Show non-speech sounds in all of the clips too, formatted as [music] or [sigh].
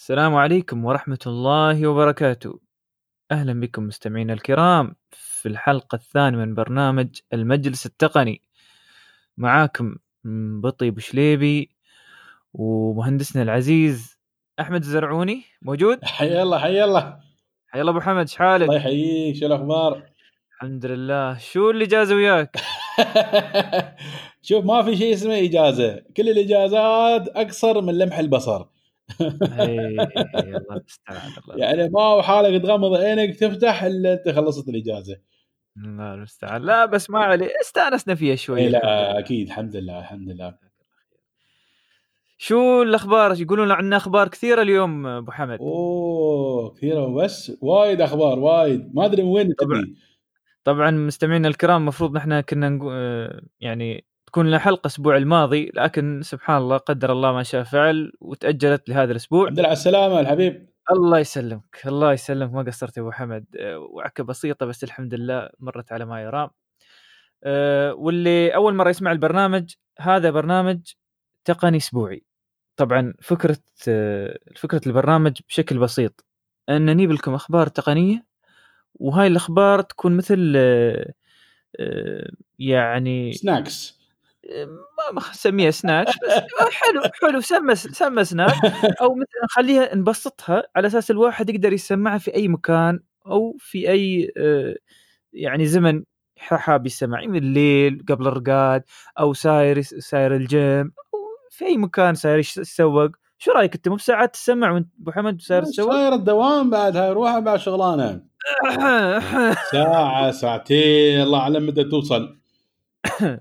السلام عليكم ورحمة الله وبركاته. أهلا بكم مستمعينا الكرام في الحلقة الثانية من برنامج المجلس التقني. معاكم بطي بشليبي ومهندسنا العزيز أحمد الزرعوني موجود؟ حي الله حي الله حيا الله أبو حمد شحالك؟ الله يحييك شو الأخبار؟ الحمد لله شو اللي جاز وياك؟ [laughs] شوف ما في شيء اسمه إجازة كل الإجازات أقصر من لمح البصر الله [laughs] المستعان الله. يعني ما هو حالك تغمض عينك تفتح إلا أنت خلصت الإجازة. الله المستعان. لا بس ما عليه استأنسنا فيها شوي إيه. لا أكيد الحمد لله الحمد لله. شو الأخبار؟ يقولون عندنا أخبار كثيرة اليوم أبو حمد. أوه كثيرة وبس وايد أخبار وايد. ما أدري من وين طبعاً. تبي. طبعا مستمعينا الكرام المفروض نحن كنا نقو... آه، يعني تكون لنا حلقة الأسبوع الماضي لكن سبحان الله قدر الله ما شاء فعل وتأجلت لهذا الأسبوع. الحمد لله على السلامة الحبيب. الله يسلمك الله يسلمك. ما قصرت يا أبو حمد. آه، وعكة بسيطة بس الحمد لله مرت على ما يرام. آه، واللي أول مرة يسمع البرنامج هذا برنامج تقني أسبوعي. طبعا فكرة آه، فكرة البرنامج بشكل بسيط. أن نجيب لكم أخبار تقنية وهاي الأخبار تكون مثل يعني snacks ما نسميها سناك بس حلو حلو. سمى سمى سناك [laughs] أو مثلا نخليها نبسطها على أساس الواحد يقدر يسمعها في أي مكان أو في أي آه، يعني زمن حاب يسمع من الليل قبل الرقاد أو ساير ساير الجيم في أي مكان ساير يتسوق شو رأيك أنت؟ مو بساعات تسمع وانت أبو حمد ساير تسوق؟ صاير الدوام بعد هاي روحها بعد شغلانة. [laughs] ساعة ساعتين الله أعلم متى توصل.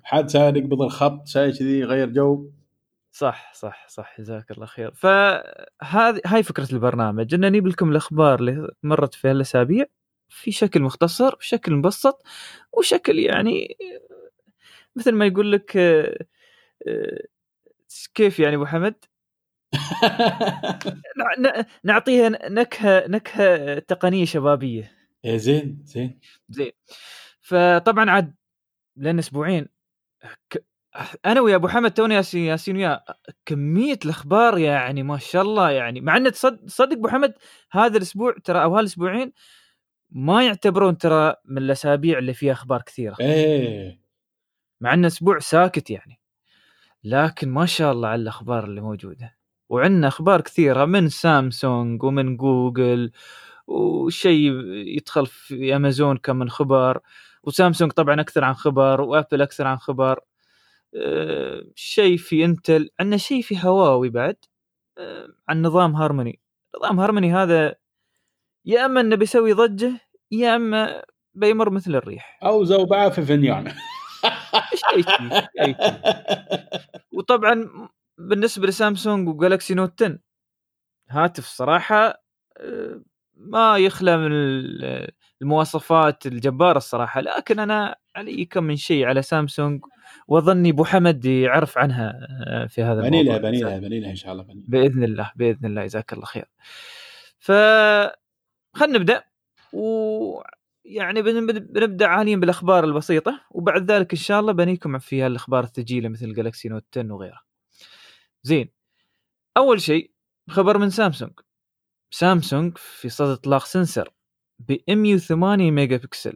حد ساير يقبض الخط شيء كذي يغير جو. صح صح صح جزاك الله خير. فهذه هاي فكرة البرنامج إن نجيب لكم الأخبار اللي مرت في هالأسابيع في شكل مختصر وشكل مبسط وشكل يعني مثل ما يقول لك كيف يعني أبو حمد؟ [laughs] نع- نع- نعطيها نكهة نكهة تقنية شبابية. إيه زين زين. زين. فطبعا عاد لأن أسبوعين. ك... أنا ويا أبو حمد توني ياسين ياسين وياه كمية الأخبار يعني ما شاء الله يعني مع إن تصدق تصدق أبو حمد هذا الأسبوع ترى أو هالأسبوعين ما يعتبرون ترى من الأسابيع اللي فيها أخبار كثيرة. إيه. مع انه أسبوع ساكت يعني. لكن ما شاء الله على الأخبار اللي موجودة. وعندنا أخبار كثيرة من سامسونج ومن جوجل وشيء يدخل في أمازون كم من خبر. وسامسونج طبعا أكثر عن خبر وأبل أكثر عن خبر. أه، شيء في إنتل عندنا شيء في هواوي بعد أه، عن نظام هارموني. نظام هارموني هذا يا أما أنه بيسوي ضجة يا أما بيمر مثل الريح. أو زوبعه في فنجان. شيء شي- شيء شي. وطبعا بالنسبة لسامسونج وجالكسي نوت 10 هاتف صراحة آه، ما يخلى من ال- المواصفات الجبارة الصراحة لكن أنا علي كم من شيء على سامسونج وأظني أبو حمد يعرف عنها آه، في هذا الموضوع. بني لها بني لها إن شاء الله بني بإذن الله بإذن الله جزاك الله خير. ف خلينا نبدأ و يعني بن- بن- بنبدأ عاليا بالأخبار البسيطة وبعد ذلك إن شاء الله بنيكم في الاخبار الثقيله مثل جالكسي نوت 10 وغيره. زين. أول شيء خبر من سامسونج. سامسونج في صدد إطلاق sensor ب 108 ميجا بكسل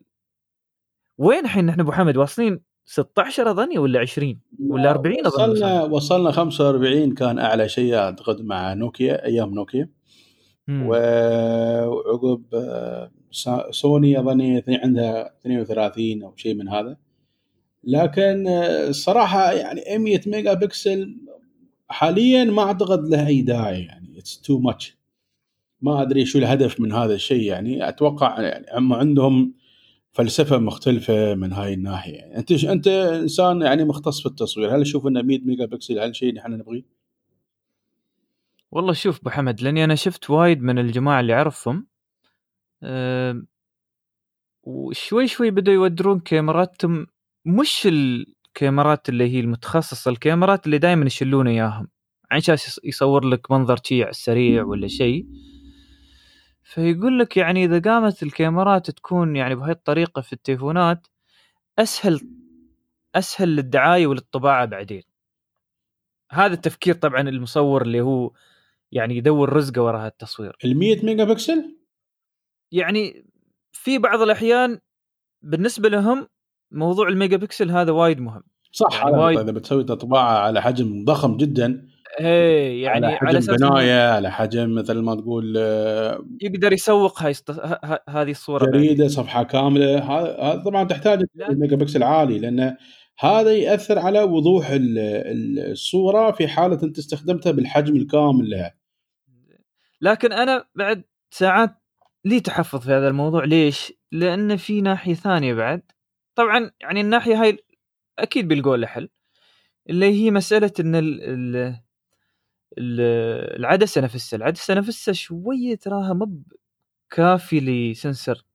وين الحين نحن أبو حمد؟ واصلين 16 أظني ولا 20 ولا 40 أظن وصلنا وصلنا 45 كان أعلى شيء أعتقد مع نوكيا أيام نوكيا. وعقب سوني أظني عندها 32 أو شيء من هذا. لكن الصراحه يعني 100 ميجا بكسل حاليا ما أعتقد له أي داعي يعني. it's too much ما أدري شو الهدف من هذا الشيء يعني. أتوقع يعني هم عندهم فلسفة مختلفة من هاي الناحية. يعني انت أنت إنسان يعني مختص في التصوير هل تشوف ان 100 ميجا بكسل هل شيء نحن نبغيه؟ والله شوف أبو حمد لأني أنا شفت وايد من الجماعة اللي أعرفهم أم، وشوي شوي بدأوا يودرون كاميراتهم مش الكاميرات اللي هي المتخصصة الكاميرات اللي دائما يشلون إياهم. أساس يصور لك منظر شي على السريع ولا شيء. فيقول لك يعني إذا قامت الكاميرات تكون يعني بهاي الطريقة في التليفونات أسهل أسهل للدعاية وللطباعة بعدين. هذا التفكير طبعا المصور اللي هو يعني يدور رزقه وراء التصوير ال 100 ميجا بكسل؟ يعني في بعض الأحيان بالنسبة لهم موضوع الميجا بكسل هذا وايد مهم. صح يعني وايد- إذا بتسوي طباعه على حجم ضخم جدا إيه يعني على على, أساس بناية على حجم مثل ما تقول آه، يقدر يسوق هاي الست- ه- ه- هذه الصورة. جريدة صفحة كاملة هذا طبعا تحتاج. الميجا بكسل عالي لأن هذا يأثر على وضوح ال- ال- الصورة في حالة أنت استخدمتها بالحجم الكامل لها لكن أنا بعد ساعات لي تحفظ في هذا الموضوع ليش؟ لأن في ناحية ثانية بعد طبعا يعني الناحية هاي أكيد لها حل اللي هي مسألة إن ال ال ال العدسة نفسها العدسة نفسها شوية تراها مب كافي لسنسر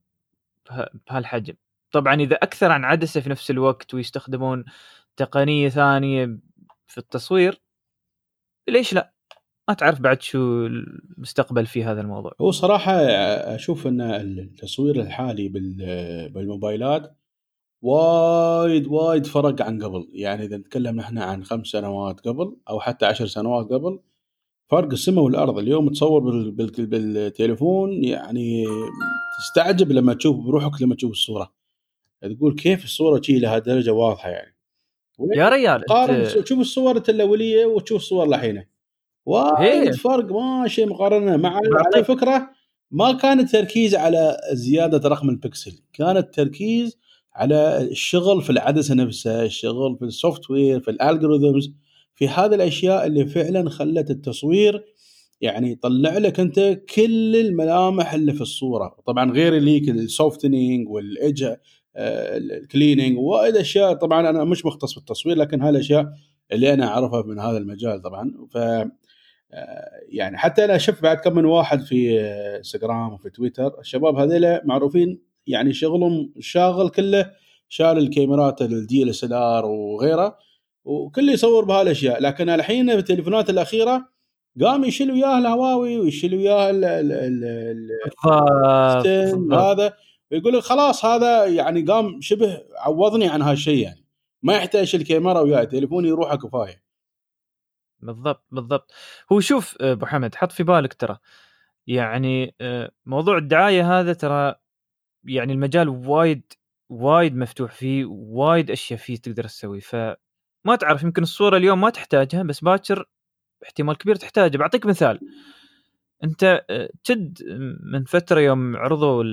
بها- بهالحجم طبعا إذا أكثر عن عدسة في نفس الوقت ويستخدمون تقنية ثانية في التصوير ليش لا؟ ما تعرف بعد شو المستقبل في هذا الموضوع هو صراحة أشوف أن التصوير الحالي بال- بالموبايلات وايد وايد فرق عن قبل. يعني إذا نتكلم نحن عن خمس سنوات قبل أو حتى عشر سنوات قبل فرق السماء والأرض. اليوم تصور بال- بال- بالتليفون يعني تستعجب لما تشوف بروحك لما تشوف الصورة. تقول كيف الصورة شي لهالدرجة واضحة يعني. يا ريال قارن انت تشوف الصور الاوليه وتشوف الصور الحينه وايد إيه. فرق ماشي مقارنة. مع على فكرة ما كان التركيز على زيادة رقم البكسل. كان التركيز على الشغل في العدسة نفسها الشغل في ال software في ال algorithms في هذه الأشياء اللي فعلا خلت التصوير يعني يطلع لك أنت كل الملامح اللي في الصورة. طبعا غير اللي ال softening وال edge ال cleaning وايد أشياء. طبعا أنا مش مختص بالتصوير لكن هاي الأشياء اللي أنا أعرفها من هذا المجال طبعا. ف آه، يعني حتى أنا شفت بعد كم من واحد في آه، انستغرام وفي تويتر الشباب هذيلا معروفين يعني شغلهم شاغل كله شال الكاميرات ال DSLR وغيره وكله يصور بهالأشياء. لكن الحين بالتليفونات الأخيرة قام يشيل وياه الهواوي ويشيل وياه ال- ال-. هذا ويقول لك خلاص هذا يعني قام شبه عوضني عن هالشيء يعني. ما يحتاج الكاميرا وياي تليفوني يروح كفايه بالضبط بالضبط. هو شوف أبو حمد حط في بالك ترى. يعني آه، موضوع الدعاية هذا ترى يعني المجال وايد وايد مفتوح فيه وايد أشياء فيه تقدر تسوي. فما تعرف يمكن الصورة اليوم ما تحتاجها بس باكر احتمال كبير تحتاجها. بعطيك مثال. أنت آه، تد من فترة يوم عرضوا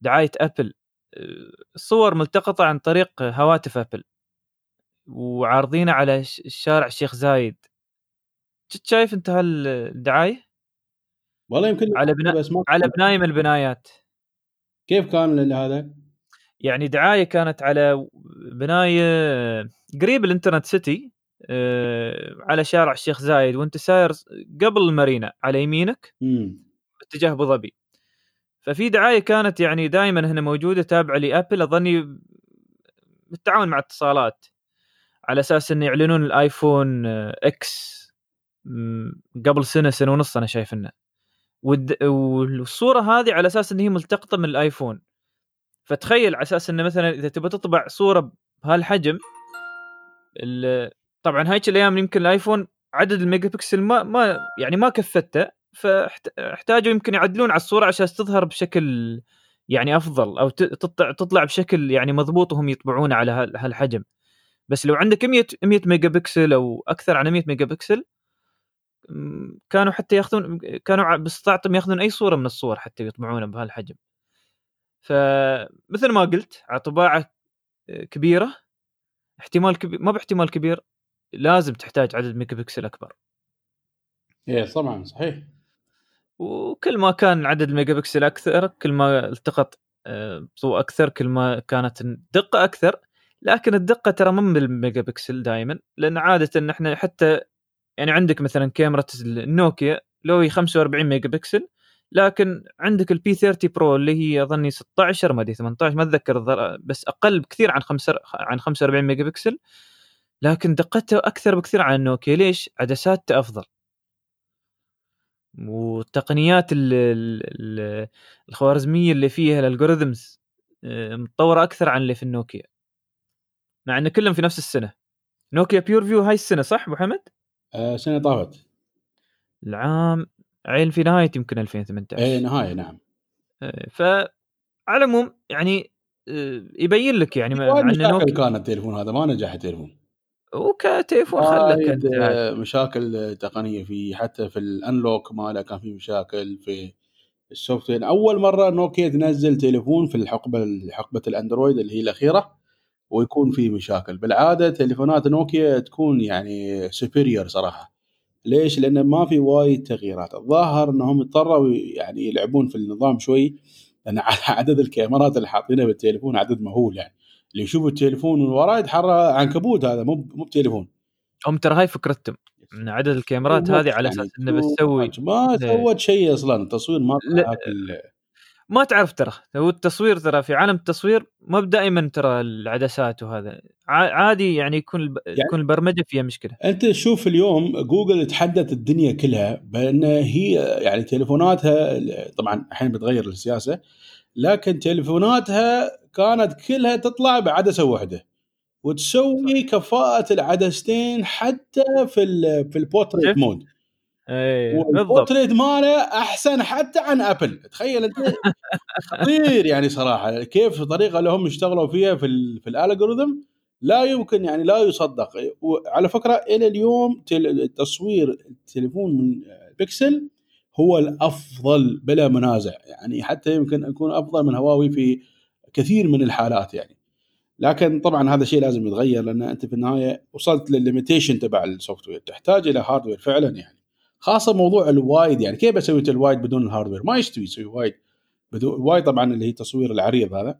دعاية أبل آه، الصور ملتقطة عن طريق هواتف أبل. وعارضينها على الشارع الشيخ زايد. كنت شايف أنت هالدعاية؟ والله يمكن على ما على بنايه من البنايات. كيف كان هذا؟ يعني دعاية كانت على بناية قريب الانترنت سيتي آه، على شارع الشيخ زايد وانت ساير قبل المارينا على يمينك باتجاه أبو ظبي. ففي دعاية كانت يعني دائما هنا موجودة تابعة لأبل. أظني بالتعاون مع اتصالات على أساس انه يعلنون الآيفون X قبل سنة سنة ونص أنا شايف إنه. والد- والصورة هذه على أساس إن هي ملتقطة من الآيفون. فتخيل على أساس انه مثلا إذا تبغى تطبع صورة بهالحجم ال- طبعا هايك الأيام يمكن الآيفون عدد الميجا بكسل ما ما يعني ما كفته فاحتاجوا يمكن يعدلون على الصورة عشان تظهر بشكل يعني أفضل أو تطلع بشكل يعني مضبوط وهم يطبعونه على هال- هالحجم. بس لو عندك 100 100 ميجا بكسل أو أكثر عن 100 ميجا بكسل كانوا حتى ياخذون كانوا باستطاعتهم ياخذون أي صورة من الصور حتى يطبعونها بهالحجم. فمثل ما قلت على طباعه كبيرة احتمال كبير ما باحتمال كبير لازم تحتاج عدد ميجا بكسل أكبر. إيه طبعا صحيح. وكل ما كان عدد الميجا بكسل أكثر كل ما التقط آه، ضوء أكثر كل ما كانت الدقة أكثر لكن الدقة ترى مو بالميجا بكسل دائما لأن عادة نحن حتى يعني عندك مثلا كاميرا النوكيا لو هي 45 ميجا بكسل لكن عندك ال P30 Pro اللي هي أظني 16 ما أدري 18 ما أتذكر بس أقل بكثير عن 5 عن 45 ميجا بكسل لكن دقته أكثر بكثير عن النوكيا ليش؟ عدساته أفضل والتقنيات ال- ال- ال- الخوارزمية اللي فيها ال algorithm ز آه، متطورة أكثر عن اللي في النوكيا مع ان كلهم في نفس السنة نوكيا PureView هاي السنة صح أبو حمد؟ آه سنة طافت. العام عين في نهاية يمكن 2018 اي نهاية نعم. إيه، فعلى العموم يعني آه، يبين لك يعني مشاكل كان التليفون هذا ما نجح التليفون. وكتليفون خلك انت. آه، مشاكل تقنية فيه حتى في ال unlock ماله كان في مشاكل في ال software. أول مرة نوكيا تنزل تليفون في الحقبة حقبة الأندرويد اللي هي الأخيرة. ويكون في مشاكل. بالعادة تليفونات نوكيا تكون يعني superior صراحة. ليش؟ لأن ما في وايد تغييرات. الظاهر إنهم اضطروا يعني يلعبون في النظام شوي. لأن [laughs] عدد الكاميرات اللي حاطينها بالتليفون عدد مهول يعني. اللي يشوف التليفون من وراه يتحرى عنكبوت هذا مو مو بتليفون. هم ترى هاي فكرتهم. من عدد الكاميرات هذه على أساس إنه بتسوي ما إيه. سوت شيء أصلا. التصوير ما ما تعرف ترى. هو التصوير ترى في عالم التصوير ما دائما ترى العدسات وهذا. عادي يعني يكون الب... تكون البرمجة فيها مشكلة. أنت شوف اليوم جوجل تحدت الدنيا كلها بأن هي يعني تليفوناتها طبعا الحين بتغير السياسة لكن تليفوناتها كانت كلها تطلع بعدسة واحدة. وتسوي كفاءة العدستين حتى في في ال portrait؟ mode. إيه ماله أحسن حتى عن ابل تخيل أنت. خطير يعني صراحة. كيف الطريقة اللي هم اشتغلوا فيها في في ال algorithm لا يمكن يعني لا يصدق. وعلى فكرة إلى اليوم تصوير التليفون من بيكسل هو الأفضل بلا منازع. يعني حتى يمكن يكون أفضل من هواوي في كثير من الحالات يعني. لكن طبعا هذا الشيء لازم يتغير لأن أنت في النهاية وصلت للل limitation تبع ال software تحتاج إلى hardware فعلا يعني. خاصة موضوع ال wide يعني كيف أسوي ال wide بدون ال hardware ما يستوي يسوي wide. بدون wide طبعا اللي هي تصوير العريض هذا.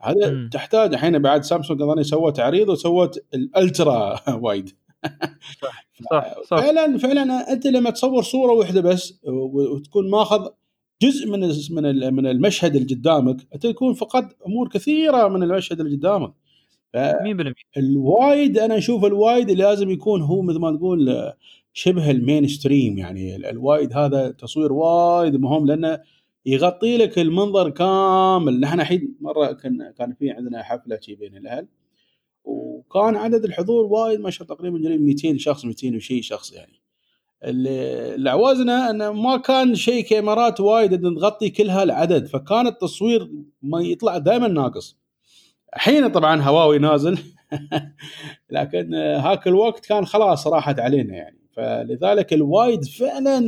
هذا مم. تحتاج الحين بعد سامسونج اظني سوت عريض وسوت ال ultra [laughs] wide. صح صح فعلا فعلا أنت لما تصور صورة واحدة بس وتكون ماخذ جزء من من من المشهد اللي قدامك أنت تكون فقدت أمور كثيرة من المشهد اللي قدامك. 100% ال wide أنا أشوف ال wide لازم يكون هو مثل ما تقول شبه ال mainstream يعني ال- ال wide هذا تصوير وايد مهم لأنه يغطي لك المنظر كامل. نحن الحين مرة كان كان في عندنا حفلة شي بين الأهل وكان عدد الحضور وايد ما شاء الله تقريبا قريب 200 شخص 200 وشي شخص يعني. اللي عوزنا أنه ما كان شيء كاميرات wide تغطي كل هالعدد فكان التصوير ما يطلع دائما ناقص. الحين طبعا هواوي نازل [laughs] لكن هاك الوقت كان خلاص راحت علينا يعني. فلذلك ال wide فعلا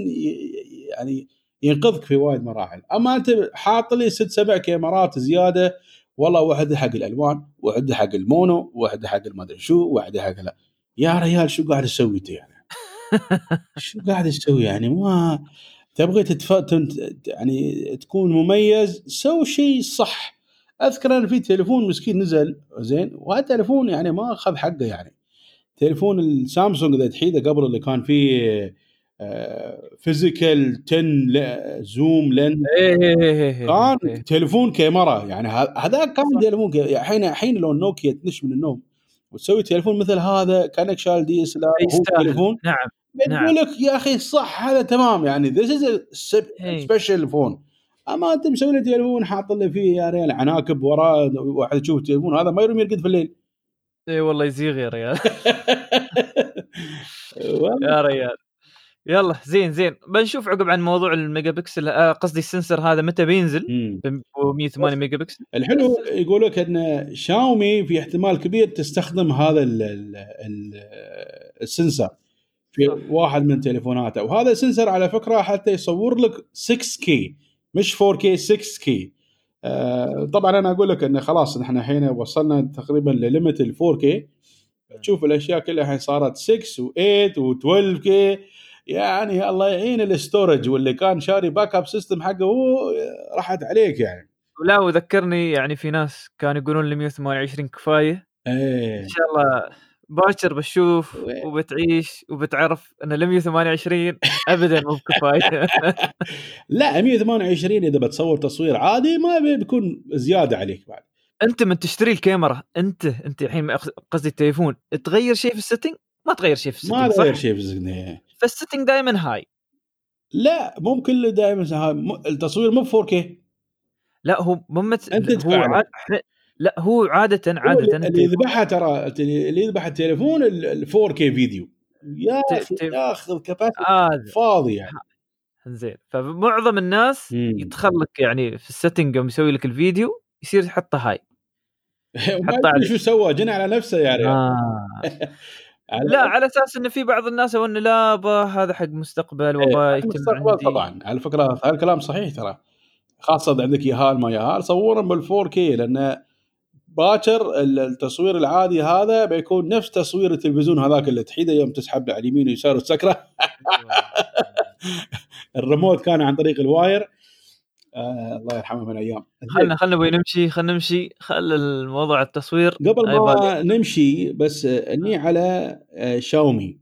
يعني ينقذك في وايد مراحل. أما أنت حاط لي ست سبع كاميرات زيادة والله واحدة حق الألوان واحدة حق ال mono واحدة حق المدري شو واحدة حق لا يا ريال شو قاعد تسوي أنت يعني؟ [laughs] شو قاعد تسوي يعني؟ ما تبغي تتف... تنت- يعني تكون مميز سوي شيء صح. أذكر أنا في تليفون مسكين نزل زين وهذا تليفون يعني ما أخذ حقه يعني. تليفون السامسونج ذا تحيده قبل اللي كان فيه physical 10 ل- zoom lens كان إيه. تليفون كاميرا يعني هذا كان. تليفون الحين الحين لو نوكيا تنش من النوم وتسوي تليفون مثل هذا كانك شال DSLR. تليفون نعم نعم. لك يا أخي صح هذا تمام يعني this is. special phone أما أنت مسوي لي تليفون حاط لي فيه يا ريال عناكب وراه واحد يشوف التليفون هذا ما يروم يرقد في الليل إي والله يزيغ يا [laughs] ريال. يا ريال يلا زين زين بنشوف عقب عن موضوع الميجا بكسل آه، قصدي ال sensor هذا متى بينزل. ب 108 ميجا بكسل الحلو يقول لك إن شاومي في احتمال كبير تستخدم هذا ال ال ال ال sensor في. واحد من تليفوناتها وهذا ال sensor على فكرة حتى يصور لك 6K مش 4K 6K آه طبعا أنا أقول لك انه خلاص نحن الحين وصلنا تقريبا لل limit ال 4K تشوف الأشياء كلها الحين صارت 6 و8 و12K يعني الله يعين ال storage واللي كان شاري backup system حقه هو راحت عليك يعني. لا وذكرني يعني في ناس كانوا يقولون لي 128 كفاية. إيه. إن شاء الله باكر بتشوف وين؟ وبتعيش وبتعرف إن ال 128 ابدا مو بكفاية. [laughs] لا 128 إذا بتصور تصوير عادي ما بي- بيكون زيادة عليك بعد. أنت من تشتري الكاميرا أنت أنت الحين قصدي التليفون تغير شيء في ال setting؟ ما تغير شيء في ما ال setting تغير صح؟ شيء في الزقنة. فال setting دائما high. لا مو كله دائما التصوير مو 4K لا هو مو مت... أنت هو. عاد... لا هو عادة عادة اللي يذبحها ترى اللي يذبح التليفون ال 4K فيديو. يا أخي ياخذ capacity هذا فاضي يعني زين. فمعظم الناس مم. يدخل لك يعني في ال setting يوم يسوي لك الفيديو يصير يحطه high. [laughs] وما حط أدري عليه. شو سوى جنى على نفسه ريال. آه. [laughs] على- لا على أساس انه في بعض الناس أو إنه لا با هذا حق مستقبل إيه، وبا يتم المستقبل عندي. طبعا. على فكرة هذا الكلام صحيح ترى. خاصة إذا عندك يهال ما يهال صورهم بال 4K لأن باكر التصوير العادي هذا بيكون نفس تصوير التلفزيون هذاك اللي تحيده يوم تسحب على اليمين ويسار وتسكره. [laughs] الريموت كان عن طريق ال wire. آه الله يرحمه من أيام خلنا خلنا نبغى نمشي خلنا نمشي. خل الموضوع التصوير. قبل بالي. ما نمشي بس آه، اني على آه، شاومي.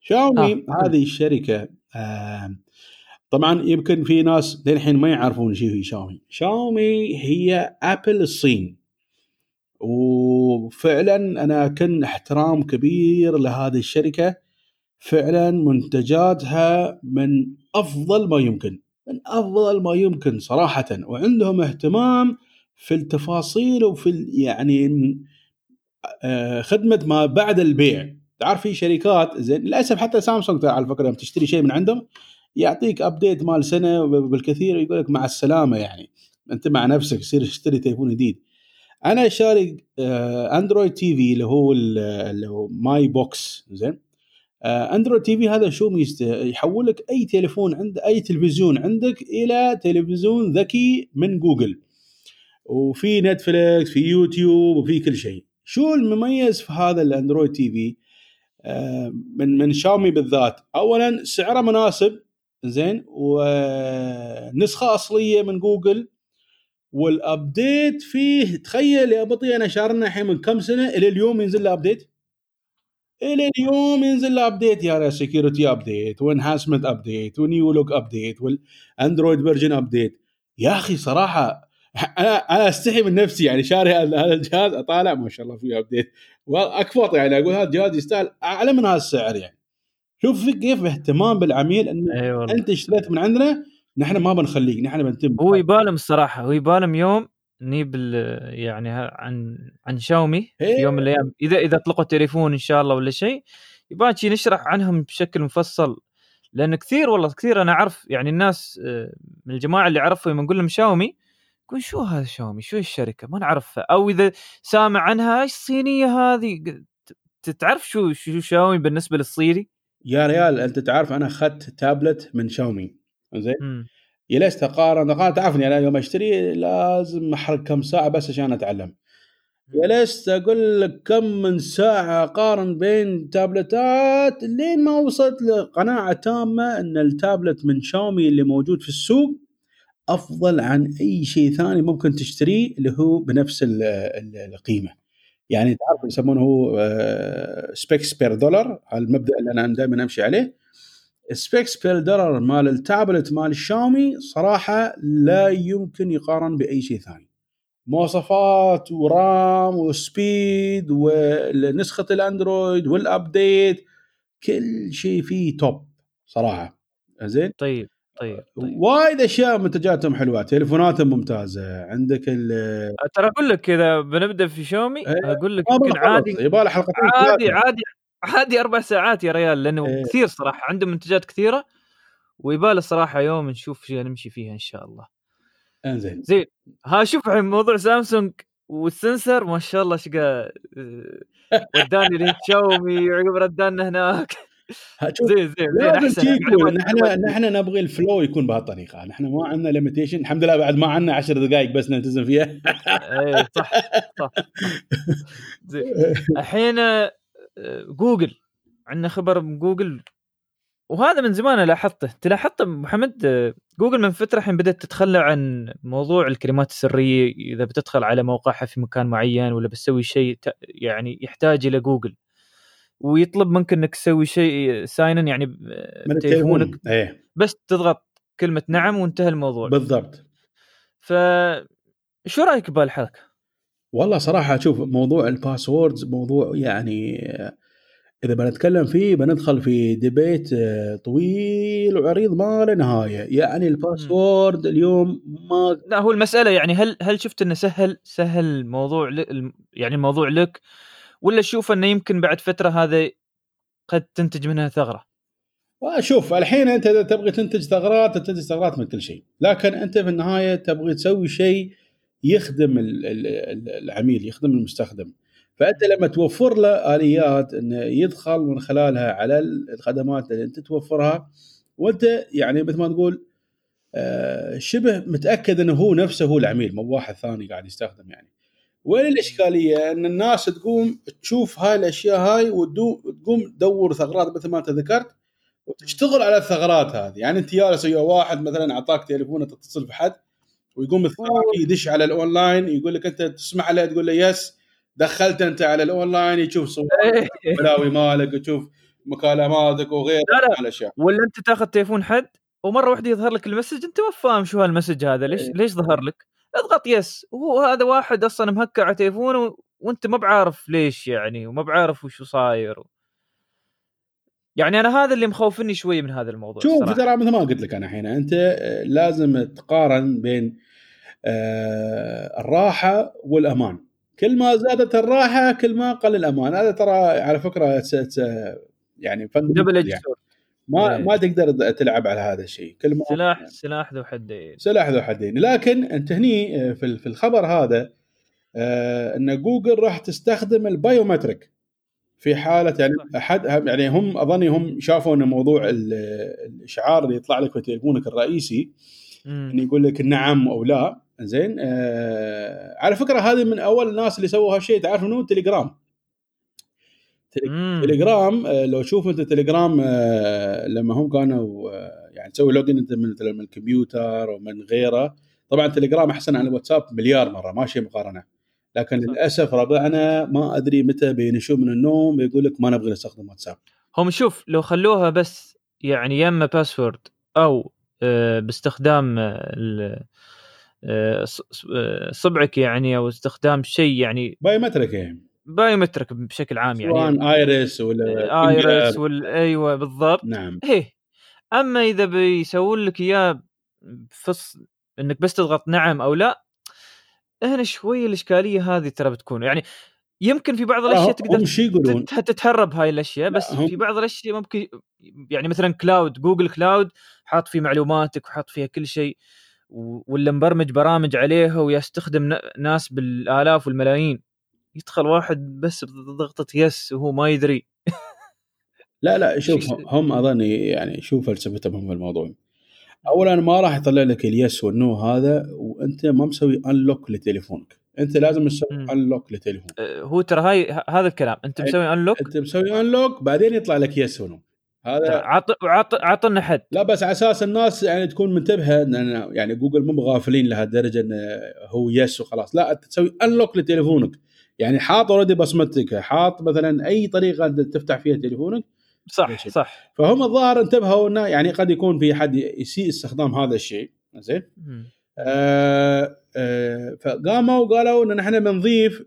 شاومي آه. هذه الشركة آه، طبعا يمكن في ناس للحين ما يعرفون شو هي شاومي. شاومي هي أبل الصين. وفعلا أنا كن احترام كبير لهذه الشركة. فعلا منتجاتها من أفضل ما يمكن من أفضل ما يمكن صراحة. وعندهم اهتمام في التفاصيل وفي يعني آه، خدمة ما بعد البيع. تعرف في شركات زين للأسف حتى سامسونج ترى على فكرة تشتري شيء من عندهم يعطيك update مال سنة بالكثير يقول لك مع السلامة يعني. أنت مع نفسك يصير تشتري تليفون جديد. أنا شاري Android TV اللي هو ال- اللي هو Mi Box زين؟ Android TV هذا شو ميزته؟ يحول لك أي تليفون عند أي تلفزيون عندك إلى تلفزيون ذكي من جوجل. وفي نتفليكس في يوتيوب وفي كل شيء. شو المميز في هذا ال Android TV من من شاومي بالذات. اولا سعره مناسب زين؟ ونسخة أصلية من جوجل. وال update فيه تخيل يا بطي أنا شارنا الحين من كم سنة؟ إلى اليوم ينزل له update إلى اليوم ينزل له update يا security update و enhancement update و new look update وال Android version update يا أخي صراحة أنا أنا أستحي من نفسي يعني شاري هذا الجهاز أطالع ما شاء الله فيه update واكفط يعني أقول هذا الجهاز يستاهل أعلى من هذا السعر يعني. شوف في كيف اهتمام بالعميل ان إي والله. أنت اشتريت من عندنا نحن ما بنخليك نحن بنتم هو يبالم الصراحة هو يبالم يوم نجيب يعني عن عن شاومي في إيه. يوم من الأيام. إذا إذا أطلقوا تليفون إن شاء الله ولا شيء يبغى نشرح عنهم بشكل مفصل. لأن كثير والله كثير أنا أعرف يعني الناس آه، من الجماعة اللي أعرفهم لما نقول لهم شاومي يقول شو هذا شاومي؟ شو الشركة ما نعرفها. أو إذا سامع عنها إيش الصينية هذه؟ تعرف شو شو شاومي بالنسبة للصيني؟ يا ريال أنت تعرف أنا أخذت تابلت من شاومي. زين؟ مم. جلست اقارن اقارن تعرفني أنا يوم أشتري لازم أحرق كم ساعة بس عشان أتعلم. جلست أقول لك كم من ساعة اقارن بين تابلتات لين ما وصلت لقناعة تامة إن التابلت من شاومي اللي موجود في السوق أفضل عن أي شيء ثاني ممكن تشتريه اللي هو بنفس ال- ال- القيمة. يعني تعرف يسمونه هو specs per dollar المبدأ اللي أنا دائما أمشي عليه. specs per dollar مال التابلت مال الشاومي صراحة لا يمكن يقارن بأي شيء ثاني. مواصفات و RAM و speed ونسخة الأندرويد وال update كل شيء فيه top صراحة. زين؟ طيب طيب طيب. وايد أشياء منتجاتهم حلوة تليفوناتهم ممتازة عندك ال ترى أقول لك إذا بنبدأ في شاومي إيه، أقول لك يمكن عادي يبغى حلقتين عادي. عادي. عادي أربع ساعات يا ريال لأنه إيه. كثير صراحة عنده منتجات كثيرة ويباله صراحة يوم نشوف شيء نمشي فيها إن شاء الله. إنزين. زين ها شوف الحين موضوع سامسونج والسنسر ما شاء الله شقا [laughs] وداني للشاومي وعقب ردانا هناك. زين زين زين نحن نحن نبغي ال flow يكون بهالطريقه نحن ما عندنا limitation الحمد لله بعد ما عندنا 10 دقائق بس نلتزم فيها. إيه صح صح. [laughs] زين الحين جوجل عندنا خبر بجوجل وهذا من زمان لاحظته أنت لاحظت أبو محمد؟ جوجل من فترة الحين بدأت تتخلى عن موضوع الكلمات السرية إذا بتدخل على موقعها في مكان معين ولا بتسوي شيء يعني يحتاج إلى جوجل ويطلب منك إنك تسوي شيء sign يعني من التليفون. إيه. بس تضغط كلمة نعم وانتهى الموضوع. بالضبط. ف شو رأيك بهالحركة؟ والله صراحة شوف موضوع ال passwords موضوع يعني آه، إذا بنتكلم فيه بندخل في debate آه، طويل وعريض ما له نهاية. يعني ال password اليوم ما لا هو المسألة يعني هل هل شفت إنه سهل سهل الموضوع يعني الموضوع لك؟ ولا تشوف إنه يمكن بعد فترة هذا قد تنتج منها ثغرة؟ شوف الحين أنت إذا تبغي تنتج ثغرات تنتج ثغرات من كل شيء. لكن أنت في النهاية تبغي تسوي شيء يخدم ال- ال- العميل يخدم المستخدم. فأنت لما توفر له آليات إنه يدخل من خلالها على الخدمات اللي أنت توفرها وأنت يعني مثل ما تقول آه، شبه متأكد إنه هو نفسه هو العميل مو واحد ثاني قاعد يستخدم يعني. وين الإشكالية؟ إن الناس تقوم تشوف هاي الأشياء هاي وتقوم تدور ثغرات مثل ما أنت ذكرت وتشتغل على الثغرات هذه. يعني أنت جالس ويا واحد مثلا أعطاك تليفونه تتصل بحد ويقوم الثاني يدش على الأونلاين يقول لك أنت تسمع له تقول له yes دخلت أنت على الأونلاين يشوف صور البلاوي مالك يشوف مكالماتك لا. من الاشياء ولا أنت تاخذ تليفون حد ومرة واحدة يظهر لك المسج أنت ما فاهم شو هال message هذا ليش إيه. ليش ظهر لك؟ اضغط yes وهو هذا واحد أصلا مهكر على تليفونه وأنت ما بعارف ليش يعني وما بعارف وشو صاير يعني أنا هذا اللي مخوفني شوي من هذا الموضوع شوف. ترى مثل ما قلت لك أنا الحين أنت آه، لازم تقارن بين آه، الراحة والأمان. كل ما زادت الراحة كل ما قل الأمان. هذا ترى على فكرة آه، يعني فن double يعني. ما. ما تقدر تلعب على هذا الشيء. كل ما سلاح سلاح ذو حدين. سلاح ذو حدين. لكن أنت هني في في الخبر هذا آه، إن جوجل راح تستخدم ال biometric في حالة يعني أحد يعني هم أظني هم شافوا إن موضوع ال- الإشعار اللي يطلع لك في تليفونك الرئيسي مم. إن يقول لك نعم أو لا زين؟ آه على فكرة هذه من أول الناس اللي سووا هالشيء تعرف منو تليجرام. تليجرام آه، لو تشوف أنت تليجرام آه، لما هم كانوا آه، يعني تسوي login أنت من الكمبيوتر ومن غيره طبعا تليجرام أحسن عن الواتساب مليار مرة ما شيء مقارنة. لكن. للأسف ربعنا ما أدري متى بينشون من النوم يقول لك ما نبغى نستخدم واتساب. هم شوف لو خلوها بس يعني يا إما password أو آه، باستخدام آه، آه، صبعك يعني أو استخدام شيء يعني biometric يعني. biometric بشكل عام يعني. سواء iris ولا iris finger. وال أيوه بالضبط. نعم. إيه أما إذا بيسوون لك إياه فص إنك بس تضغط نعم أو لا هنا شوي الإشكالية هذه ترى بتكون يعني يمكن في بعض الأشياء هم تقدر تتهرب هاي الأشياء لا، بس في بعض الأشياء ممكن يعني مثلا cloud Google Cloud حاط فيه معلوماتك وحاط فيها كل شيء ولا مبرمج برامج عليها ويستخدم ناس بالآلاف والملايين يدخل واحد بس بضغطة yes وهو ما يدري. لا لا [laughs] شوف هم أظني يعني شو فلسفتهم هم في الموضوع؟ اولا ما راح يطلع لك ال yes وال no هذا وأنت ما مسوي unlock لتليفونك. أنت لازم تسوي. unlock لتليفونك. أه، هو ترى هاي هذا الكلام. أنت مسوي unlock أنت مسوي unlock بعدين يطلع لك yes و no هذا عط عط عطنا حد. لا بس على أساس الناس يعني تكون منتبهة إن يعني جوجل مو غافلين لهالدرجة انه هو yes وخلاص. لا أنت تسوي unlock لتليفونك. يعني حاط already بصمتك حاط مثلا أي طريقة تفتح فيها تليفونك صح. صح. فهم الظاهر انتبهوا إنه يعني قد يكون في حد يسيء استخدام هذا الشيء زين. آه آه فقاموا وقالوا إن نحن بنضيف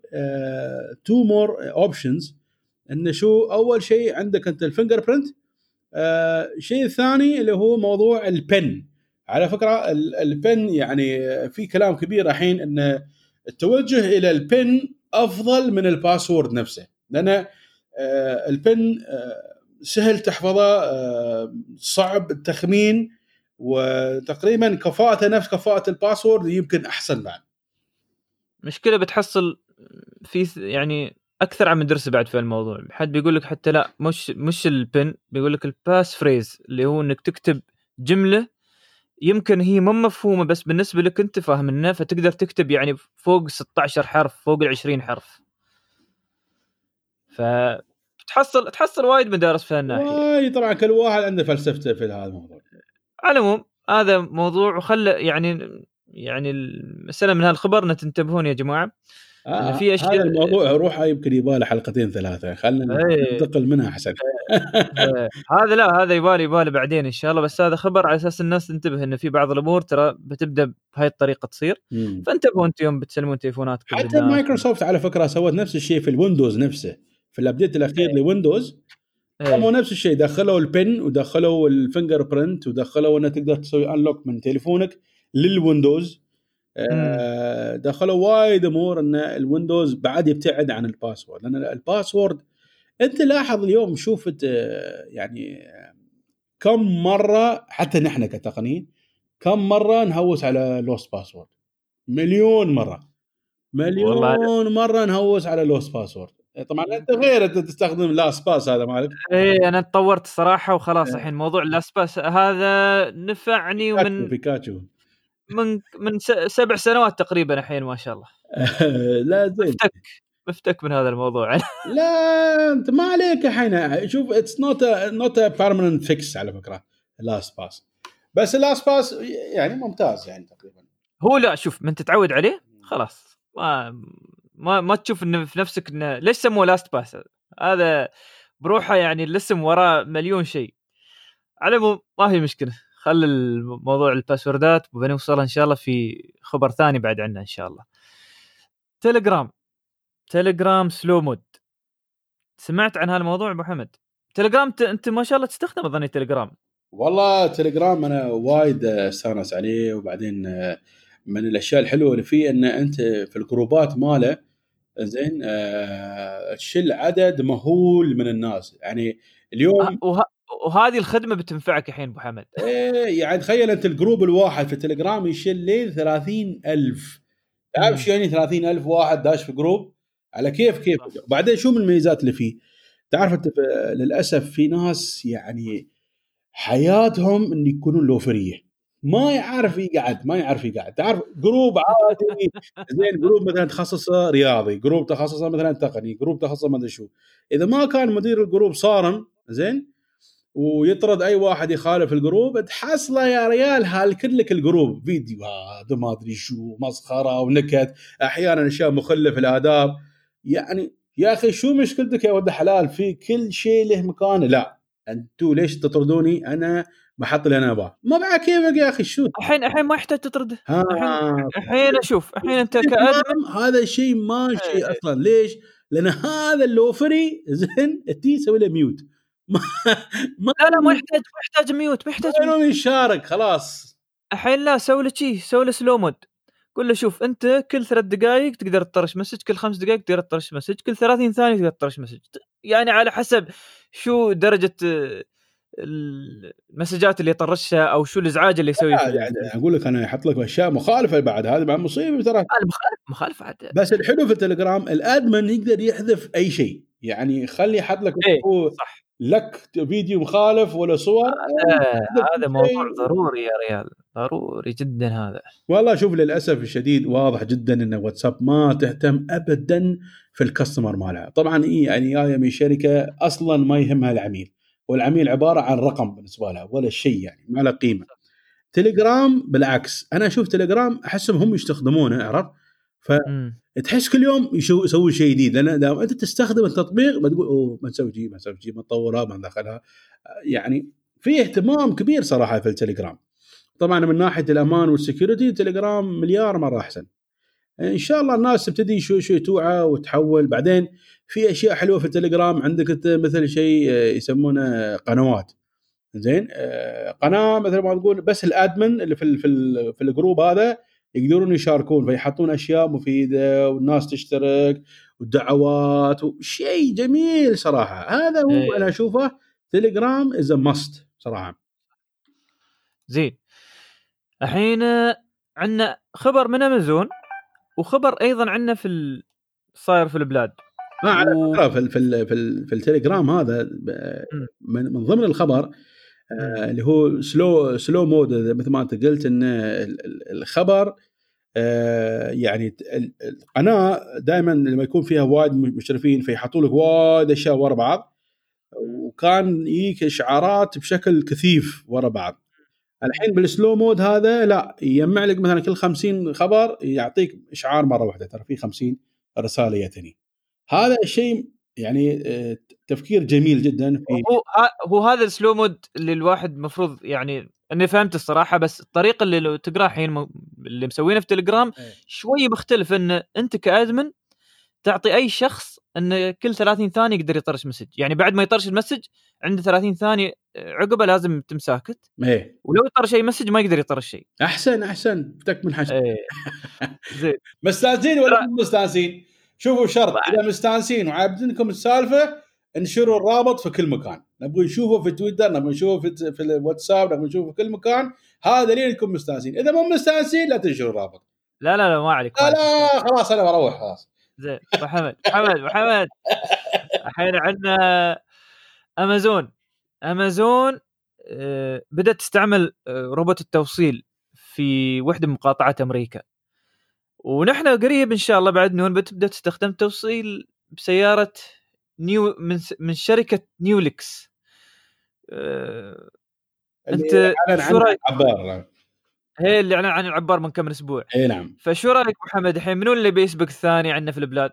two more options انه شو أول شيء عندك أنت ال fingerprint آه الشيء الثاني اللي هو موضوع ال PIN على فكرة ال- ال PIN يعني في كلام كبير الحين إن التوجه إلى ال PIN أفضل من ال password نفسه. لأن آه ال PIN آه سهل تحفظه آه صعب التخمين وتقريبا كفاءته نفس كفاءة ال password يمكن أحسن بعد. مشكلة بتحصل في يعني أكثر عن مدرسه بعد في الموضوع. حد بيقول لك حتى لا مش مش ال PIN بيقول لك ال passphrase اللي هو إنك تكتب جملة يمكن هي ما مفهومة بس بالنسبة لك أنت فاهمنها فتقدر تكتب يعني فوق 16 حرف فوق ال 20 حرف. ف تحصل تحصل وايد مدارس في هالناحية. واي طبعا كل واحد عنده فلسفته في هذا الموضوع. على العموم هذا موضوع وخلى يعني يعني المسألة من هالخبر تنتبهون يا جماعة. آه في أشياء- هذا الموضوع روحه يمكن يباله حلقتين ثلاثة. خلينا إيه. ننتقل منها أحسن. إيه، هذا لا هذا يبالي يبالي بعدين إن شاء الله. بس هذا خبر على أساس الناس تنتبه انه في بعض الأمور ترى بتبدأ بهاي الطريقة تصير. فانتبهوا أنتم يوم بتسلمون تليفوناتكم حتى. مايكروسوفت على فكرة سوت نفس الشيء في الويندوز نفسه. في ال update الأخير إيه. لويندوز إيه. قاموا نفس الشيء دخلوا ال PIN ودخلوا ال fingerprint ودخلوا إنك تقدر تسوي unlock من تليفونك للويندوز. آه، دخلوا وايد أمور إن الويندوز بعد يبتعد عن ال password لأن ال password أنت لاحظ اليوم شوف آه، يعني آه، كم مرة حتى نحن كتقنيين كم مرة نهوس على لوست باسورد مليون مرة. والله مليون مرة نهوس على لوست باسورد طبعا أنت غير أنت تستخدم لاست باس هذا مالك. إيه أنا تطورت الصراحه وخلاص إيه. الحين موضوع الاسباس هذا نفعني بيكاتشو ومن بيكاتشو. من من سبع سنوات تقريبا الحين ما شاء الله. [laughs] لا زين. بفتك بفتك من هذا الموضوع. [laughs] لا أنت ما عليك الحين. شوف it's not not permanent fix على فكرة LastPass بس ال LastPass يعني ممتاز يعني تقريبا. هو لا شوف من تتعود عليه خلاص ما ما ما تشوف إنه في نفسك إنه ليش سموه LastPass هذا بروحه يعني الاسم وراه مليون شيء. على العموم ما في مشكلة. خل الموضوع الباسوردات بنوصلها إن شاء الله في خبر ثاني بعد عنا إن شاء الله. تليجرام تليجرام slow mode سمعت عن هالموضوع أبو حمد؟ تليجرام ت... أنت ما شاء الله تستخدم أظني تليجرام والله تليجرام أنا وايد استانس عليه وبعدين من الأشياء الحلوة اللي فيه إن أنت في الجروبات ماله زين آه، تشل عدد مهول من الناس. يعني اليوم آه، وه... وهذه الخدمة بتنفعك الحين أبو حمد. إيه يعني تخيل أنت الجروب الواحد في التليجرام يشيل لين 30000 تعرف. شو يعني 30000 واحد داش في جروب؟ على كيف كيف؟ صح. بعدين شو من الميزات اللي فيه؟ تعرف أنت للأسف في ناس يعني حياتهم إن يكونون لوفريه ما يعرف يقعد ما يعرف يقعد. تعرف جروب عادي زين جروب مثلا تخصصه رياضي جروب تخصصه مثلا تقني جروب تخصصه ما أدري شو. إذا ما كان مدير الجروب صارم زين ويطرد أي واحد يخالف الجروب تحصله يا ريال هالكل لك الجروب فيديوهات وما أدري شو مسخرة ونكت أحيانا أشياء مخله في الاداب يعني يا أخي شو مشكلتك يا ولد حلال؟ في كل شيء له مكانه. لا أنتوا ليش تطردوني؟ أنا بحط اللي أنا ابغاه ما بعد كيفك يا أخي شو الحين الحين ما يحتاج تطرده. الحين أشوف الحين أنت ك admin تمام، هذا شيء ماشي إيه. أصلا. ليش؟ لأن هذا اللوفري زين تي تسوي له mute [laughs] ما ما لا لا ما يحتاج ما يحتاج mute ما يحتاج mute. يشارك؟ خلاص. الحين لا سوي له شيء سوي له slow mode قول له شوف أنت كل ثلاث دقائق تقدر تطرش message كل خمس دقائق تقدر تطرش message كل 30 ثانية تقدر تطرش message يعني على حسب شو درجة المسجات اللي يطرشها أو شو الإزعاج اللي يسويه لا، يعني أقول لك أنا يحط لك أشياء مخالفة بعد هذا بعد مصيبة ترى. أنا مخالف مخالف عاد. بس الحلو في التليجرام ال admin يقدر يحذف أي شيء يعني يخلي يحط لك إيه، هو صح. لك فيديو مخالف ولا صور هذا هذا موضوع. ضروري يا ريال ضروري جدا هذا. والله شوف للأسف الشديد واضح جدا إن واتساب ما تهتم ابدا في الكاستمر مالها. طبعا هي يعني جاية من شركة أصلا ما يهمها العميل. والعميل عبارة عن رقم بالنسبة لها ولا شيء يعني ما له قيمة. تليجرام بالعكس أنا أشوف تليجرام أحسهم هم يستخدمونه عرفت؟ مم. تحس كل يوم يسوي شيء جديد لأن دام أنت تستخدم التطبيق بتقول أوه ما نسوي شيء ما نسوي شيء ما نطورها ما ندخلها يعني في اهتمام كبير صراحة في التليجرام. طبعا من ناحية الأمان وال security تليجرام مليار مرة أحسن. إن شاء الله الناس تبتدي شوي شوي توعى وتحول. بعدين في أشياء حلوة في التليجرام. عندك أنت مثل شيء آه، يسمونه قنوات. زين آه، قناة مثل ما تقول بس ال admin اللي في في في الجروب هذا يقدرون يشاركون. فيحطون أشياء مفيدة والناس تشترك والدعوات شيء جميل صراحة. هذا هو إيه. أنا أشوفه تليجرام is must صراحة. زين. الحين آه، عندنا خبر من أمازون. وخبر أيضا عندنا في ال- صاير في البلاد. ما على و- في ال في ال في, ال في التليجرام هذا. من, من ضمن الخبر آه، اللي هو slow slow mode مثل ما أنت قلت إن ال- ال- الخبر آه، يعني القناه دائما لما يكون فيها وايد مشرفين فيحطوا لك وايد أشياء ورا بعض وكان يجيك إشعارات بشكل كثيف ورا بعض. الحين بال slow mode هذا لا يجمع لك مثلا كل 50 خبر يعطيك إشعار مرة واحدة ترى في 50 رسالة يتني هذا الشيء يعني آه، تفكير جميل جدا في هو هو هذا ال slow mode اللي الواحد مفروض يعني أني فهمت الصراحة بس الطريقة اللي لو تقرا الحين اللي مسوينه في تليجرام إيه. شوي مختلف إن أنت ك admin تعطي أي شخص إن كل 30 ثانية يقدر يطرش message. يعني بعد ما يطرش ال message عنده 30 ثانية عقبه لازم يتم ساكت. إيه. ولو يطرش أي message ما يقدر يطرش شيء. أحسن أحسن. فتك من حشد إيه. [laughs] زين. مستانسين ولا لا. مو مستانسين؟ شوفوا شرط. إذا مستانسين وعايبتنكم السالفة انشروا الرابط في كل مكان. نبغى نشوفه في تويتر نبغى نشوفه في, في الواتساب نبغى نشوفه في كل مكان. هذا لين نكون مستانسين. إذا مو مستانسين لا تنشروا الرابط. لا لا لا ما عليك. لا. لا خلاص أنا بروح خلاص. زين. أبو حمد حمد أبو حمد. الحين عندنا أمازون. أمازون آه، بدأت تستعمل آه، روبوت التوصيل في وحدة من مقاطعات أمريكا. ونحن قريب إن شاء الله بعد Noon بتبدا تستخدم توصيل بسيارة نيو من س- من شركة Neolix. آه، أعلن شو؟ عبار هي اللي اعلن عن العبار من كم أسبوع. إي نعم. فشو رأيك ابو حمد الحين؟ منو اللي بيسبق الثاني عندنا في البلاد؟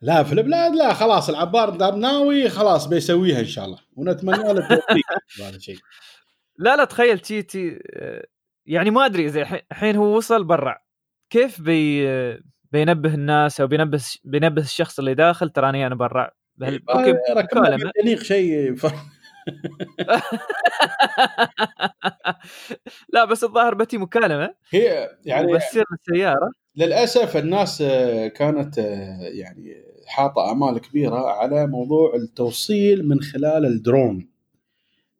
لا في البلاد لا خلاص العبار دام ناوي خلاص بيسويها إن شاء الله. ونتمنى له التوفيق. [laughs] هذا لا لا تخيل تي تي يعني ما أدري إذا الحين- هو وصل برع كيف بي بينبه الناس أو بينبه بينبه الشخص اللي داخل؟ تراني أنا برع بهال- أوكي ركب شيء. [laughs] لا بس الظاهر بتي مكالمة هي يعني وبتصير السيارة. للأسف الناس كانت يعني حاطة أمال كبيرة على موضوع التوصيل من خلال الدرون.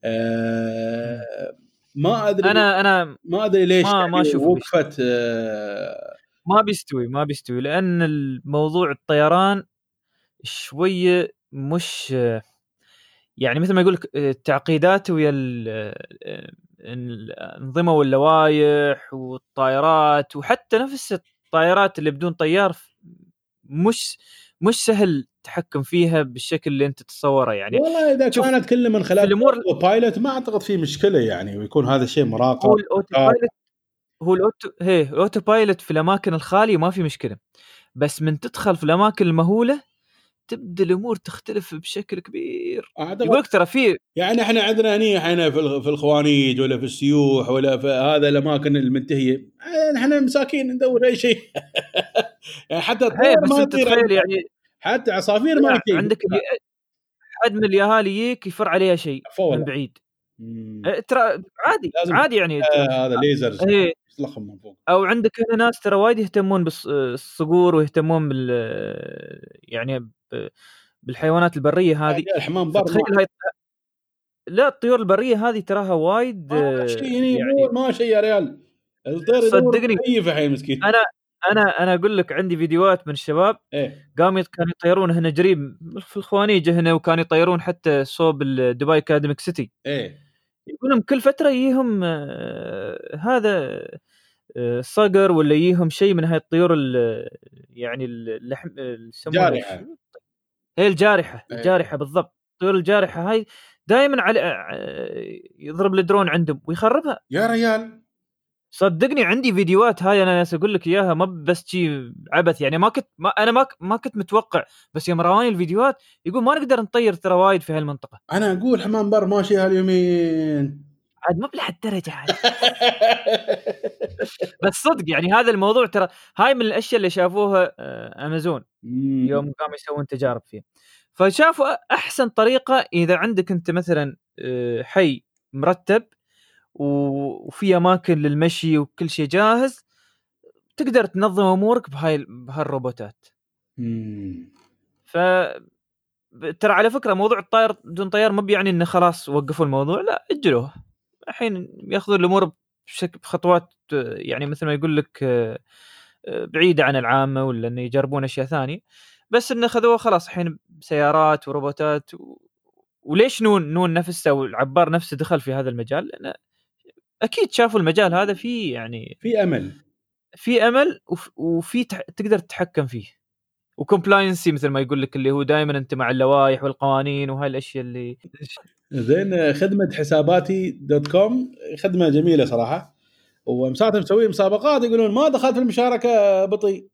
آه، ما أدري أنا أنا ما أدري ليش ما- ما يعني أشوفه وقفت آه، ما بيستوي ما بيستوي لأن الموضوع الطيران شوية مش يعني مثل ما يقول لك التعقيدات ويا ال- الأنظمة واللوائح والطائرات وحتى نفس الطائرات اللي بدون طيار مش مش سهل التحكم فيها بالشكل اللي أنت تتصوره يعني. والله إذا شوف، كانت كله من خلال في الأمور- pilot ما أعتقد في مشكلة يعني ويكون هذا الشيء مراقب. هو ال auto pilot هو ال auto هي ال auto pilot في الأماكن الخالية ما في مشكلة بس من تدخل في الأماكن المهولة تبدأ الأمور تختلف بشكل كبير. يقول لك ترى في يعني إحنا عندنا هني إحنا في الخ- في الخوانيج ولا في السيوح ولا في هذا الأماكن المنتهية. إحنا مساكين ندور أي شيء. [laughs] يعني حتى الطير ما تخيل يعني حتى عصافير ما عندك حد من الاهالي يجيك يفر عليها شيء. من بعيد. ترى عادي عادي يعني آه، هذا ليزرز إيه. يطلقهم من فوق. أو عندك هنا ناس ترى وايد يهتمون بالصقور ويهتمون بال يعني ب- بالحيوانات البرية هذه. يعني الحمام بر هاي لا الطيور البرية هذه تراها وايد آه، يعني ما شيء يا ريال. الطير صدقني. الحين مسكين. أنا أنا أنا أقول لك عندي فيديوهات من الشباب إيه. قاموا كانوا يطيرون هنا قريب في الخوانيج هنا وكانوا يطيرون حتى صوب ال دبي Academic City إيه. يقول لهم كل فترة يجيهم آه، هذا آه، صقر ولا يجيهم شيء من هاي الطيور ال- يعني اللحم جارحة. شو؟ هي الجارحة إيه. الجارحة بالضبط الطيور الجارحة هاي دائما على آه، يضرب الدرون عندهم ويخربها يا ريال صدقني عندي فيديوهات هاي أنا ناس أقول لك إياها ما بس شي عبث. يعني ما كنت ما أنا ما ما كنت متوقع بس يوم رواني الفيديوهات يقول ما نقدر نطير ترى وايد في هالمنطقة. أنا أقول حمام بر ماشي هاليومين. عاد ما بلهالدرجه عاد. [laughs] بس صدق يعني هذا الموضوع ترى هاي من الأشياء اللي شافوها آه، امازون مم. يوم قاموا يسوون تجارب فيها. فشافوا أحسن طريقة إذا عندك أنت مثلا آه، حي مرتب وفي أماكن للمشي وكل شيء جاهز تقدر تنظم أمورك بهاي بهالروبوتات. ف ترى على فكرة موضوع الطائر بدون طيار ما بيعني إنه خلاص وقفوا الموضوع لا أجلوه. الحين ياخذون الأمور بشكل بخطوات يعني مثل ما يقول لك بعيدة عن العامة ولا إنه يجربون أشياء ثانية. بس إنه خذوه خلاص الحين بسيارات وروبوتات و... وليش نون نون نفسه والعبار نفسه دخل في هذا المجال؟ لأنه أكيد شافوا المجال هذا فيه يعني في أمل. في أمل وف- وفي. تقدر تتحكم فيه. و compliancy مثل ما يقول لك اللي هو دائما أنت مع اللوائح والقوانين وهاي الأشياء اللي [laughs] زين خدمة حساباتي dot com خدمة جميلة صراحة. ومساعدة مسوي مسابقات يقولون ما دخلت في المشاركة بطي.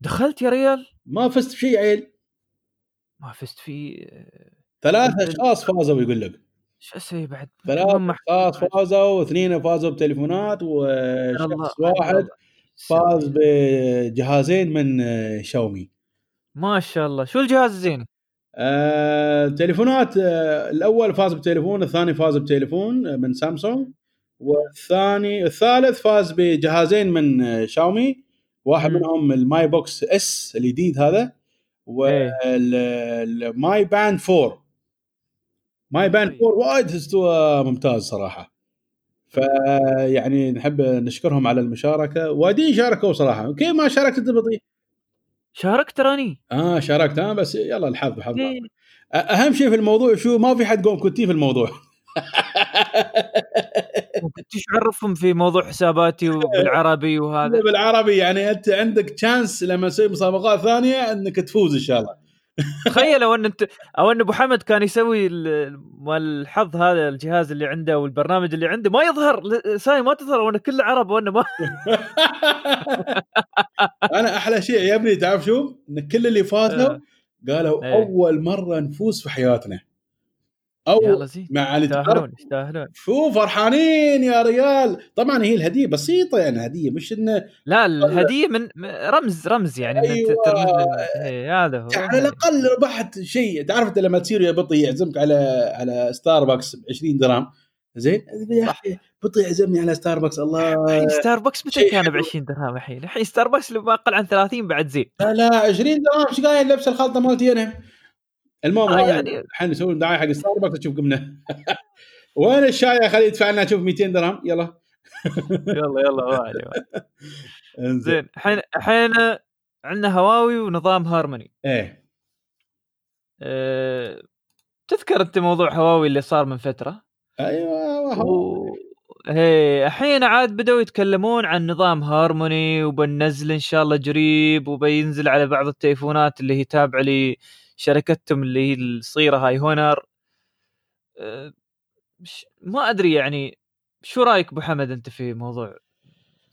دخلت يا ريال؟ ما فزت بشيء عيل. ما فزت فيه. ثلاث أشخاص فازوا يقول لك. شو أسوي بعد؟ ثلاث اشخاص فازوا واثنين فازوا بتليفونات وشخص واحد فاز بجهازين من آه، شاومي. ما شاء الله. شو الجهاز الزين؟ آه، تليفونات آه، الأول فاز بتليفون الثاني فاز بتليفون آه، من سامسونج. والثاني الثالث فاز بجهازين من آه، شاومي. واحد. منهم ال Mi Box S الجديد هذا وال Mi Band 4 Mi Band 4 وايد استوى ممتاز صراحة. فيعني نحب نشكرهم على المشاركة. وايدين شاركوا صراحة. كيف ما شاركت أنت بطي؟ شاركت تراني؟ آه شاركت. آه بس يلا الحظ بحظ. أهم شيء في الموضوع شو؟ ما في حد قوم كنتي في الموضوع. [laughs] كنت عرفهم في موضوع حساباتي [laughs] وبالعربي وهذا؟ بالعربي يعني أنت عندك chance لما تسوي مسابقات ثانية أنك تفوز إن شاء الله. تخيل لو أن انت أو أن أبو حمد كان يسوي مال الحظ هذا الجهاز اللي عنده والبرنامج اللي عنده ما يظهر ساي ما تظهر وأنا كله عرب وأنا ما [laughs] أنا أحلى شيء يا ابني تعرف شو؟ إن كل اللي فازوا آه. قالوا إيه. أول مرة نفوز في حياتنا أو مع يستاهلون يستاهلون. شو فرحانين يا ريال. طبعا هي الهدية بسيطة يعني هديه مش إنه لا الهدية من رمز رمز يعني أيوة. إيه، هذا هو. على الأقل ربحت شيء. تعرف لما تصير يا بطي يعزمك على على ستاربكس ب 20 درهم زين؟ يا أخي بطي يعزمني على ستاربكس الله. الحين ستاربكس متى كان ب 20 درهم الحين؟ الحين ستاربكس اللي ما أقل عن 30 بعد زين. لا لا 20 درهم إيش قايل لبس الخلطة مالتي أنا؟ المهم آه يعني الحين نسوي دعاية حق ستاربكس تشوف قمنا. [laughs] وين الشاي خليه يدفع لنا شوف 200 درهم. يلا. [laughs] يلا يلا واحد [laughs] زين الحين الحين عندنا هواوي ونظام هارموني. إيه. أه... تذكر أنت موضوع هواوي اللي صار من فترة؟ أيوه و... هي الحين عاد بدأوا يتكلمون عن نظام هارموني وبننزل إن شاء الله قريب وبينزل على بعض التليفونات اللي هي تابعة شركتهم اللي هي الصغيره هاي Honor. أه ما أدري يعني شو رأيك أبو حمد أنت في موضوع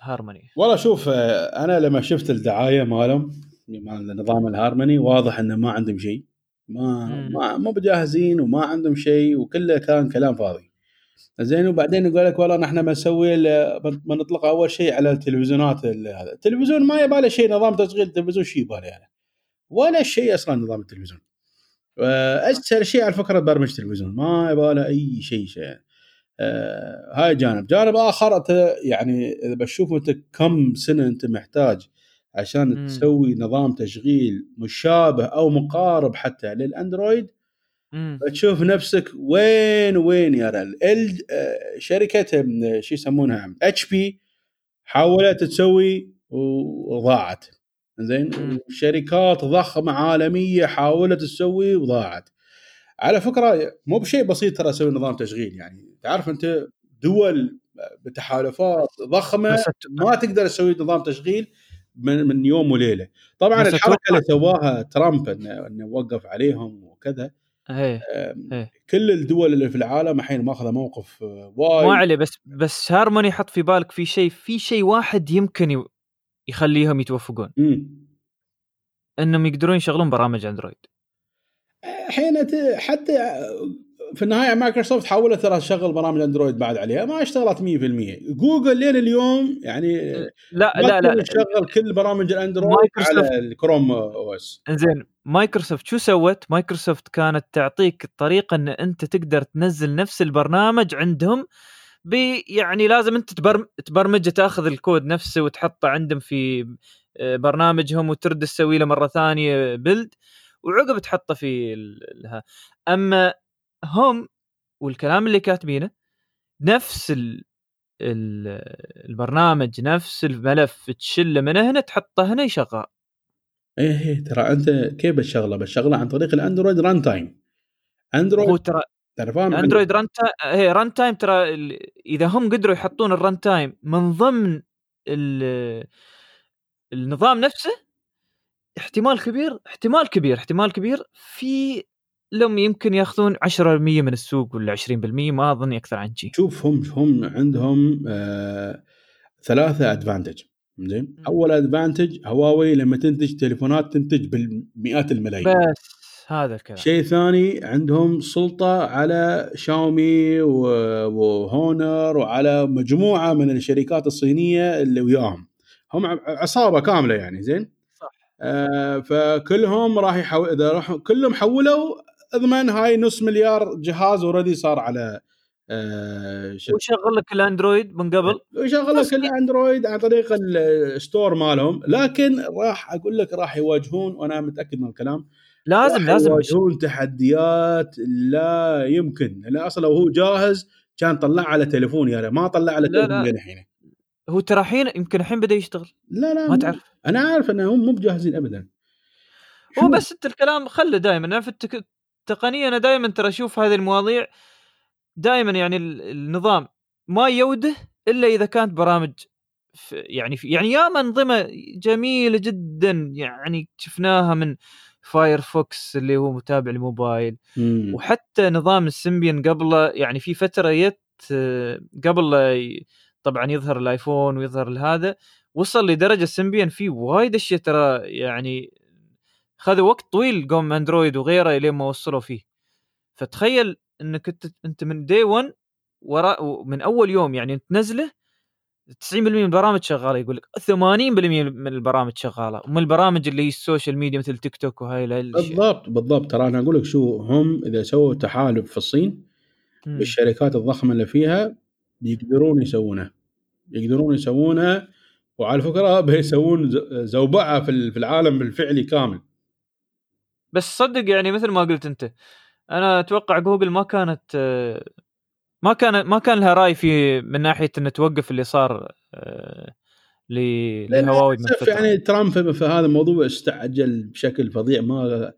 هارموني؟ والله شوف آه، أنا لما شفت الدعاية مالهم مال نظام الهارموني واضح إنه ما عندهم شيء. ما ما مو بجاهزين وما عندهم شيء وكله كان كلام فاضي. زين وبعدين يقول لك والله نحن بنسوي بنطلق أول شيء على التلفزيونات هذا. التلفزيون ما يباله شيء نظام تشغيل التلفزيون شو يباله يعني. ولا شيء أصلا نظام التلفزيون. اسهل شيء على فكرة برمج تلفزيون ما يبغى أي شيء شيء. آه هاي جانب. جانب آخر أنت يعني إذا بشوف أنت كم سنة أنت محتاج عشان م. تسوي نظام تشغيل مشابه أو مقارب حتى للأندرويد تشوف نفسك وين وين يا رجل. آه شركة شو يسمونها؟ HP حاولت تسوي وضاعت. زين شركات ضخمة عالمية حاولت تسوي وضاعت على فكرة مو بشيء بسيط ترى أسوي نظام تشغيل يعني تعرف أنت دول بتحالفات ضخمة ما تقدر تسوي نظام تشغيل من, من يوم وليلة طبعا الحركة اللي سواها ترامب انه انه وقف عليهم وكذا هي. هي. كل الدول اللي في العالم الحين ماخذة موقف وايد ما عليه بس بس هارموني حط في بالك في شيء في شيء واحد يمكن يخليهم يتوفقون مم. إنهم يقدرون يشغلون برامج أندرويد. الحين حتى في النهاية مايكروسوفت حاولت ترى تشغل برامج أندرويد بعد عليها ما اشتغلت 100% جوجل لين اليوم يعني لا لا لا تشغل كل برامج الأندرويد على ال Chrome OS. زين مايكروسوفت شو سوت؟ مايكروسوفت كانت تعطيك الطريقة إن أنت تقدر تنزل نفس البرنامج عندهم يعني لازم انت تبرمجه تاخذ الكود نفسه وتحطه عندهم في آه، برنامجهم وترد تسوي له مرة ثانية build وعقب تحطه في لا أما هم والكلام اللي كاتبينه نفس ال ال البرنامج نفس الملف تشله من هنا تحطه هنا يشغل. إيه إيه ترى أنت كيف بتشغله؟ بتشغله عن طريق الأندرويد runtime أندرويد هو ترى ترى فاهم اندرويد runtime هي runtime ترى إذا هم قدروا يحطون ال runtime من ضمن النظام نفسه احتمال كبير احتمال كبير احتمال كبير في لهم يمكن ياخذون 10% من السوق ولا 20% ما أظن أكثر عن شيء شوف هم هم عندهم آه ثلاثة ادفانتج زين؟ أول ادفانتج هواوي لما تنتج تليفونات تنتج بالمئات الملايين. بس. هذا الكلام. شيء ثاني عندهم سلطة على شاومي وهونر وعلى مجموعة من الشركات الصينية اللي وياهم. هم عصابة كاملة يعني زين؟ صح. آه فكلهم راح يحول إذا راح كلهم حولوا أضمن هاي نص مليار جهاز already صار على آه، ويشغل لك الأندرويد من قبل؟ ويشغل لك الأندرويد عن طريق ال store مالهم. لكن راح أقول لك راح يواجهون وأنا متأكد من الكلام لازم لازم. يواجهون تحديات لا يمكن. لأن أصلا لو هو جاهز كان طلع على تليفون يا ما طلع على. تليفون الحين. هو ترى الحين يمكن الحين بدأ يشتغل. لا لا ما تعرف. أنا عارف انهم مو بجاهزين ابدا. هو بس أنت الكلام خله دائما أنا في ال tech... التقنيه أنا دائما ترى أشوف هذه المواضيع دائما يعني ال- النظام ما يوده إلا إذا كانت برامج في يعني في يعني ياما انظمه جميلة جدا يعني شفناها من فايرفوكس اللي هو متابع الموبايل مم. وحتى نظام السيمبيان قبله يعني في فترة يت قبل طبعا يظهر الآيفون ويظهر هذا وصل لدرجة سيمبيان فيه وايد أشياء ترى يعني خذوا وقت طويل قوم أندرويد وغيره لين ما وصلوا فيه فتخيل إنك أنت من day one وراء من أول يوم يعني تنزله 90% من البرامج شغالة يقول لك 80% من البرامج شغالة. ومن البرامج اللي هي السوشيال ميديا مثل تيك توك وهاي بالضبط بالضبط. ترى أنا أقول لك شو هم إذا سووا تحالف في الصين مم. بالشركات الضخمة اللي فيها يقدرون يسوونه. يقدرون يسوونه وعلى فكرة [laughs] بيسوون زوبعة في العالم الفعلي كامل. بس صدق يعني مثل ما قلت أنت أنا أتوقع جوجل ما كانت آه، ما كان ما كان لها رأي في من ناحية إنه توقف اللي صار آه، لهواوي من يعني ترامب في هذا الموضوع استعجل بشكل فظيع. ما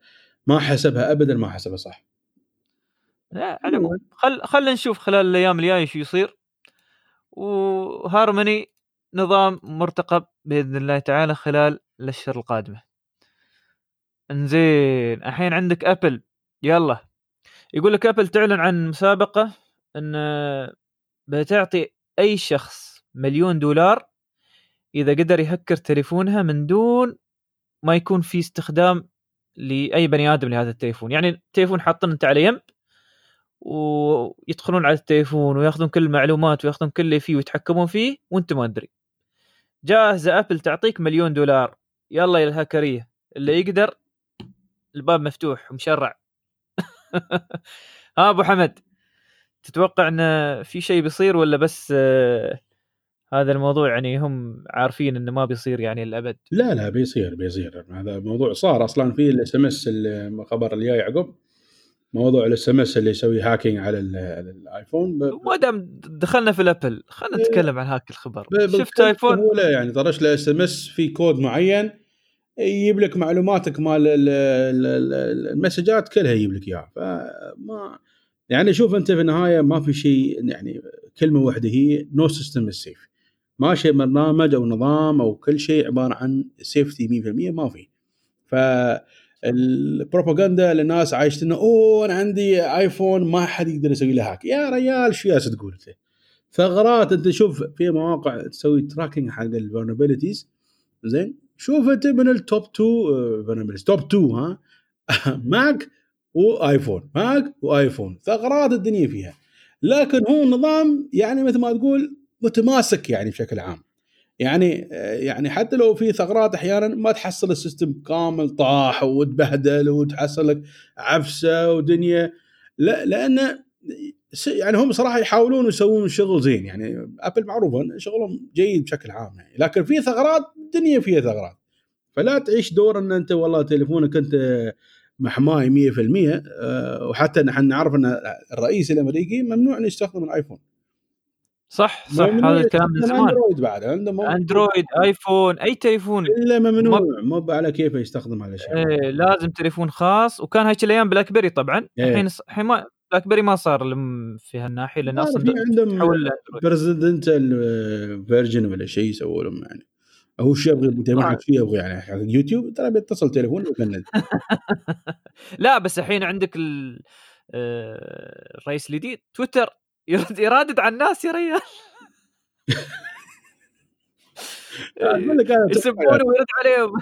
ما حسبها ابدا ما حسبها صح. لا، على خل خلينا نشوف خلال الأيام الجاية شو يصير. وهارموني نظام مرتقب بإذن الله تعالى خلال الأشهر القادمة. إنزين الحين عندك أبل. يلا. يقول لك أبل تعلن عن مسابقة. إن بتعطي أي شخص مليون دولار إذا قدر يهكر تليفونها من دون ما يكون في استخدام لأي بني آدم لهذا التليفون. يعني التليفون حاطين أنت على يم ويدخلون على التليفون وياخذون كل المعلومات وياخذون كل اللي فيه ويتحكمون فيه وأنت ما ادري جاهزة أبل تعطيك مليون دولار. يلا يا الهكريه اللي يقدر الباب مفتوح ومشرع. [laughs] ها أبو حمد. تتوقع إن في شيء بيصير ولا بس آه، هذا الموضوع يعني هم عارفين إنه ما بيصير يعني الأبديت لا لا بيصير بيصير. هذا موضوع صار أصلا في ال SMS الخبر اللي جاي عقب موضوع ال SMS اللي يسوي hacking على ال- على الآيفون. ب- ما دام دخلنا في ال Apple خلينا نتكلم عن هاك الخبر. شفت آيفون؟ سهولة يعني طرش له SMS في كود معين يجيب لك معلوماتك مال ال- ال- ال- المسجات كلها يجيب لك إياها. فما يعني شوف أنت في النهاية ما في شيء يعني كلمة واحدة هي no system safe ماشي برنامج أو نظام أو كل شيء عبارة عن safety 100% ما في. ف البروباغندا للناس عايشت إنه أوه أنا عندي ايفون ما حد يقدر يسوي له hack يا ريال شو ياس تقول أنت؟ ثغرات أنت شوف في مواقع تسوي tracking حق ال vulnerabilities زين شوف أنت من ال top 2 vulnerabilities top 2 ها؟ [laughs] ماك وآيفون ماك وآيفون ثغرات الدنيا فيها. لكن هو نظام يعني مثل ما تقول متماسك يعني بشكل عام. يعني يعني حتى لو في ثغرات أحيانا ما تحصل ال system كامل طاح وتبهدل وتحصل لك عفسة ودنيا. لا لأن يعني هم صراحة يحاولون يسوون شغل زين. يعني Apple معروفة شغلهم جيد بشكل عام يعني. لكن في ثغرات الدنيا فيها ثغرات. فلا تعيش دور ان أنت والله تليفونك أنت محماي 100% آه، وحتى نحن نعرف إن الرئيس الأمريكي ممنوع إنه يستخدم الآيفون. صح صح هذا الكلام من زمان. أندرويد بعد عنده أندرويد آيفون أي تليفون. إلا ممنوع مو على كيفه يستخدم هالاشياء إيه لازم تليفون خاص. وكان هيك الأيام بلاك بيري طبعا. إيه. الحين الحين ما بلاك بيري ما صار لم- في هالناحية لأن لا، أصلا في عندهم presidential version ولا شيء يسووا لهم يعني. هو شو آه. حق شو يبغى يعني؟ حق يوتيوب ترى بيتصل تليفون ويفند [laughs] لا بس الحين عندك ال- آه، الرئيس الجديد تويتر [laughs] يرد يرادد على الناس يا ريال. [laughs] يسبونه ويرد عليهم.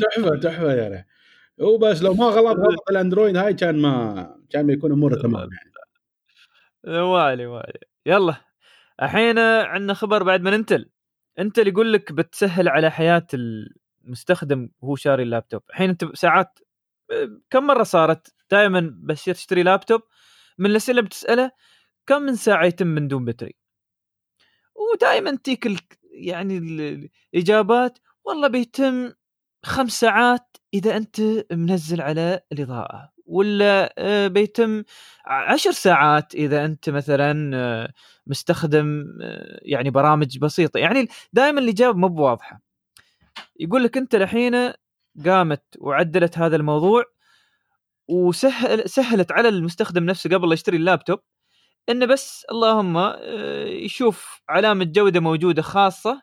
تحفة تحفة يا ريت هو بس لو ما غلط غلط الأندرويد هاي كان ما كان بيكون أموره تمام يعني. والي والي يلا. الحين عندنا خبر بعد من انتل انتل يقول لك بتسهل على حياة المستخدم وهو شاري اللابتوب. الحين أنت ساعات كم مرة صارت دائما بس تشتري لابتوب من الأسئلة اللي بتسأله كم من ساعة يتم من دون بتري؟ ودائما تيك ال... يعني ال- الإجابات والله بيتم خمس ساعات إذا أنت منزل على الإضاءة. ولا آه، بيتم عشر ساعات إذا أنت مثلا آه، مستخدم آه، يعني برامج بسيطة. يعني دائما الإجابة مو بواضحة. يقول لك أنت الحين قامت وعدلت هذا الموضوع وسهل سهلت على المستخدم نفسه قبل يشتري اللابتوب إنه بس اللهم يشوف علامة جودة موجودة خاصة.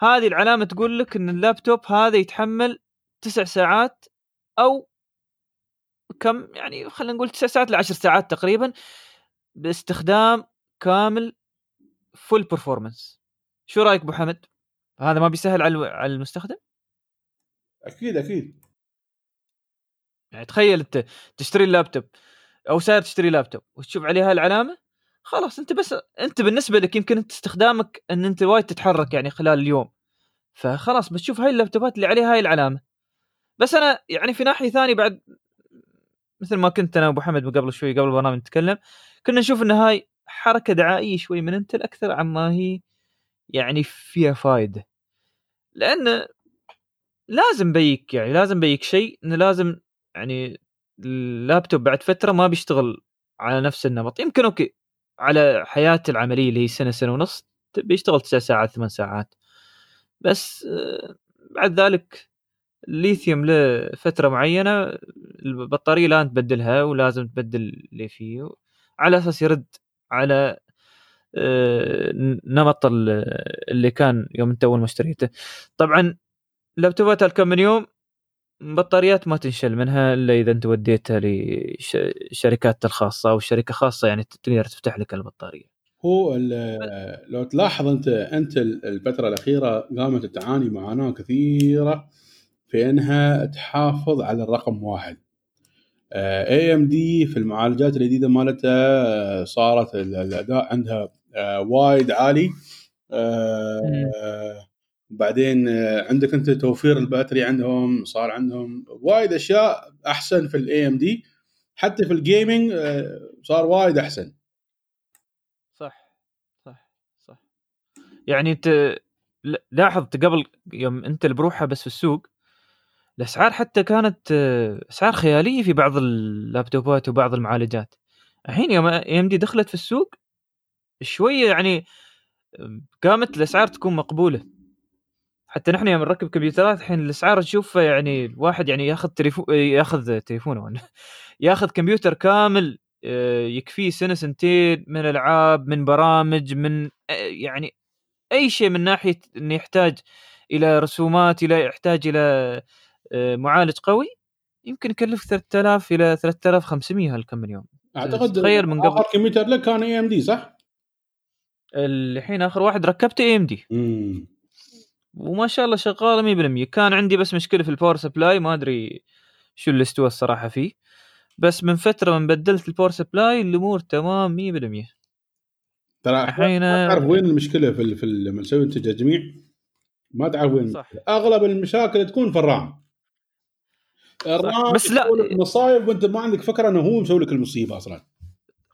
هذه العلامة تقول لك إن اللابتوب هذا يتحمل تسع ساعات أو كم يعني خلينا نقول تسع ساعات لعشر ساعات تقريبا باستخدام كامل full performance شو رأيك أبو حمد؟ هذا ما بيسهل على على المستخدم؟ أكيد أكيد يعني تخيل أنت تشتري اللابتوب أو ساير تشتري لابتوب وتشوف عليه هاي العلامه خلاص أنت بس أنت بالنسبة لك يمكن أنت استخدامك إن أنت وايد تتحرك يعني خلال اليوم فخلاص بتشوف هاي اللابتوبات اللي عليها هاي العلامة بس أنا يعني في ناحية ثانية بعد مثل ما كنت أنا وأبو حمد قبل شوي قبل البرنامج نتكلم كنا نشوف إن هاي حركة دعائية شوي من Intel أكثر عما هي يعني فيها فائده لأن لازم peak يعني لازم peak شيء إنه لازم يعني اللابتوب بعد فترة ما بيشتغل على نفس النمط. يمكن okay على حياته العملية اللي هي سنة سنة ونص بيشتغل تسع ساعات ثمان ساعات. بس آه، بعد ذلك الليثيوم لفتره معينة البطارية لا تبدلها ولازم تبدل اللي فيه على أساس يرد على آه، نمط ال- اللي كان يوم انت أول ما اشتريته. طبعا لابتوبات هالكم من يوم بطاريات ما تنشل منها إلا إذا أنت وديتها لشركات الخاصة أو شركة خاصة يعني تقدر تفتح لك البطارية. هو لو تلاحظ أنت أنت الفترة الأخيرة قامت تعاني معاناة كثيرة في انها تحافظ على الرقم واحد. AMD في المعالجات الجديدة مالتها آه، صارت ال- الأداء عندها آه، وايد عالي. آه، بعدين عندك أنت توفير ال battery عندهم صار عندهم وايد أشياء أحسن في ال AMD حتى في الجيمنج صار وايد أحسن. صح صح صح. يعني انت ل- لاحظت قبل يوم أنت اللي بروحها بس في السوق الأسعار حتى كانت أسعار خيالية في بعض اللابتوبات وبعض المعالجات. الحين يوم ام دي دخلت في السوق شوية يعني قامت الأسعار تكون مقبولة. حتى نحن يوم نركب كمبيوترات الحين الأسعار نشوفها يعني الواحد يعني ياخذ تليفون ياخذ تليفونه [laughs] ياخذ كمبيوتر كامل آه، يكفيه سنة سنتين من ألعاب من برامج من يعني أي شيء من ناحية إنه يحتاج إلى رسومات إلى يحتاج إلى معالج قوي يمكن يكلف 3000 إلى 3500 هالكم من يوم أعتقد تخيل من قبل. آخر كمبيوتر لك كان AMD صح؟ الحين آخر واحد ركبته AMD وما شاء الله شغالة 100% كان عندي بس مشكلة في ال power supply ما أدري شو اللي استوى الصراحة فيه. بس من فترة من بدلت ال power supply الأمور تمام 100% ترى الحين تعرف وين المشكلة في في لما تسوي انت تجميع ما تعرف وين. صح. أغلب المشاكل تكون في ال RAM. بس لا- مصايب وأنت ما عندك فكرة إنه هو مسوي لك المصيبة أصلا.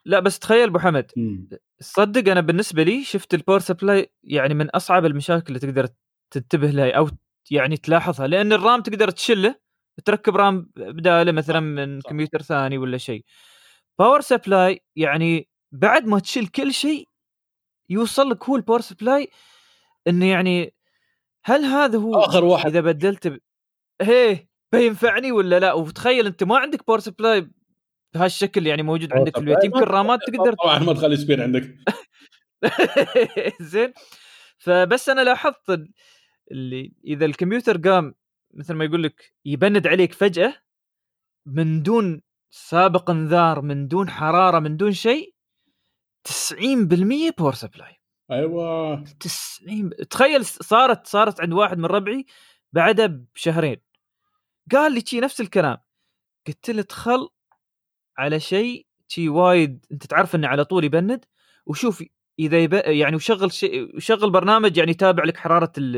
لا بس تخيل أبو حمد. مم. صدق أنا بالنسبة لي شفت ال power supply يعني من أصعب المشاكل اللي تقدر تنتبه لها أو يعني تلاحظها لأن ال RAM تقدر تشله تركب RAM بداله مثلا من صح. كمبيوتر ثاني ولا شيء. power supply يعني بعد ما تشيل كل شيء يوصل لك هو ال power supply إنه يعني هل هذا هو آخر واحد. إذا بدلت ب... هيه بينفعني ولا لا؟ وتخيل أنت ما عندك power supply بهالشكل يعني موجود عندك في البيت. يمكن رامات تقدر طبعا ما تخلي spare عندك. [laughs] زين. فبس أنا لاحظت ال- اللي إذا الكمبيوتر قام مثل ما يقول لك يبند عليك فجأة من دون سابق انذار من دون حرارة من دون شيء 90% power supply أيوه. 90 تخيل صارت صارت عند واحد من ربعي بعدها بشهرين. قال لي شي نفس الكلام. قلت له ادخل على شيء شي وايد أنت تعرف إنه على طول يبند وشوف إذا يب... يعني وشغل شيء وشغل برنامج يعني يتابع لك حرارة ال...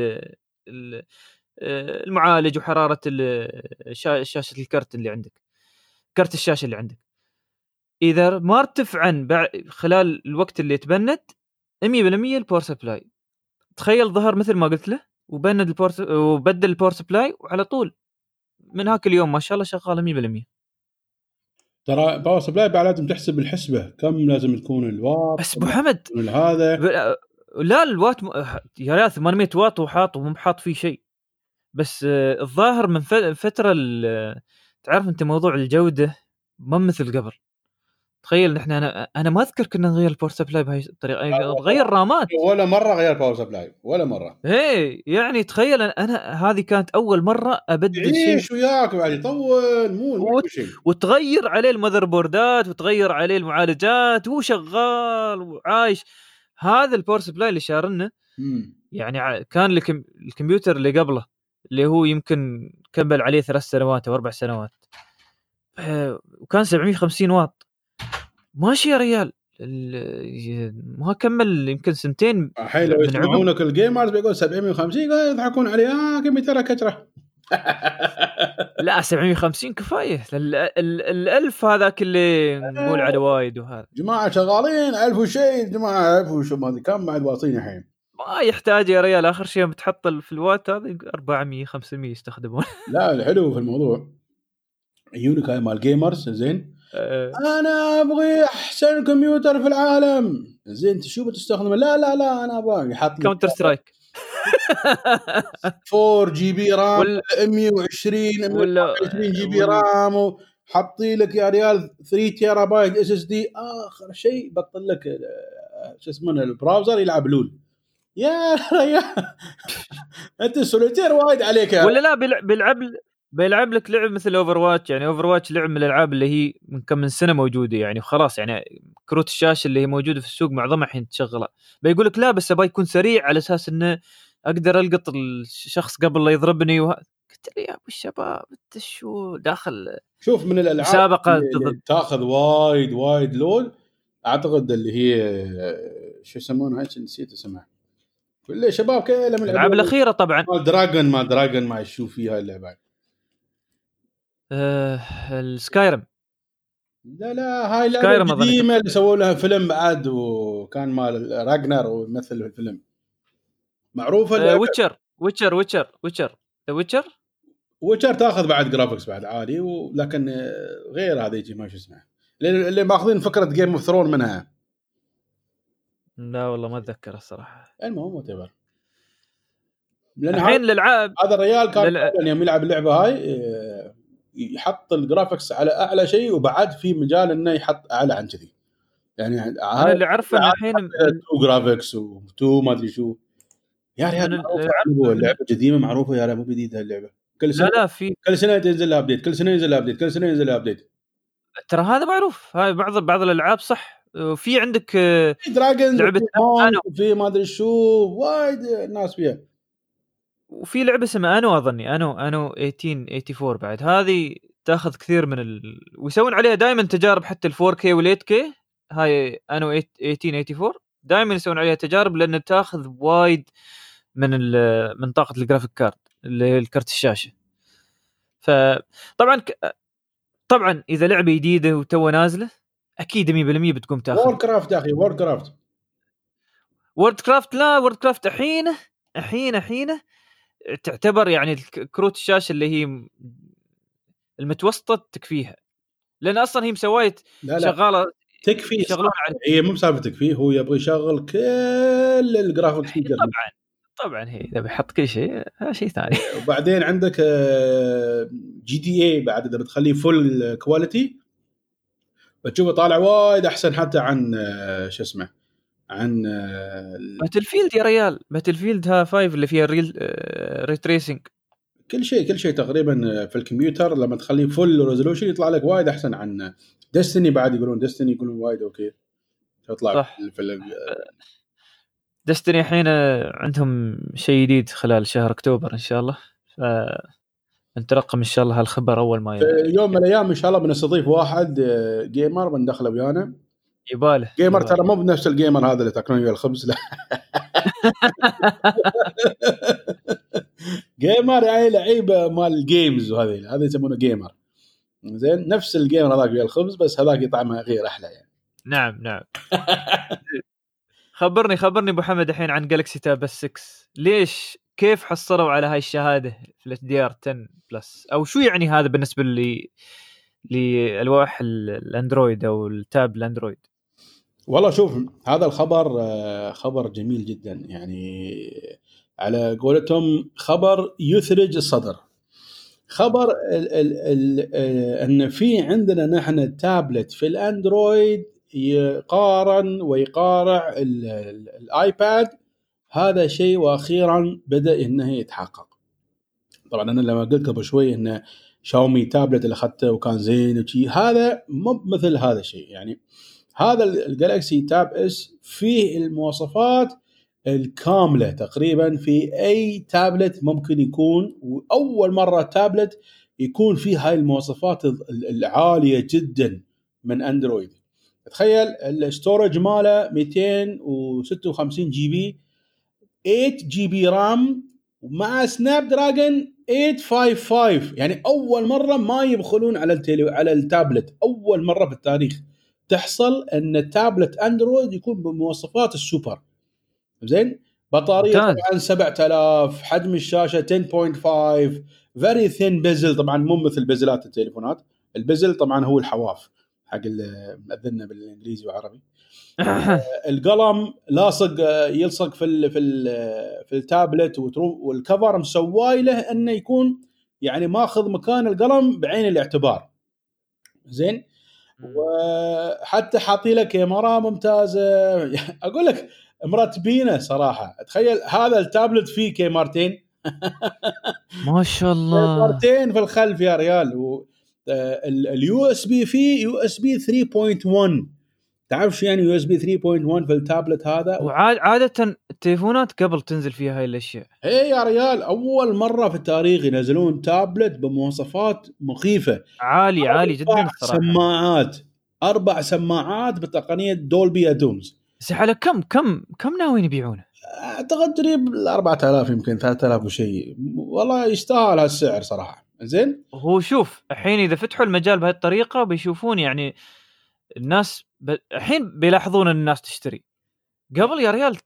ال... آه، المعالج وحرارة ال... شا... شاشة الكرت اللي عندك كرت الشاشة اللي عندك. إذا ما ارتفعن خلال الوقت اللي تبند 100% ال power supply تخيل ظهر مثل ما قلت له وبند ال power س- وبدل ال power supply وعلى طول. من هاك اليوم ما شاء الله شغالة 100% ترى power supply بعد لازم تحسب الحسبة كم لازم تكون الواط بس أبو حمد هذا؟ ب- لا الوات م... يا ريال 800 واط وحاط ومو حاط فيه شيء. بس الظاهر من ف- فترة ال- تعرف أنت موضوع الجودة ما مثل قبل. تخيل نحن أنا أنا ما أذكر كنا نغير ال power supply بهاي الطريقة يعني تغير رامات. ولا مرة غير power supply ولا مرة. إيه يعني تخيل أنا هذه كانت أول مرة أبدل شيء. يعيش وياك بعد يطول مو وت- شيء. وتغير عليه ال motherboard ات وتغير عليه المعالجات وهو شغال وعايش. هذا ال power supply اللي شارنه مم. يعني كان الكم... الكمبيوتر اللي قبله اللي هو يمكن كمل عليه ثلاث سنوات أو أربع سنوات. وكان 750 واط. ماشي يا ريال. ال- ما كمل يمكن سنتين الحين لو يسمعونك الجيمرز بيقول 750 يقول يضحكون عليه آه كمبيوتر كترة. لا 750 كفاية. ال- ال- الألف هذاك اللي نقول على وايد وهذا. جماعة شغالين 1000 وشيء جماعة 1000 وشو ما أدري كم بعد واصلين الحين. ما يحتاج يا ريال آخر شيء بتحط في الوات هذا 400 500 يستخدمون. لا الحلو في الموضوع. يجونك هاي مال gamers زين؟ آه، أنا أبغي أحسن كمبيوتر في العالم. زين أنت شو بتستخدمه؟ لا لا لا أنا أبغى لك Counter Strike 4 GB RAM ولا 120 ولا 120 GB RAM وحاطي لك يا ريال 3 terabyte SSD آخر شيء بطل لك شو اسمه ال browser يلعب LoL. يا [laughs] ريال أنت السوليتير وايد عليك يا ولا لا بيلعب بيلعب بيلعب لك لعب مثل Overwatch يعني Overwatch لعب من الألعاب اللي هي من كم من سنة موجودة يعني وخلاص يعني كروت الشاشة اللي هي موجودة في السوق معظمها الحين تشغلها. بيقول لك لا بس أبغى يكون سريع على أساس إنه أقدر ألقط الشخص قبل لا يضربني وه... قلت له يا أبو الشباب أنت شو داخل شوف من الألعاب مسابقة اللي تاخذ وايد وايد LoL أعتقد اللي هي شو يسمونها؟ نسيت اسمها. اللي شباب كلهم الألعاب يلعبون؟ الأخيرة طبعا. Dragon ما Dragon ما شو فيها اللعبه آه ال Skyrim. لا لا هاي أظن قديمة اللي سووا لها فيلم بعد وكان مال راجنر ويمثل في الفيلم. معروفة آه. Witcher Witcher Witcher Witcher. The Witcher؟ Witcher تاخذ بعد graphics بعد عالي ولكن غير هذه يجي ما شو اسمه اللي ماخذين فكرة Game of Thrones منها. لا والله ما اتذكر الصراحة. المهم وات لأن الحين هذا الالعاب هذا الريال كان لل- فعلاً يوم يلعب اللعبة هاي آه، يحط ال graphics على أعلى شيء وبعد في مجال إنه يحط أعلى عن كذي. يعني أنا اللي أعرفه الحين تو graphics وتو ما أدري شو. يا ريال اللعبة قديمه معروفة يا ريال مو جديدة اللعبة. كل لا سنة لا في كل سنة تنزل لها update كل سنة ينزل لها update كل سنة ينزل لها update ترى هذا معروف. هاي بعض بعض الألعاب صح. في عندك آه، في وفي مونك أنو. وفي ما أدري شو وايد ناس فيها. وفي لعبة اسمها Anno اظني Anno Anno 1884 بعد. هذه تاخذ كثير من ال... ويسوون عليها دائما تجارب حتى ال 4K وال 8K هاي Anno 1884 دائما يسوون عليها تجارب لأن تاخذ وايد من ال... من طاقة ال graphic card اللي هي الكرت الشاشة. فطبعا ك... طبعا إذا لعبة جديدة وتو نازلة أكيد 100% بتقوم War تاخذ craft يا أخي Warcraft Warcraft لا Warcraft الحين الحين الحين تعتبر يعني كروت الشاشه اللي هي المتوسطة تكفيها. لأن أصلا هي مسوية لا لا. شغالة تكفي يشغلون على هي مو بسالفه تكفي هو يبغى يشغل كل ال graphic feature طبعا طبعا هي إذا بيحط كل شيء هذا شيء ثاني. [laughs] وبعدين عندك آه، GTA بعد إذا بتخليه full quality بتشوفه طالع وايد أحسن حتى عن آه، شو اسمه عن آه، Battlefield يا ريال. Battlefield ها 5 اللي فيها ال real ray tracing كل شيء كل شيء تقريبا في الكمبيوتر. لما تخليه full resolution يطلع لك وايد أحسن عن Destiny بعد يقولون Destiny يقولون وايد okay تطلع صح. في Destiny الحين عندهم شيء جديد خلال شهر أكتوبر إن شاء الله. ف نترقب إن شاء الله هالخبر أول ما يوم من الأيام إن شاء الله بنستضيف واحد آه، gamer بندخله ويانا يباله gamer. ترى مو بنفس الجيمر هذا اللي تاكلون ويا الخبز لا. [laughs] gamer يعني لعيبة مال ال games وهذه هذا يسمونه gamer زين نفس الجيم هذاك ويا الخبز بس هذاك طعمه غير أحلى يعني. نعم نعم. [laughs] خبرني خبرني أبو حمد الحين عن Galaxy Tab S 6 ليش كيف حصلوا على هاي الشهادة في ال HDR 10 Plus أو شو يعني هذا بالنسبة لي لألواح ال Android أو ال tab ال Android؟ والله شوف هذا الخبر آه، خبر جميل جدا. يعني على قولتهم خبر يثلج الصدر. خبر ال ال ال آه، إن في عندنا نحن تابلت في ال Android يقارن ويقارع ال iPad. هذا شيء وأخيرا بدأ إنه يتحقق. طبعا أنا لما قلت قبل شوي إن Xiaomi tablet اللي أخذته وكان زين وشي هذا مو مثل هذا الشيء. يعني هذا ال Galaxy Tab S فيه المواصفات الكاملة تقريبا في أي تابلت ممكن يكون وأول مرة تابلت يكون فيه هاي المواصفات العالية جدا من Android تخيل ال storage ماله 256 GB 8 GB RAM مع Snapdragon 855 يعني أول مرة ما يبخلون على. على التابلت أول مرة في التاريخ تحصل أن ال tablet Android يكون بمواصفات السوبر. زين؟ بطارية طبعا 7000 حجم الشاشة 10.5 very thin bezel طبعا مو مثل بزلات التليفونات. ال bezel طبعا هو الحواف حق مأذنا بالإنجليزي وعربي [laughs] القلم لاصق يلصق في ال في ال في ال tablet وال cover مسواي له أنه يكون يعني ماخذ مكان القلم بعين الاعتبار. زين؟ وحتى حاطي لك كاميرا ممتازة. [laughs] أقول لك مرتبينه صراحة. تخيل هذا التابلت فيه كاميرتين [laughs] ما شاء [laughs] الله. كاميرتين في الخلف يا ريال. ال USB فيه USB 3.1 تعرف شو يعني USB 3.1 في التابلت هذا؟ وعاده التليفونات قبل تنزل فيها هاي الأشياء. اي يا ريال أول مرة في التاريخ ينزلون تابلت بمواصفات مخيفة. عالي عالي جدا الصراحة. سماعات أربع سماعات بتقنية Dolby Atmos. بس على كم كم كم ناويين يبيعونه؟ أعتقد قريب ال 4000 يمكن 3000 وشيء والله يستاهل هالسعر صراحة. زين؟ هو شوف الحين إذا فتحوا المجال بهذه الطريقة بيشوفون يعني الناس ب... الحين بيلاحظون إن الناس تشتري. قبل يا ريال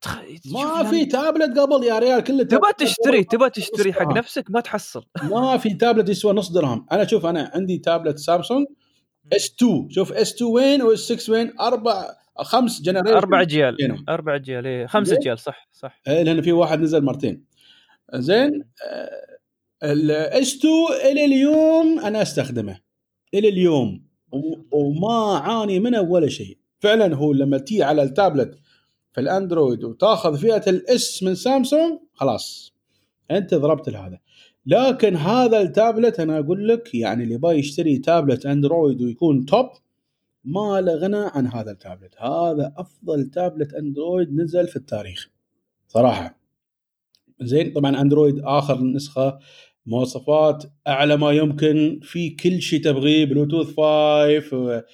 تخ... ما في تابلت قبل يا ريال كله تبغى تشتري تبغى تشتري حق نفسك ما تحصل. ما في تابلت يسوى نص درهم. أنا شوف أنا عندي tablet Samsung S 2 شوف S 2 وين و S 6 وين؟ أربع خمس generation أربع أجيال. أربع أجيال. إيه خمس أجيال صح صح. إيه لأن في واحد نزل مرتين. زين؟ ال S 2 إلى اليوم أنا أستخدمه. إلى اليوم. وما عاني منه ولا شيء. فعلا هو لما تي على التابلت في ال Android وتاخذ فئة ال S من سامسونج خلاص. أنت ضربت لهذا. لكن هذا التابلت أنا أقول لك يعني اللي باي يشتري tablet Android ويكون top ما له غنى عن هذا التابلت. هذا أفضل tablet Android نزل في التاريخ صراحة. زين طبعا Android آخر نسخة مواصفات أعلى ما يمكن في كل شيء تبغيه بلوتوث 5 آه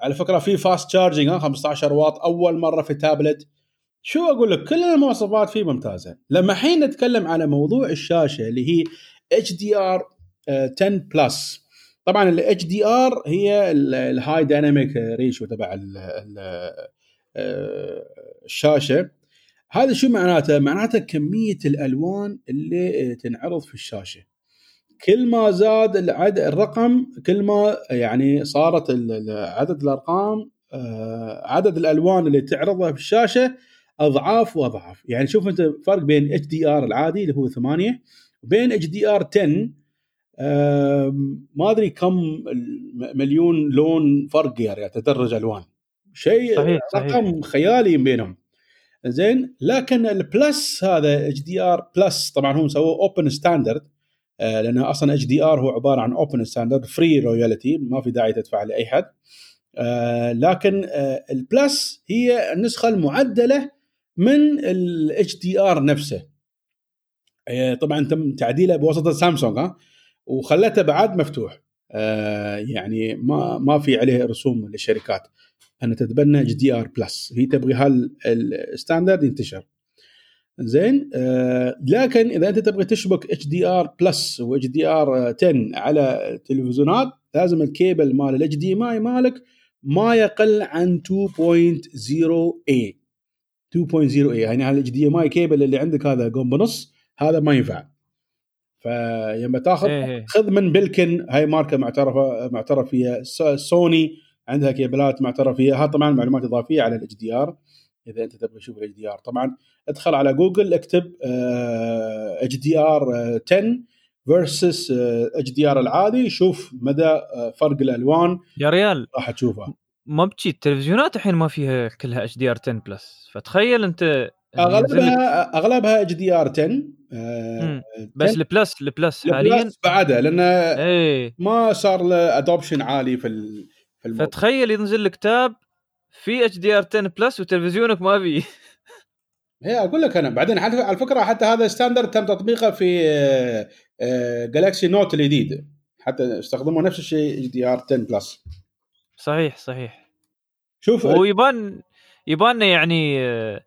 على فكرة في fast charging 15 واط أول مرة في تابلت شو أقول لك؟ كل المواصفات فيه ممتازة. لما حين نتكلم على موضوع الشاشة اللي هي HDR 10 Plus طبعا ال HDR هي ال high dynamic ratio تبع آه، الشاشة. هذا شو معناته؟ معناته كمية الألوان اللي تنعرض في الشاشة. كل ما زاد العد الرقم كل ما يعني صارت عدد الأرقام آه، عدد الألوان اللي تعرضها في الشاشة أضعاف وأضعاف، يعني شوف أنت فرق بين HDR العادي اللي هو 8 وبين HDR 10 ما أدري كم مليون لون فرق يعني تدرج ألوان. شيء صحيح رقم صحيح. خيالي بينهم. زين لكن ال Plus هذا HDR Plus طبعا هم سووه open standard لأن أصلا HDR هو عبارة عن open standard free royalty ما في داعي تدفع لأي حد. آه لكن آه ال Plus هي النسخة المعدلة من ال HDR نفسه. آه طبعا تم تعديله بواسطة سامسونج ها وخلته بعد مفتوح. آه يعني ما ما في عليه رسوم للشركات. ان تتبنى HDR Plus هي تبغي هال standard ينتشر. زين؟ آه لكن إذا أنت تبغى تشبك اتش دي ار بلس و اتش دي ار 10 على التلفزيونات لازم الكيبل مال ال HDMI مالك ما يقل عن 2.0 a. 2.0 a يعني على ال HDMI cable اللي عندك هذا قوم بنص هذا ما ينفع. فلما تاخذ إيه إيه. خذ من Belkin هاي ماركة معترفة معترف فيها سوني عندها كيبلات معترف فيها ها طبعا معلومات إضافية على ال HDR إذا أنت تبغى تشوف ال HDR طبعا ادخل على جوجل اكتب HDR 10 versus HDR العادي شوف مدى آه، فرق الألوان يا ريال. راح تشوفها ما بتجي التلفزيونات الحين ما فيها كلها HDR 10 Plus فتخيل أنت أغلبها أغلبها HDR 10 آه،. بس 10 ال Plus ال Plus حاليا. بعدها لأن إيه. ما صار له adoption عالي في في الموضوع فتخيل ينزل لك Tab في H DR 10 Plus وتلفزيونك ما فيه هي أقول لك أنا بعدين على فكرة حتى هذا standard تم تطبيقه في Galaxy Note الجديد. حتى استخدموا نفس الشيء HDR 10 Plus صحيح صحيح. شوف ويبان يبان يعني آه،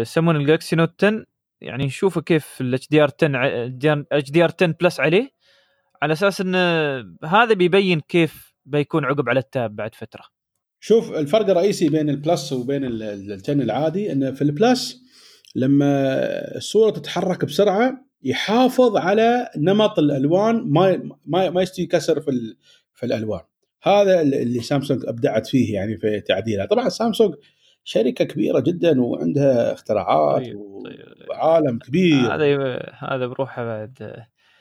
يسمونه ال Galaxy Note 10 يعني نشوفه كيف ال HDR 10 HDR 10 Plus عليه. على أساس انه هذا بيبين كيف بيكون عقب على ال Tab بعد فترة. شوف الفرق الرئيسي بين ال Plus وبين ال- ال- ال 10 العادي انه في البلس لما الصورة تتحرك بسرعة يحافظ على نمط الألوان ما ما ما يستوي كسر في في الألوان. هذا اللي سامسونج أبدعت فيه يعني في تعديلها طبعا سامسونج شركة كبيرة جدا وعندها اختراعات طيب، و- طيب. وعالم كبير. هذا هذا بروحه بعد